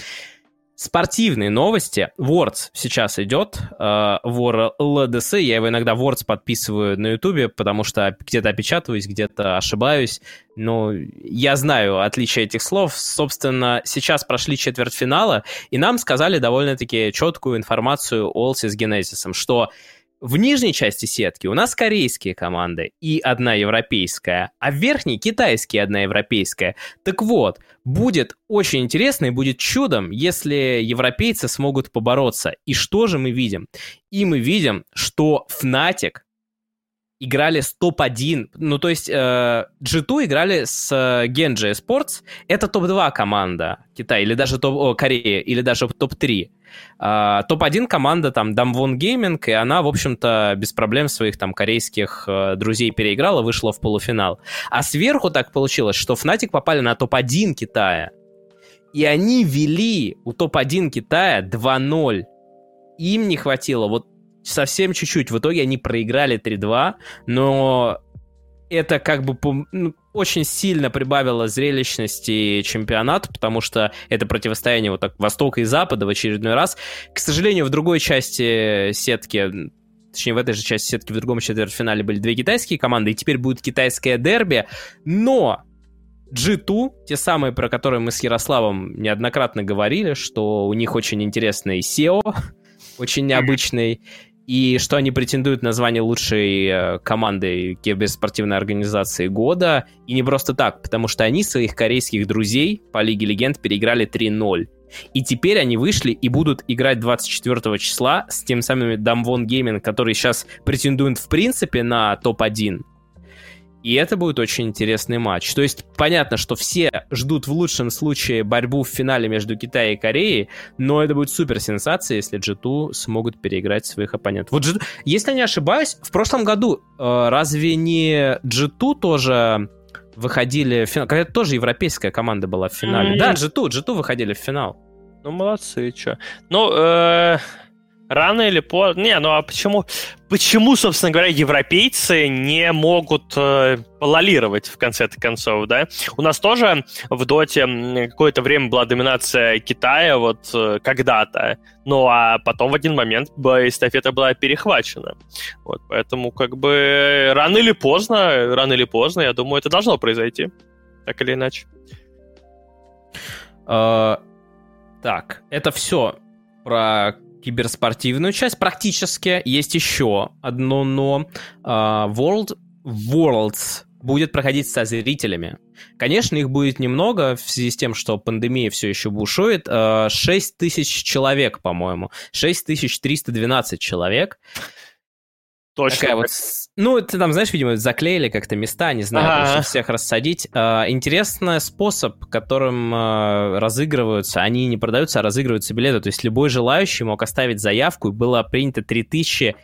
Спортивные новости. Words сейчас идет. War LDC. Я его иногда Words подписываю на Ютубе, потому что где-то опечатываюсь, где-то ошибаюсь. Но я знаю отличие этих слов. Собственно, сейчас прошли четвертьфинала, и нам сказали довольно-таки четкую информацию Олси с Генезисом, что в нижней части сетки у нас корейские команды и одна европейская, а в верхней китайские одна европейская. Так вот, будет очень интересно и будет чудом, если европейцы смогут побороться. И что же мы видим? И мы видим, что Fnatic играли с топ-1, ну то есть э, G2 играли с э, Genji Sports, это топ-2 команда Китая, или даже топ, Корея, или даже топ-3. Э, топ-1 команда там Damwon Gaming, и она, в общем-то, без проблем своих там корейских э, друзей переиграла, вышла в полуфинал. А сверху так получилось, что Fnatic попали на топ-1 Китая, и они вели у топ-1 Китая 2-0. Им не хватило вот совсем чуть-чуть. В итоге они проиграли 3-2, но это как бы ну, очень сильно прибавило зрелищности чемпионата, потому что это противостояние вот так Востока и Запада в очередной раз. К сожалению, в другой части сетки точнее, в этой же части сетки в другом четвертьфинале были две китайские команды, и теперь будет китайское дерби, но G2, те самые, про которые мы с Ярославом неоднократно говорили, что у них очень интересный SEO, [LAUGHS] очень необычный, и что они претендуют на звание лучшей э, команды киберспортивной организации года. И не просто так, потому что они своих корейских друзей по Лиге Легенд переиграли 3-0. И теперь они вышли и будут играть 24 числа с тем самыми Damwon Gaming, которые сейчас претендуют в принципе на топ-1. И это будет очень интересный матч. То есть понятно, что все ждут в лучшем случае борьбу в финале между Китаем и Кореей, но это будет супер сенсация, если G2 смогут переиграть своих оппонентов. Вот G2, если не ошибаюсь, в прошлом году э, разве не G2 тоже выходили в финал? Когда тоже европейская команда была в финале. Mm-hmm. Да, G2, G2 выходили в финал. Ну, молодцы, что. Ну, э, рано или поздно... Не, ну а почему, почему, собственно говоря, европейцы не могут э, пололировать в конце концов, да? У нас тоже в Доте какое-то время была доминация Китая вот э, когда-то, ну а потом в один момент эстафета была перехвачена. Вот, поэтому как бы рано или поздно, рано или поздно, я думаю, это должно произойти, так или иначе. Uh, так, это все про киберспортивную часть практически. Есть еще одно но. Uh, World Worlds будет проходить со зрителями. Конечно, их будет немного в связи с тем, что пандемия все еще бушует. 6 а, тысяч человек, по-моему. 6312 человек. Точно. Такая вот, ну, ты там, знаешь, видимо, заклеили как-то места, не знаю, ага. всех рассадить. А, интересный способ, которым а, разыгрываются, они не продаются, а разыгрываются билеты. То есть любой желающий мог оставить заявку, и было принято 3000,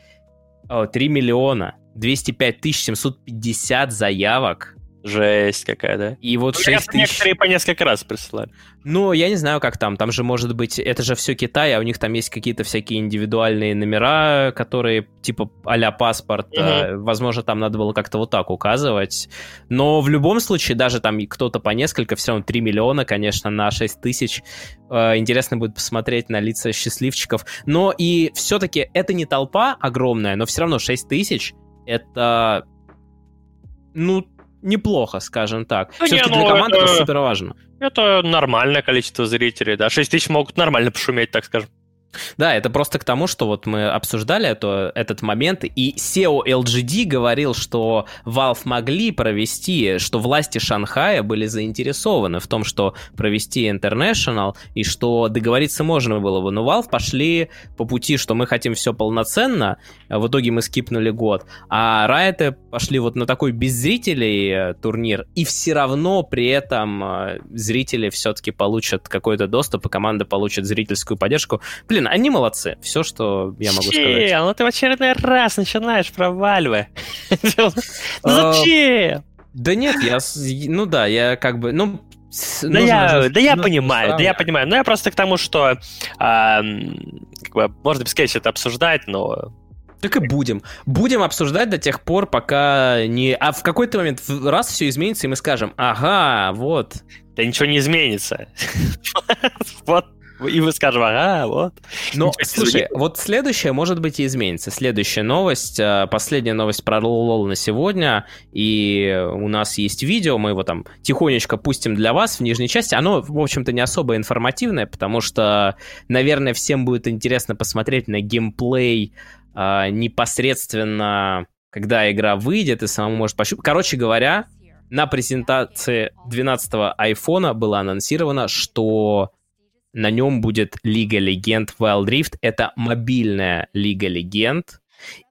о, 3 миллиона 205 750 заявок Жесть какая, да? И вот ну, 6 тысяч... Некоторые по несколько раз присылали. Ну, я не знаю, как там. Там же может быть... Это же все Китай, а у них там есть какие-то всякие индивидуальные номера, которые типа а-ля паспорт. Угу. Возможно, там надо было как-то вот так указывать. Но в любом случае, даже там кто-то по несколько, все равно 3 миллиона, конечно, на 6 тысяч. Э, интересно будет посмотреть на лица счастливчиков. Но и все-таки это не толпа огромная, но все равно 6 тысяч это ну, неплохо, скажем так. Ну, Все-таки не, ну, для команды это, это супер важно. Это нормальное количество зрителей, да. 6 тысяч могут нормально пошуметь, так скажем. Да, это просто к тому, что вот мы обсуждали это, этот момент, и SEO LGD говорил, что Valve могли провести, что власти Шанхая были заинтересованы в том, что провести International, и что договориться можно было бы. Но Valve пошли по пути, что мы хотим все полноценно, а в итоге мы скипнули год, а Riot пошли вот на такой без зрителей э, турнир, и все равно при этом э, зрители все-таки получат какой-то доступ, и команда получит зрительскую поддержку. Блин, Блин, они молодцы. Все, что я могу сказать. ну ты в очередной раз начинаешь про Вальвы. [LAUGHS] Ну а, зачем? Да нет, я... Ну да, я как бы... Ну, да я, да я понимаю, да я понимаю. Но я просто к тому, что а, как бы, можно бесконечно это обсуждать, но так и будем. Будем обсуждать до тех пор, пока не... А в какой-то момент раз все изменится, и мы скажем, ага, вот. Да ничего не изменится. [LAUGHS] Вот И мы скажем, ага, вот. Но, слушай, вот следующее, может быть, и изменится. Следующая новость, э, последняя новость про LOL на сегодня, и у нас есть видео, мы его там тихонечко пустим для вас в нижней части. Оно, в общем-то, не особо информативное, потому что, наверное, всем будет интересно посмотреть на геймплей э, непосредственно, когда игра выйдет, и самому может пощупать. Короче говоря, на презентации 12-го айфона было анонсировано, что на нем будет Лига Легенд Wild Rift. Это мобильная Лига Легенд.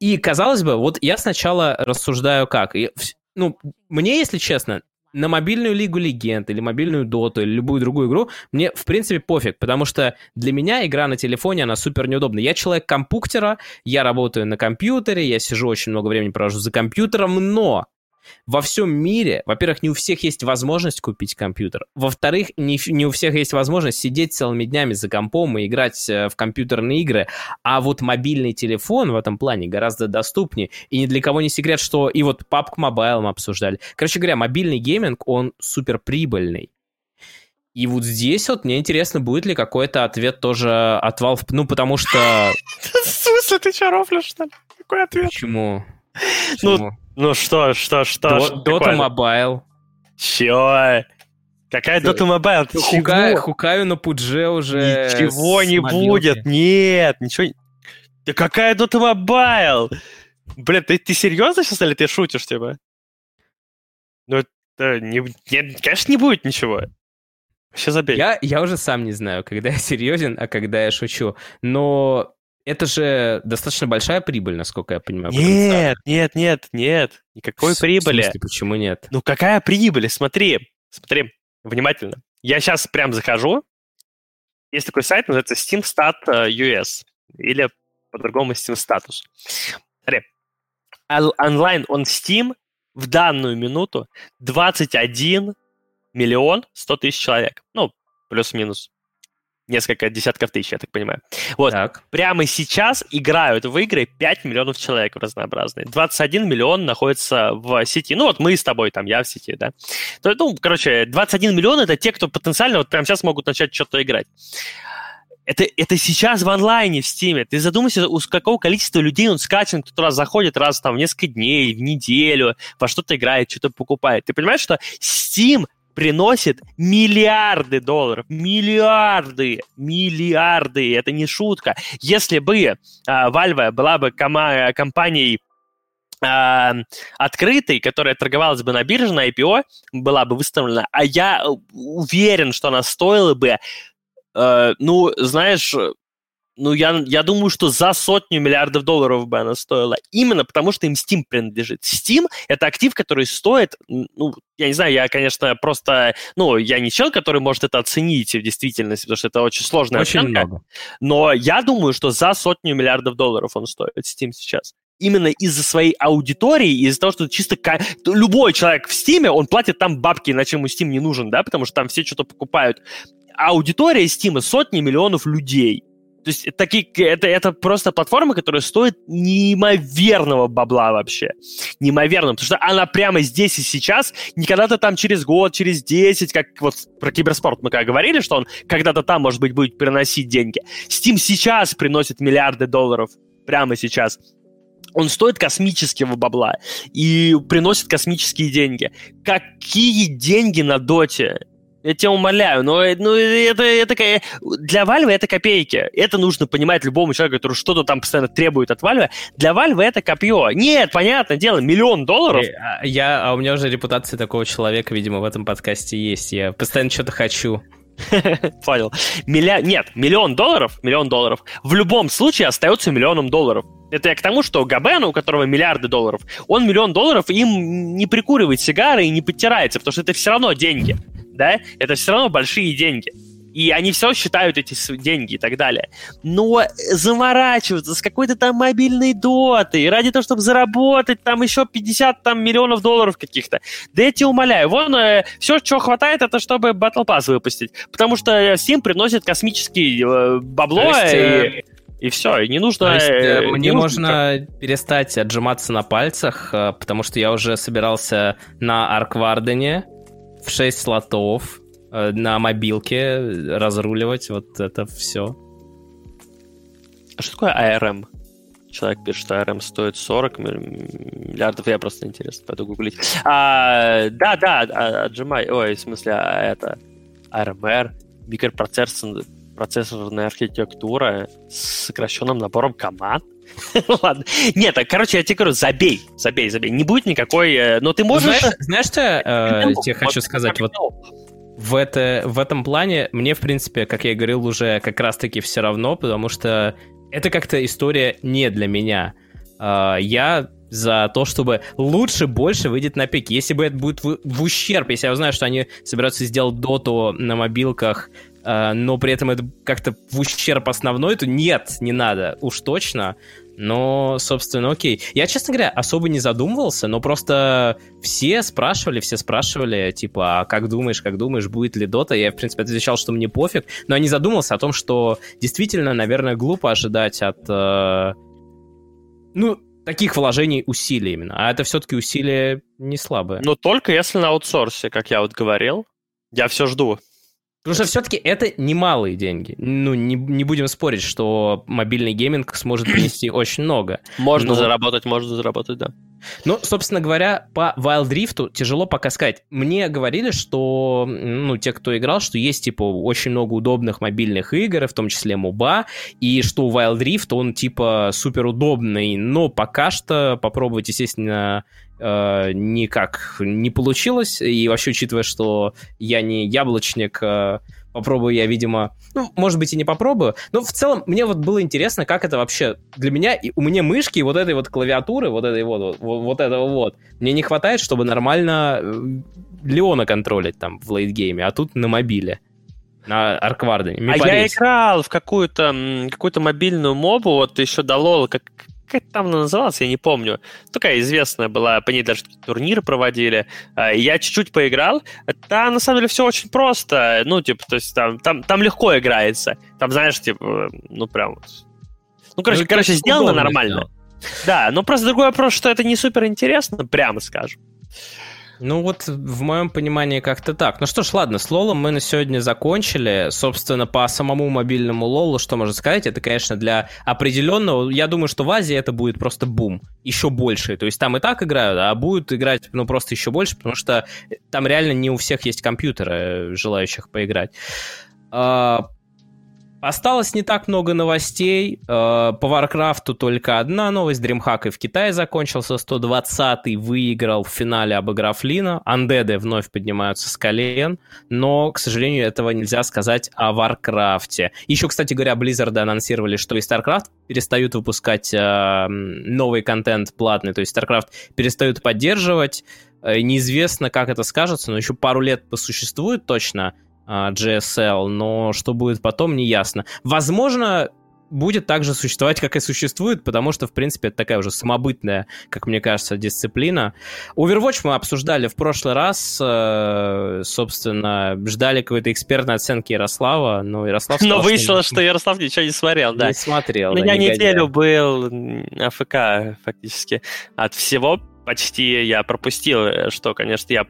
И, казалось бы, вот я сначала рассуждаю как. И, ну, мне, если честно, на мобильную Лигу Легенд или мобильную Доту или любую другую игру мне, в принципе, пофиг, потому что для меня игра на телефоне, она супер неудобна. Я человек компьютера, я работаю на компьютере, я сижу очень много времени провожу за компьютером, но во всем мире, во-первых, не у всех есть возможность купить компьютер. Во-вторых, не, не у всех есть возможность сидеть целыми днями за компом и играть э, в компьютерные игры. А вот мобильный телефон в этом плане гораздо доступнее. И ни для кого не секрет, что и вот PUBG Mobile мы обсуждали. Короче говоря, мобильный гейминг, он супер прибыльный. И вот здесь вот мне интересно, будет ли какой-то ответ тоже от Valve, ну, потому что... [LAUGHS] В смысле, ты рофлишь, что ли? Какой ответ? Почему? Ну, ну что, что, что? Dota Mobile. Чё? Какая Dota Mobile? Ты Хукаю, хукаю на Пудже уже. Ничего не будет. Нет, ничего. Да какая Dota Mobile? Блин, ты, ты серьезно сейчас или ты шутишь, типа? Ну, это не, нет, конечно, не будет ничего. Вообще забей. Я, я уже сам не знаю, когда я серьезен, а когда я шучу. Но это же достаточно большая прибыль, насколько я понимаю. Нет, нет, нет, нет. Никакой в прибыли. Смысле, почему нет? Ну какая прибыль? Смотри, смотри, внимательно. Я сейчас прям захожу. Есть такой сайт, называется SteamStat.us. Или по-другому Steam Status. Смотри. Онлайн он Steam в данную минуту 21 миллион 100 тысяч человек. Ну, плюс-минус несколько десятков тысяч, я так понимаю. Вот. Так. Прямо сейчас играют в игры 5 миллионов человек разнообразные. 21 миллион находится в сети. Ну вот мы с тобой, там, я в сети, да. То, ну, короче, 21 миллион — это те, кто потенциально вот прямо сейчас могут начать что-то играть. Это, это сейчас в онлайне в Steam. Ты задумайся, у какого количества людей он скачан, кто раз заходит раз там в несколько дней, в неделю, во что-то играет, что-то покупает. Ты понимаешь, что Steam приносит миллиарды долларов. Миллиарды! Миллиарды! Это не шутка. Если бы э, Valve была бы кома- компанией э, открытой, которая торговалась бы на бирже, на IPO, была бы выставлена, а я уверен, что она стоила бы, э, ну, знаешь, ну, я, я думаю, что за сотню миллиардов долларов бы она стоила. Именно потому, что им Steam принадлежит. Steam — это актив, который стоит, ну, я не знаю, я, конечно, просто, ну, я не человек, который может это оценить в действительности, потому что это очень сложная очень оценка. Много. Но я думаю, что за сотню миллиардов долларов он стоит, Steam сейчас именно из-за своей аудитории, из-за того, что чисто любой человек в Steam, он платит там бабки, иначе ему Steam не нужен, да, потому что там все что-то покупают. Аудитория Steam сотни миллионов людей. То есть такие, это, это просто платформа, которая стоит неимоверного бабла вообще. Неимоверного. Потому что она прямо здесь и сейчас, не когда-то там через год, через 10, как вот про киберспорт мы как говорили, что он когда-то там, может быть, будет приносить деньги. Steam сейчас приносит миллиарды долларов. Прямо сейчас он стоит космического бабла и приносит космические деньги. Какие деньги на доте? Я тебя умоляю, но ну, это, это, для Valve это копейки. Это нужно понимать любому человеку, который что-то там постоянно требует от Valve. Для Valve это копье. Нет, понятное дело, миллион долларов. А, я, а у меня уже репутация такого человека, видимо, в этом подкасте есть. Я постоянно что-то хочу. [LAUGHS] Понял. Милля... Нет, миллион долларов, миллион долларов в любом случае остается миллионом долларов. Это я к тому, что Габена, у которого миллиарды долларов, он миллион долларов им не прикуривает сигары и не подтирается, потому что это все равно деньги да, это все равно большие деньги. И они все считают эти деньги и так далее. Но заморачиваться с какой-то там мобильной дотой ради того, чтобы заработать там еще 50 там, миллионов долларов каких-то. Да я тебя умоляю. Вон э, все, что хватает, это чтобы Battle Pass выпустить. Потому что Steam приносит космический э, бабло. есть, и... И все, и не нужно... То есть, э, мне не можно нужно... перестать отжиматься на пальцах, потому что я уже собирался на Арквардене, в 6 слотов э, на мобилке разруливать вот это все. А что такое ARM? Человек пишет, что ARM стоит 40 миллиардов, я просто интересно, пойду гуглить. А, да, да, отжимай, ой, в смысле, а, это ARMR, микропроцессор, процессорная архитектура с сокращенным набором команд. [LAUGHS] Ладно. Нет, так, короче, я тебе говорю, забей, забей, забей. Не будет никакой... Э, но ты можешь... Знаешь, знаешь что э, я хочу сказать? Вот в, это, в этом плане мне, в принципе, как я и говорил, уже как раз-таки все равно, потому что это как-то история не для меня. Э, я за то, чтобы лучше, больше выйдет на пик. Если бы это будет в, в ущерб, если я узнаю, что они собираются сделать доту на мобилках, но при этом это как-то в ущерб основной, то нет, не надо, уж точно. Но, собственно, окей. Я, честно говоря, особо не задумывался, но просто все спрашивали, все спрашивали, типа, а как думаешь, как думаешь, будет ли Дота? Я, в принципе, отвечал, что мне пофиг, но я не задумался о том, что действительно, наверное, глупо ожидать от... Э, ну, таких вложений усилий именно. А это все-таки усилия не слабые. Но только если на аутсорсе, как я вот говорил. Я все жду. Потому что все-таки это немалые деньги. Ну, не, не будем спорить, что мобильный гейминг сможет принести очень много. Можно но... заработать, можно заработать, да. Ну, собственно говоря, по Wild Rift тяжело пока сказать. Мне говорили, что, ну, те, кто играл, что есть, типа, очень много удобных мобильных игр, в том числе моба, и что Wild Rift, он, типа, супер удобный, но пока что попробовать, естественно, э, никак не получилось. И вообще, учитывая, что я не яблочник, э, попробую я, видимо... Ну, может быть, и не попробую. Но в целом, мне вот было интересно, как это вообще для меня... И у меня мышки вот этой вот клавиатуры, вот этой вот, вот, вот этого вот, мне не хватает, чтобы нормально э, Леона контролить там в лейтгейме, а тут на мобиле на Арквардене. А я играл в какую-то какую мобильную мобу, вот еще до Лола, как, как там она называлась, я не помню. Такая известная была, по ней даже турниры проводили. А, я чуть-чуть поиграл. Там, на самом деле, все очень просто. Ну, типа, то есть там, там, там легко играется. Там, знаешь, типа, ну, прям... Ну, короче, ну, короче сделано нормально. Да, но просто другой вопрос, что это не супер интересно, прямо скажем. Ну вот в моем понимании как-то так. Ну что ж, ладно, с Лолом мы на сегодня закончили. Собственно, по самому мобильному Лолу, что можно сказать, это, конечно, для определенного... Я думаю, что в Азии это будет просто бум. Еще больше. То есть там и так играют, а будут играть, ну, просто еще больше, потому что там реально не у всех есть компьютеры, желающих поиграть. Осталось не так много новостей. Э, по Варкрафту только одна новость. DreamHack и в Китае закончился. 120-й выиграл в финале, обыграв Лина. Андеды вновь поднимаются с колен. Но, к сожалению, этого нельзя сказать о Варкрафте. Еще, кстати говоря, Blizzard анонсировали, что и StarCraft перестают выпускать э, новый контент платный. То есть StarCraft перестают поддерживать. Э, неизвестно, как это скажется, но еще пару лет посуществует точно GSL, но что будет потом, не ясно. Возможно, будет так же существовать, как и существует, потому что, в принципе, это такая уже самобытная, как мне кажется, дисциплина. Overwatch мы обсуждали в прошлый раз, э, собственно, ждали какой-то экспертной оценки Ярослава, но Ярослав сказал, Но вышло, что, что Ярослав ничего не смотрел, да. Не смотрел, У меня да, неделю был АФК фактически от всего почти я пропустил, э, что, конечно, я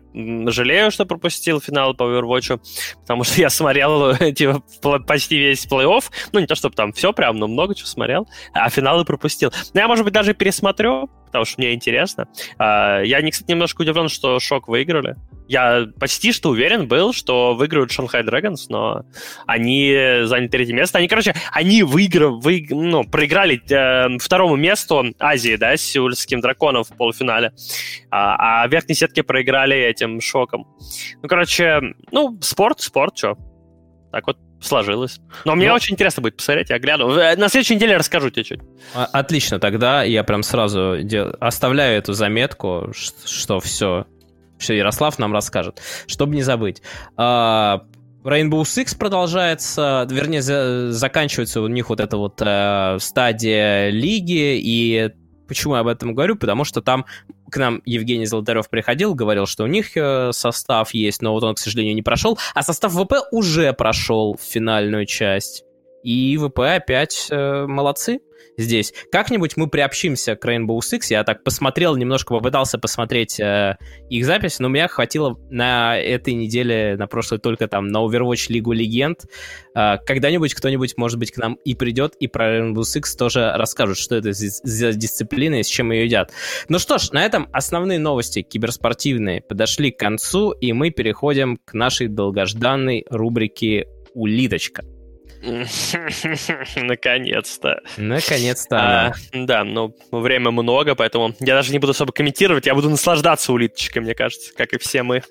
жалею, что пропустил финал по Overwatch, потому что я смотрел [LAUGHS] типа, почти весь плей-офф, ну, не то, чтобы там все прям, но много чего смотрел, а финалы пропустил. Но я, может быть, даже пересмотрю, потому что мне интересно. А, я, кстати, немножко удивлен, что Шок выиграли. Я почти что уверен был, что выиграют Шанхай Драгонс, но они заняли третье место. Они, короче, они выиграли, вы, ну, проиграли э, второму месту Азии, да, с Сеульским драконом в полуфинале. А, а в верхней сетке проиграли этим Шоком. Ну, короче, ну, спорт, спорт, что. Так вот сложилось. Но мне ну, очень интересно будет посмотреть, я гляну. Э, на следующей неделе расскажу тебе чуть. Отлично, тогда я прям сразу дел... оставляю эту заметку, что все, все Ярослав нам расскажет, чтобы не забыть. А, Rainbow Six продолжается, вернее, за, заканчивается у них вот эта вот э, стадия лиги, и почему я об этом говорю? Потому что там к нам Евгений Золотарев приходил, говорил, что у них э, состав есть, но вот он, к сожалению, не прошел, а состав ВП уже прошел финальную часть. И ВП опять э, молодцы здесь. Как-нибудь мы приобщимся к Rainbow Six. Я так посмотрел, немножко попытался посмотреть э, их запись, но у меня хватило на этой неделе, на прошлой только там на Overwatch Лигу Легенд. Э, когда-нибудь кто-нибудь, может быть, к нам и придет, и про Rainbow Six тоже расскажут, что это за дисциплина и с чем ее едят. Ну что ж, на этом основные новости киберспортивные подошли к концу, и мы переходим к нашей долгожданной рубрике «Улиточка». [LAUGHS] Наконец-то. Наконец-то. А, да, но время много, поэтому я даже не буду особо комментировать, я буду наслаждаться улиточкой, мне кажется, как и все мы.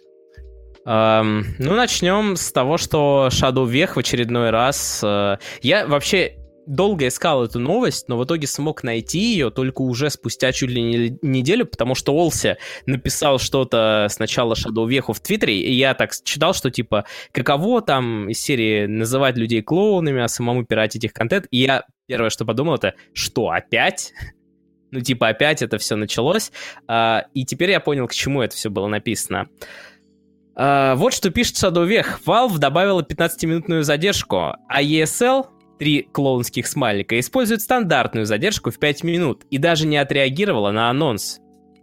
Um, ну, начнем с того, что Shadow Вех в очередной раз... Uh, я вообще долго искал эту новость, но в итоге смог найти ее только уже спустя чуть ли не неделю, потому что Олси написал что-то сначала Shadow Веху в Твиттере, и я так читал, что типа, каково там из серии называть людей клоунами, а самому пиратить их контент, и я первое, что подумал, это, что, опять? [LAUGHS] Ну, типа, опять это все началось. А, и теперь я понял, к чему это все было написано. Uh, вот что пишет Shadow Вех. Valve добавила 15-минутную задержку, а ESL три клоунских смайлика, использует стандартную задержку в 5 минут и даже не отреагировала на анонс.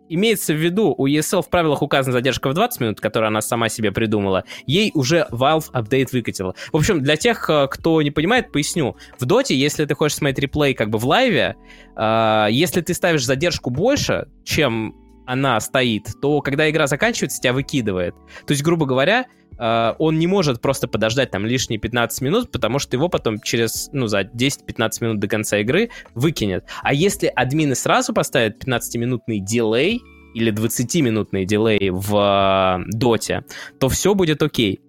Имеется в виду, у ESL в правилах указана задержка в 20 минут, которую она сама себе придумала. Ей уже Valve апдейт выкатила. В общем, для тех, э, кто не понимает, поясню. В доте, если ты хочешь смотреть реплей как бы в лайве, э, если ты ставишь задержку больше, чем она стоит, то когда игра заканчивается, тебя выкидывает. То есть, грубо говоря, Uh, он не может просто подождать там лишние 15 минут, потому что его потом через, ну, за 10-15 минут до конца игры выкинет. А если админы сразу поставят 15-минутный дилей или 20-минутный дилей в uh, доте, то все будет окей.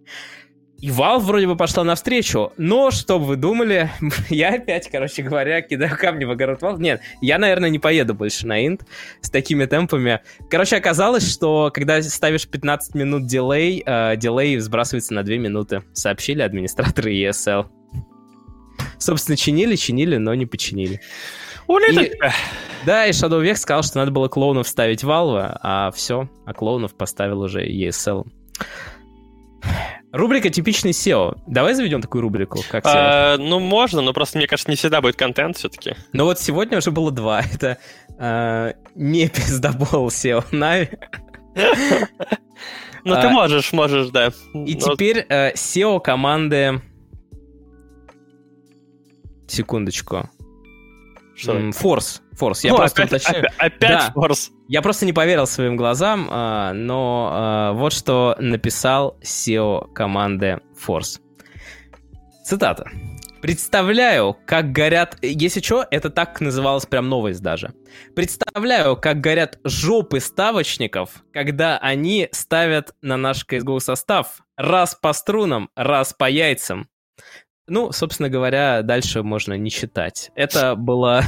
И Valve вроде бы пошла навстречу, но, что бы вы думали, [LAUGHS] я опять, короче говоря, кидаю камни в огород Valve. Нет, я, наверное, не поеду больше на Инт с такими темпами. Короче, оказалось, что когда ставишь 15 минут дилей, э, дилей сбрасывается на 2 минуты, сообщили администраторы ESL. Собственно, чинили, чинили, но не починили. И, да, и Shadow Vex сказал, что надо было клоунов ставить Valve, а все, а клоунов поставил уже ESL. Рубрика «Типичный SEO». Давай заведем такую рубрику, как SEO. А, ну, можно, но просто, мне кажется, не всегда будет контент все-таки. Ну вот сегодня уже было два. [LAUGHS] Это а, не пиздобол SEO Нави. [LAUGHS] Ну, ты а, можешь, можешь, да. И теперь э, SEO команды... Секундочку. Что? Форс. Форс. Я О, просто опять, уточняю. Опять Форс. Я просто не поверил своим глазам, а, но а, вот что написал SEO команды Force. Цитата. Представляю, как горят... Если что, это так называлось прям новость даже. Представляю, как горят жопы ставочников, когда они ставят на наш CSGO состав раз по струнам, раз по яйцам. Ну, собственно говоря, дальше можно не читать. Это было...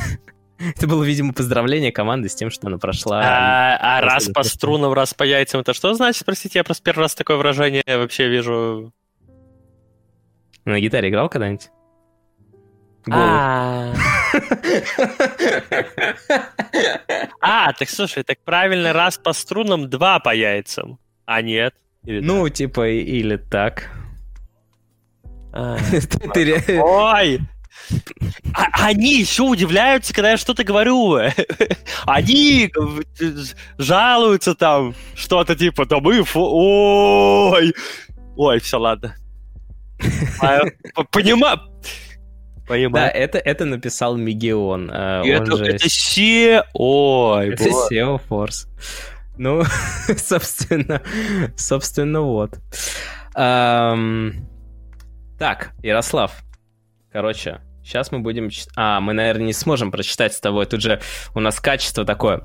[LAUGHS] Это было, видимо, поздравление команды с тем, что она прошла. А, а раз по струнам, раз по яйцам, это что значит? Простите, я просто первый раз такое выражение вообще вижу. На гитаре играл когда-нибудь? А, [LAUGHS] а, так слушай, так правильно, раз по струнам, два по яйцам. А нет? Ну, типа, или так. А. [LAUGHS] Ой! А, они еще удивляются, когда я что-то говорю. [LAUGHS] Они жалуются там, что-то типа, да мы... Ой! Ой, все, ладно. А, Понимаю. Понимаю. Да, это, это написал Мегион. А, это, же... это SEO. Ой, это SEO Force. Ну, [LAUGHS] собственно, собственно, вот. Um, так, Ярослав. Короче, сейчас мы будем... А, мы, наверное, не сможем прочитать с тобой. Тут же у нас качество такое.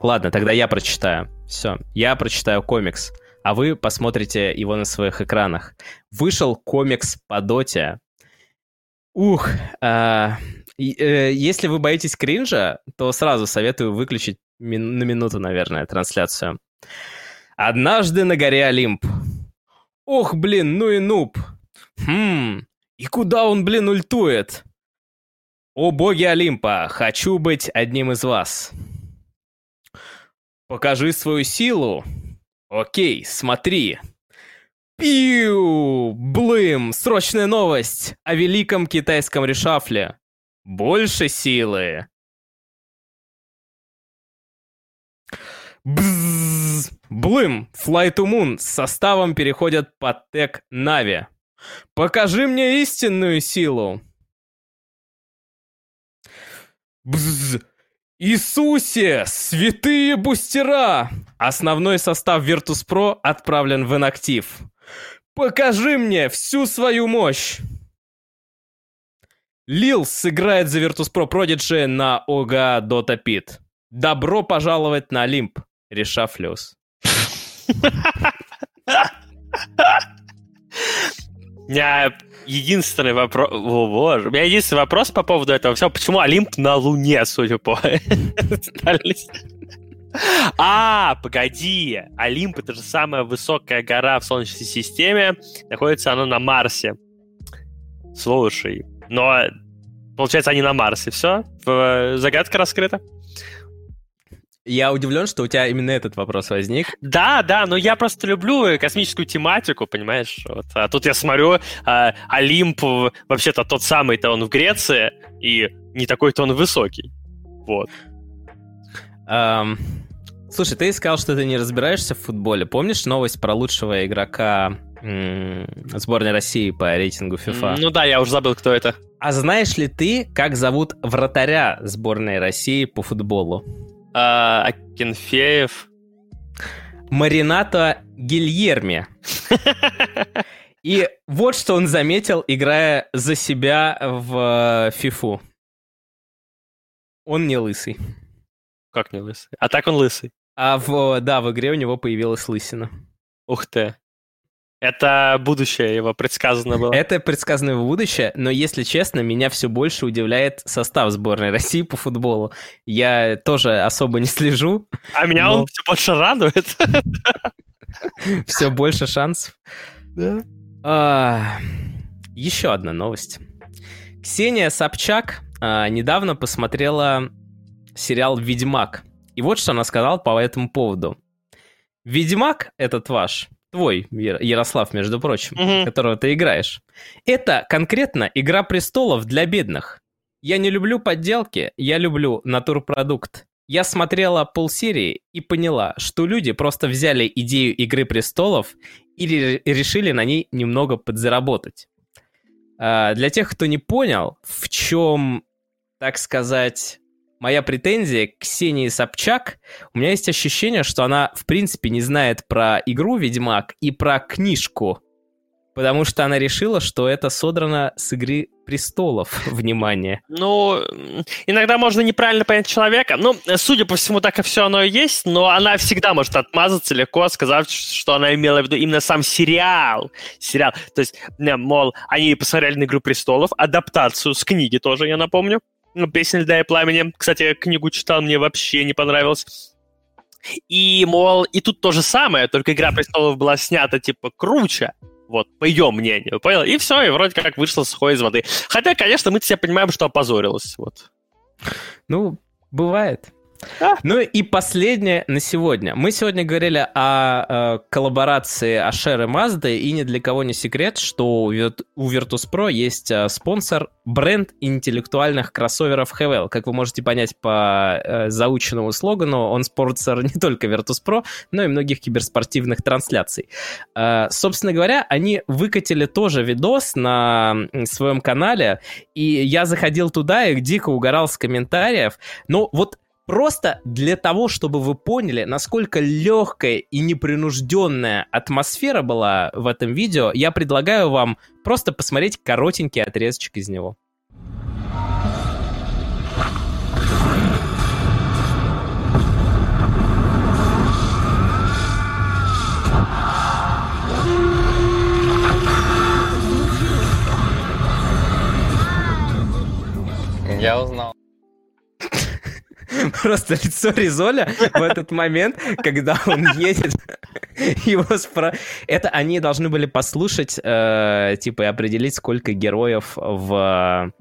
Ладно, тогда я прочитаю. Все, я прочитаю комикс, а вы посмотрите его на своих экранах. Вышел комикс по доте. Ух, а, э, если вы боитесь кринжа, то сразу советую выключить мин- на минуту, наверное, трансляцию. Однажды на горе Олимп. Ох, блин, ну и нуб. Хм, и куда он, блин, ультует? О боги Олимпа, хочу быть одним из вас. Покажи свою силу. Окей, смотри. Пиу! Блым! Срочная новость о великом китайском решафле. Больше силы. Бззз! Блым! Fly to Moon с составом переходят под тег Нави. Покажи мне истинную силу. Бззз! Иисусе! Святые бустера! Основной состав Virtus.pro отправлен в инактив. Покажи мне всю свою мощь! Лил сыграет за Virtus.pro Prodigy на ОГА Dota Pit. Добро пожаловать на Олимп, Решафлюс. У [LAUGHS] меня единственный вопрос... О, боже. У меня единственный вопрос по поводу этого всего. Почему Олимп на Луне, судя по А, погоди. Олимп — это же самая высокая гора в Солнечной системе. Находится она на Марсе. Слушай, но получается они на Марсе. Все? Загадка раскрыта? Я удивлен, что у тебя именно этот вопрос возник. Да, да, но я просто люблю космическую тематику, понимаешь? Вот. А тут я смотрю, а, Олимп, вообще-то тот самый-то он в Греции, и не такой-то он высокий. Вот. Um, слушай, ты сказал, что ты не разбираешься в футболе. Помнишь новость про лучшего игрока сборной России по рейтингу FIFA? Ну да, я уже забыл, кто это. А знаешь ли ты, как зовут вратаря сборной России по футболу? А, Акинфеев. Марината Гильерми. [LAUGHS] И вот что он заметил, играя за себя в Фифу. Он не лысый. Как не лысый? А так он лысый. А в, да, в игре у него появилась лысина. Ух ты. Это будущее его предсказано было. Это предсказано его будущее, но, если честно, меня все больше удивляет состав сборной [LAUGHS] России по футболу. Я тоже особо не слежу. А меня но... он все больше радует. [LAUGHS] Все больше шансов. Да. А, еще одна новость. Ксения Собчак а, недавно посмотрела сериал «Ведьмак». И вот что она сказала по этому поводу. «Ведьмак этот ваш твой, Ярослав, между прочим, угу. которого ты играешь. Это конкретно «Игра престолов» для бедных. Я не люблю подделки, я люблю натурпродукт. Я смотрела полсерии и поняла, что люди просто взяли идею «Игры престолов» и решили на ней немного подзаработать. А, для тех, кто не понял, в чем, так сказать, моя претензия к Ксении Собчак, у меня есть ощущение, что она, в принципе, не знает про игру «Ведьмак» и про книжку, потому что она решила, что это содрано с «Игры престолов». [LAUGHS] Внимание. Ну, иногда можно неправильно понять человека. Ну, судя по всему, так и все оно и есть, но она всегда может отмазаться легко, сказав, что она имела в виду именно сам сериал. Сериал. То есть, мол, они посмотрели на «Игру престолов», адаптацию с книги тоже, я напомню. Ну, «Песня льда и пламени». Кстати, книгу читал, мне вообще не понравилось. И, мол, и тут то же самое, только «Игра престолов» была снята, типа, круче. Вот, по ее мнению, понял? И все, и вроде как вышло сухое из воды. Хотя, конечно, мы все понимаем, что опозорилась, вот. Ну, бывает. Ну и последнее на сегодня. Мы сегодня говорили о, э, коллаборации Ашер и Mazda, и ни для кого не секрет, что у Virtus.pro есть э, спонсор бренд интеллектуальных кроссоверов Hevel. Как вы можете понять по э, заученному слогану, он спонсор не только Virtus.pro, но и многих киберспортивных трансляций. Э, собственно говоря, они выкатили тоже видос на своем канале, и я заходил туда и дико угорал с комментариев. Но вот Просто для того, чтобы вы поняли, насколько легкая и непринужденная атмосфера была в этом видео, я предлагаю вам просто посмотреть коротенький отрезочек из него. Я узнал. [LAUGHS] [LAUGHS] Просто лицо Ризоля в этот момент, когда он едет, его спро... Это они должны были послушать, э, типа, и определить, сколько героев в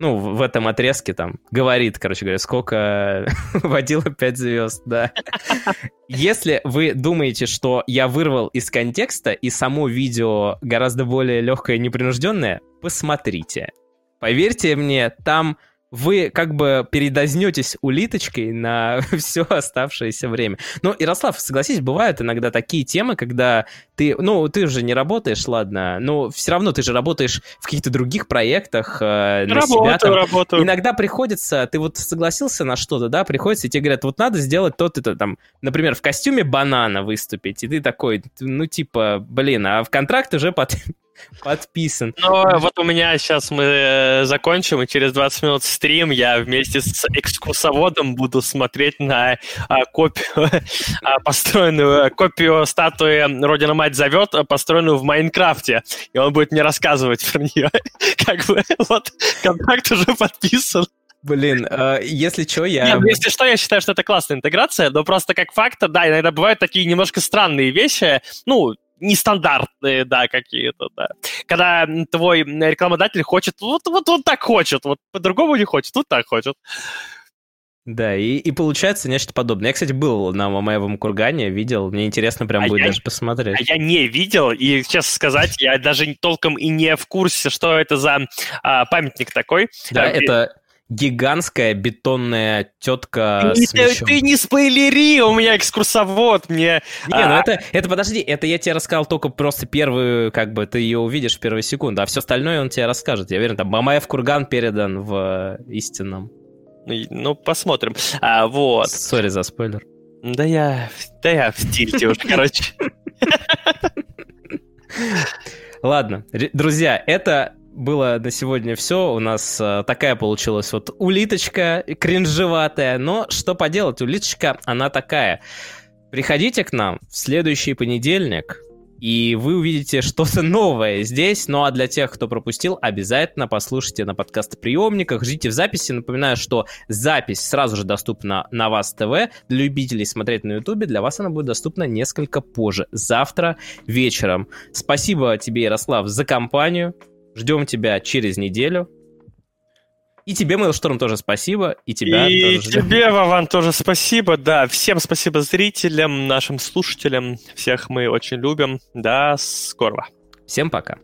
ну, в этом отрезке там говорит, короче говоря, сколько [LAUGHS] водила 5 звезд, да. Если вы думаете, что я вырвал из контекста и само видео гораздо более легкое и непринужденное, посмотрите. Поверьте мне, там вы как бы передознетесь улиточкой на [LAUGHS] все оставшееся время. Но, Ярослав, согласись, бывают иногда такие темы, когда ты, ну, ты уже не работаешь, ладно, но все равно ты же работаешь в каких-то других проектах э, на работаю, себя. Там. Работаю. Иногда приходится, ты вот согласился на что-то, да, приходится, и тебе говорят, вот надо сделать то-то, там, например, в костюме банана выступить, и ты такой, ну, типа, блин, а в контракт уже под, Подписан. Ну, вот у меня сейчас мы э, закончим, и через 20 минут стрим я вместе с экскурсоводом буду смотреть на а, копию, [LAUGHS] а, построенную, копию статуи Родина Мать зовет, построенную в Майнкрафте. И он будет мне рассказывать про нее. [LAUGHS] Как бы, вот, контракт уже подписан. Блин, э, если что, я... Нет, ну, если что, я считаю, что это классная интеграция, но просто как фактор, да, иногда бывают такие немножко странные вещи, ну, нестандартные, да, какие-то, да. Когда твой рекламодатель хочет, вот, вот он так хочет, вот по-другому не хочет, вот так хочет. Да, и, и получается нечто подобное. Я, кстати, был на Мамаевом кургане, видел, мне интересно прям а будет я, даже посмотреть. А я не видел, и, честно сказать, я даже толком и не в курсе, что это за а, памятник такой. Да, а, это гигантская бетонная тетка ты, с мечом. Ты не спойлери, у меня экскурсовод, мне... Не, ну а... ну это, это, подожди, это я тебе рассказал только просто первую, как бы, ты ее увидишь в первую секунду, а все остальное он тебе расскажет. Я уверен, там Мамаев курган передан в истинном. Ну, посмотрим. А, вот. Сори за спойлер. Да я, да я в тильте уже, короче. [LAUGHS] Ладно, друзья, это было на сегодня все. У нас э, такая получилась вот улиточка кринжеватая. Но что поделать, улиточка, она такая. Приходите к нам в следующий понедельник, и вы увидите что-то новое здесь. Ну а для тех, кто пропустил, обязательно послушайте на подкастоприемниках, ждите в записи. Напоминаю, что запись сразу же доступна на вас ТВ. Для любителей смотреть на Ютубе, для вас она будет доступна несколько позже, завтра вечером. Спасибо тебе, Ярослав, за компанию. Ждем тебя через неделю. И тебе, Mailstorm, тоже спасибо. И тебя и тоже тебе, Вован, тоже спасибо. Да, всем спасибо зрителям, нашим слушателям. Всех мы очень любим. До скорого. Всем пока.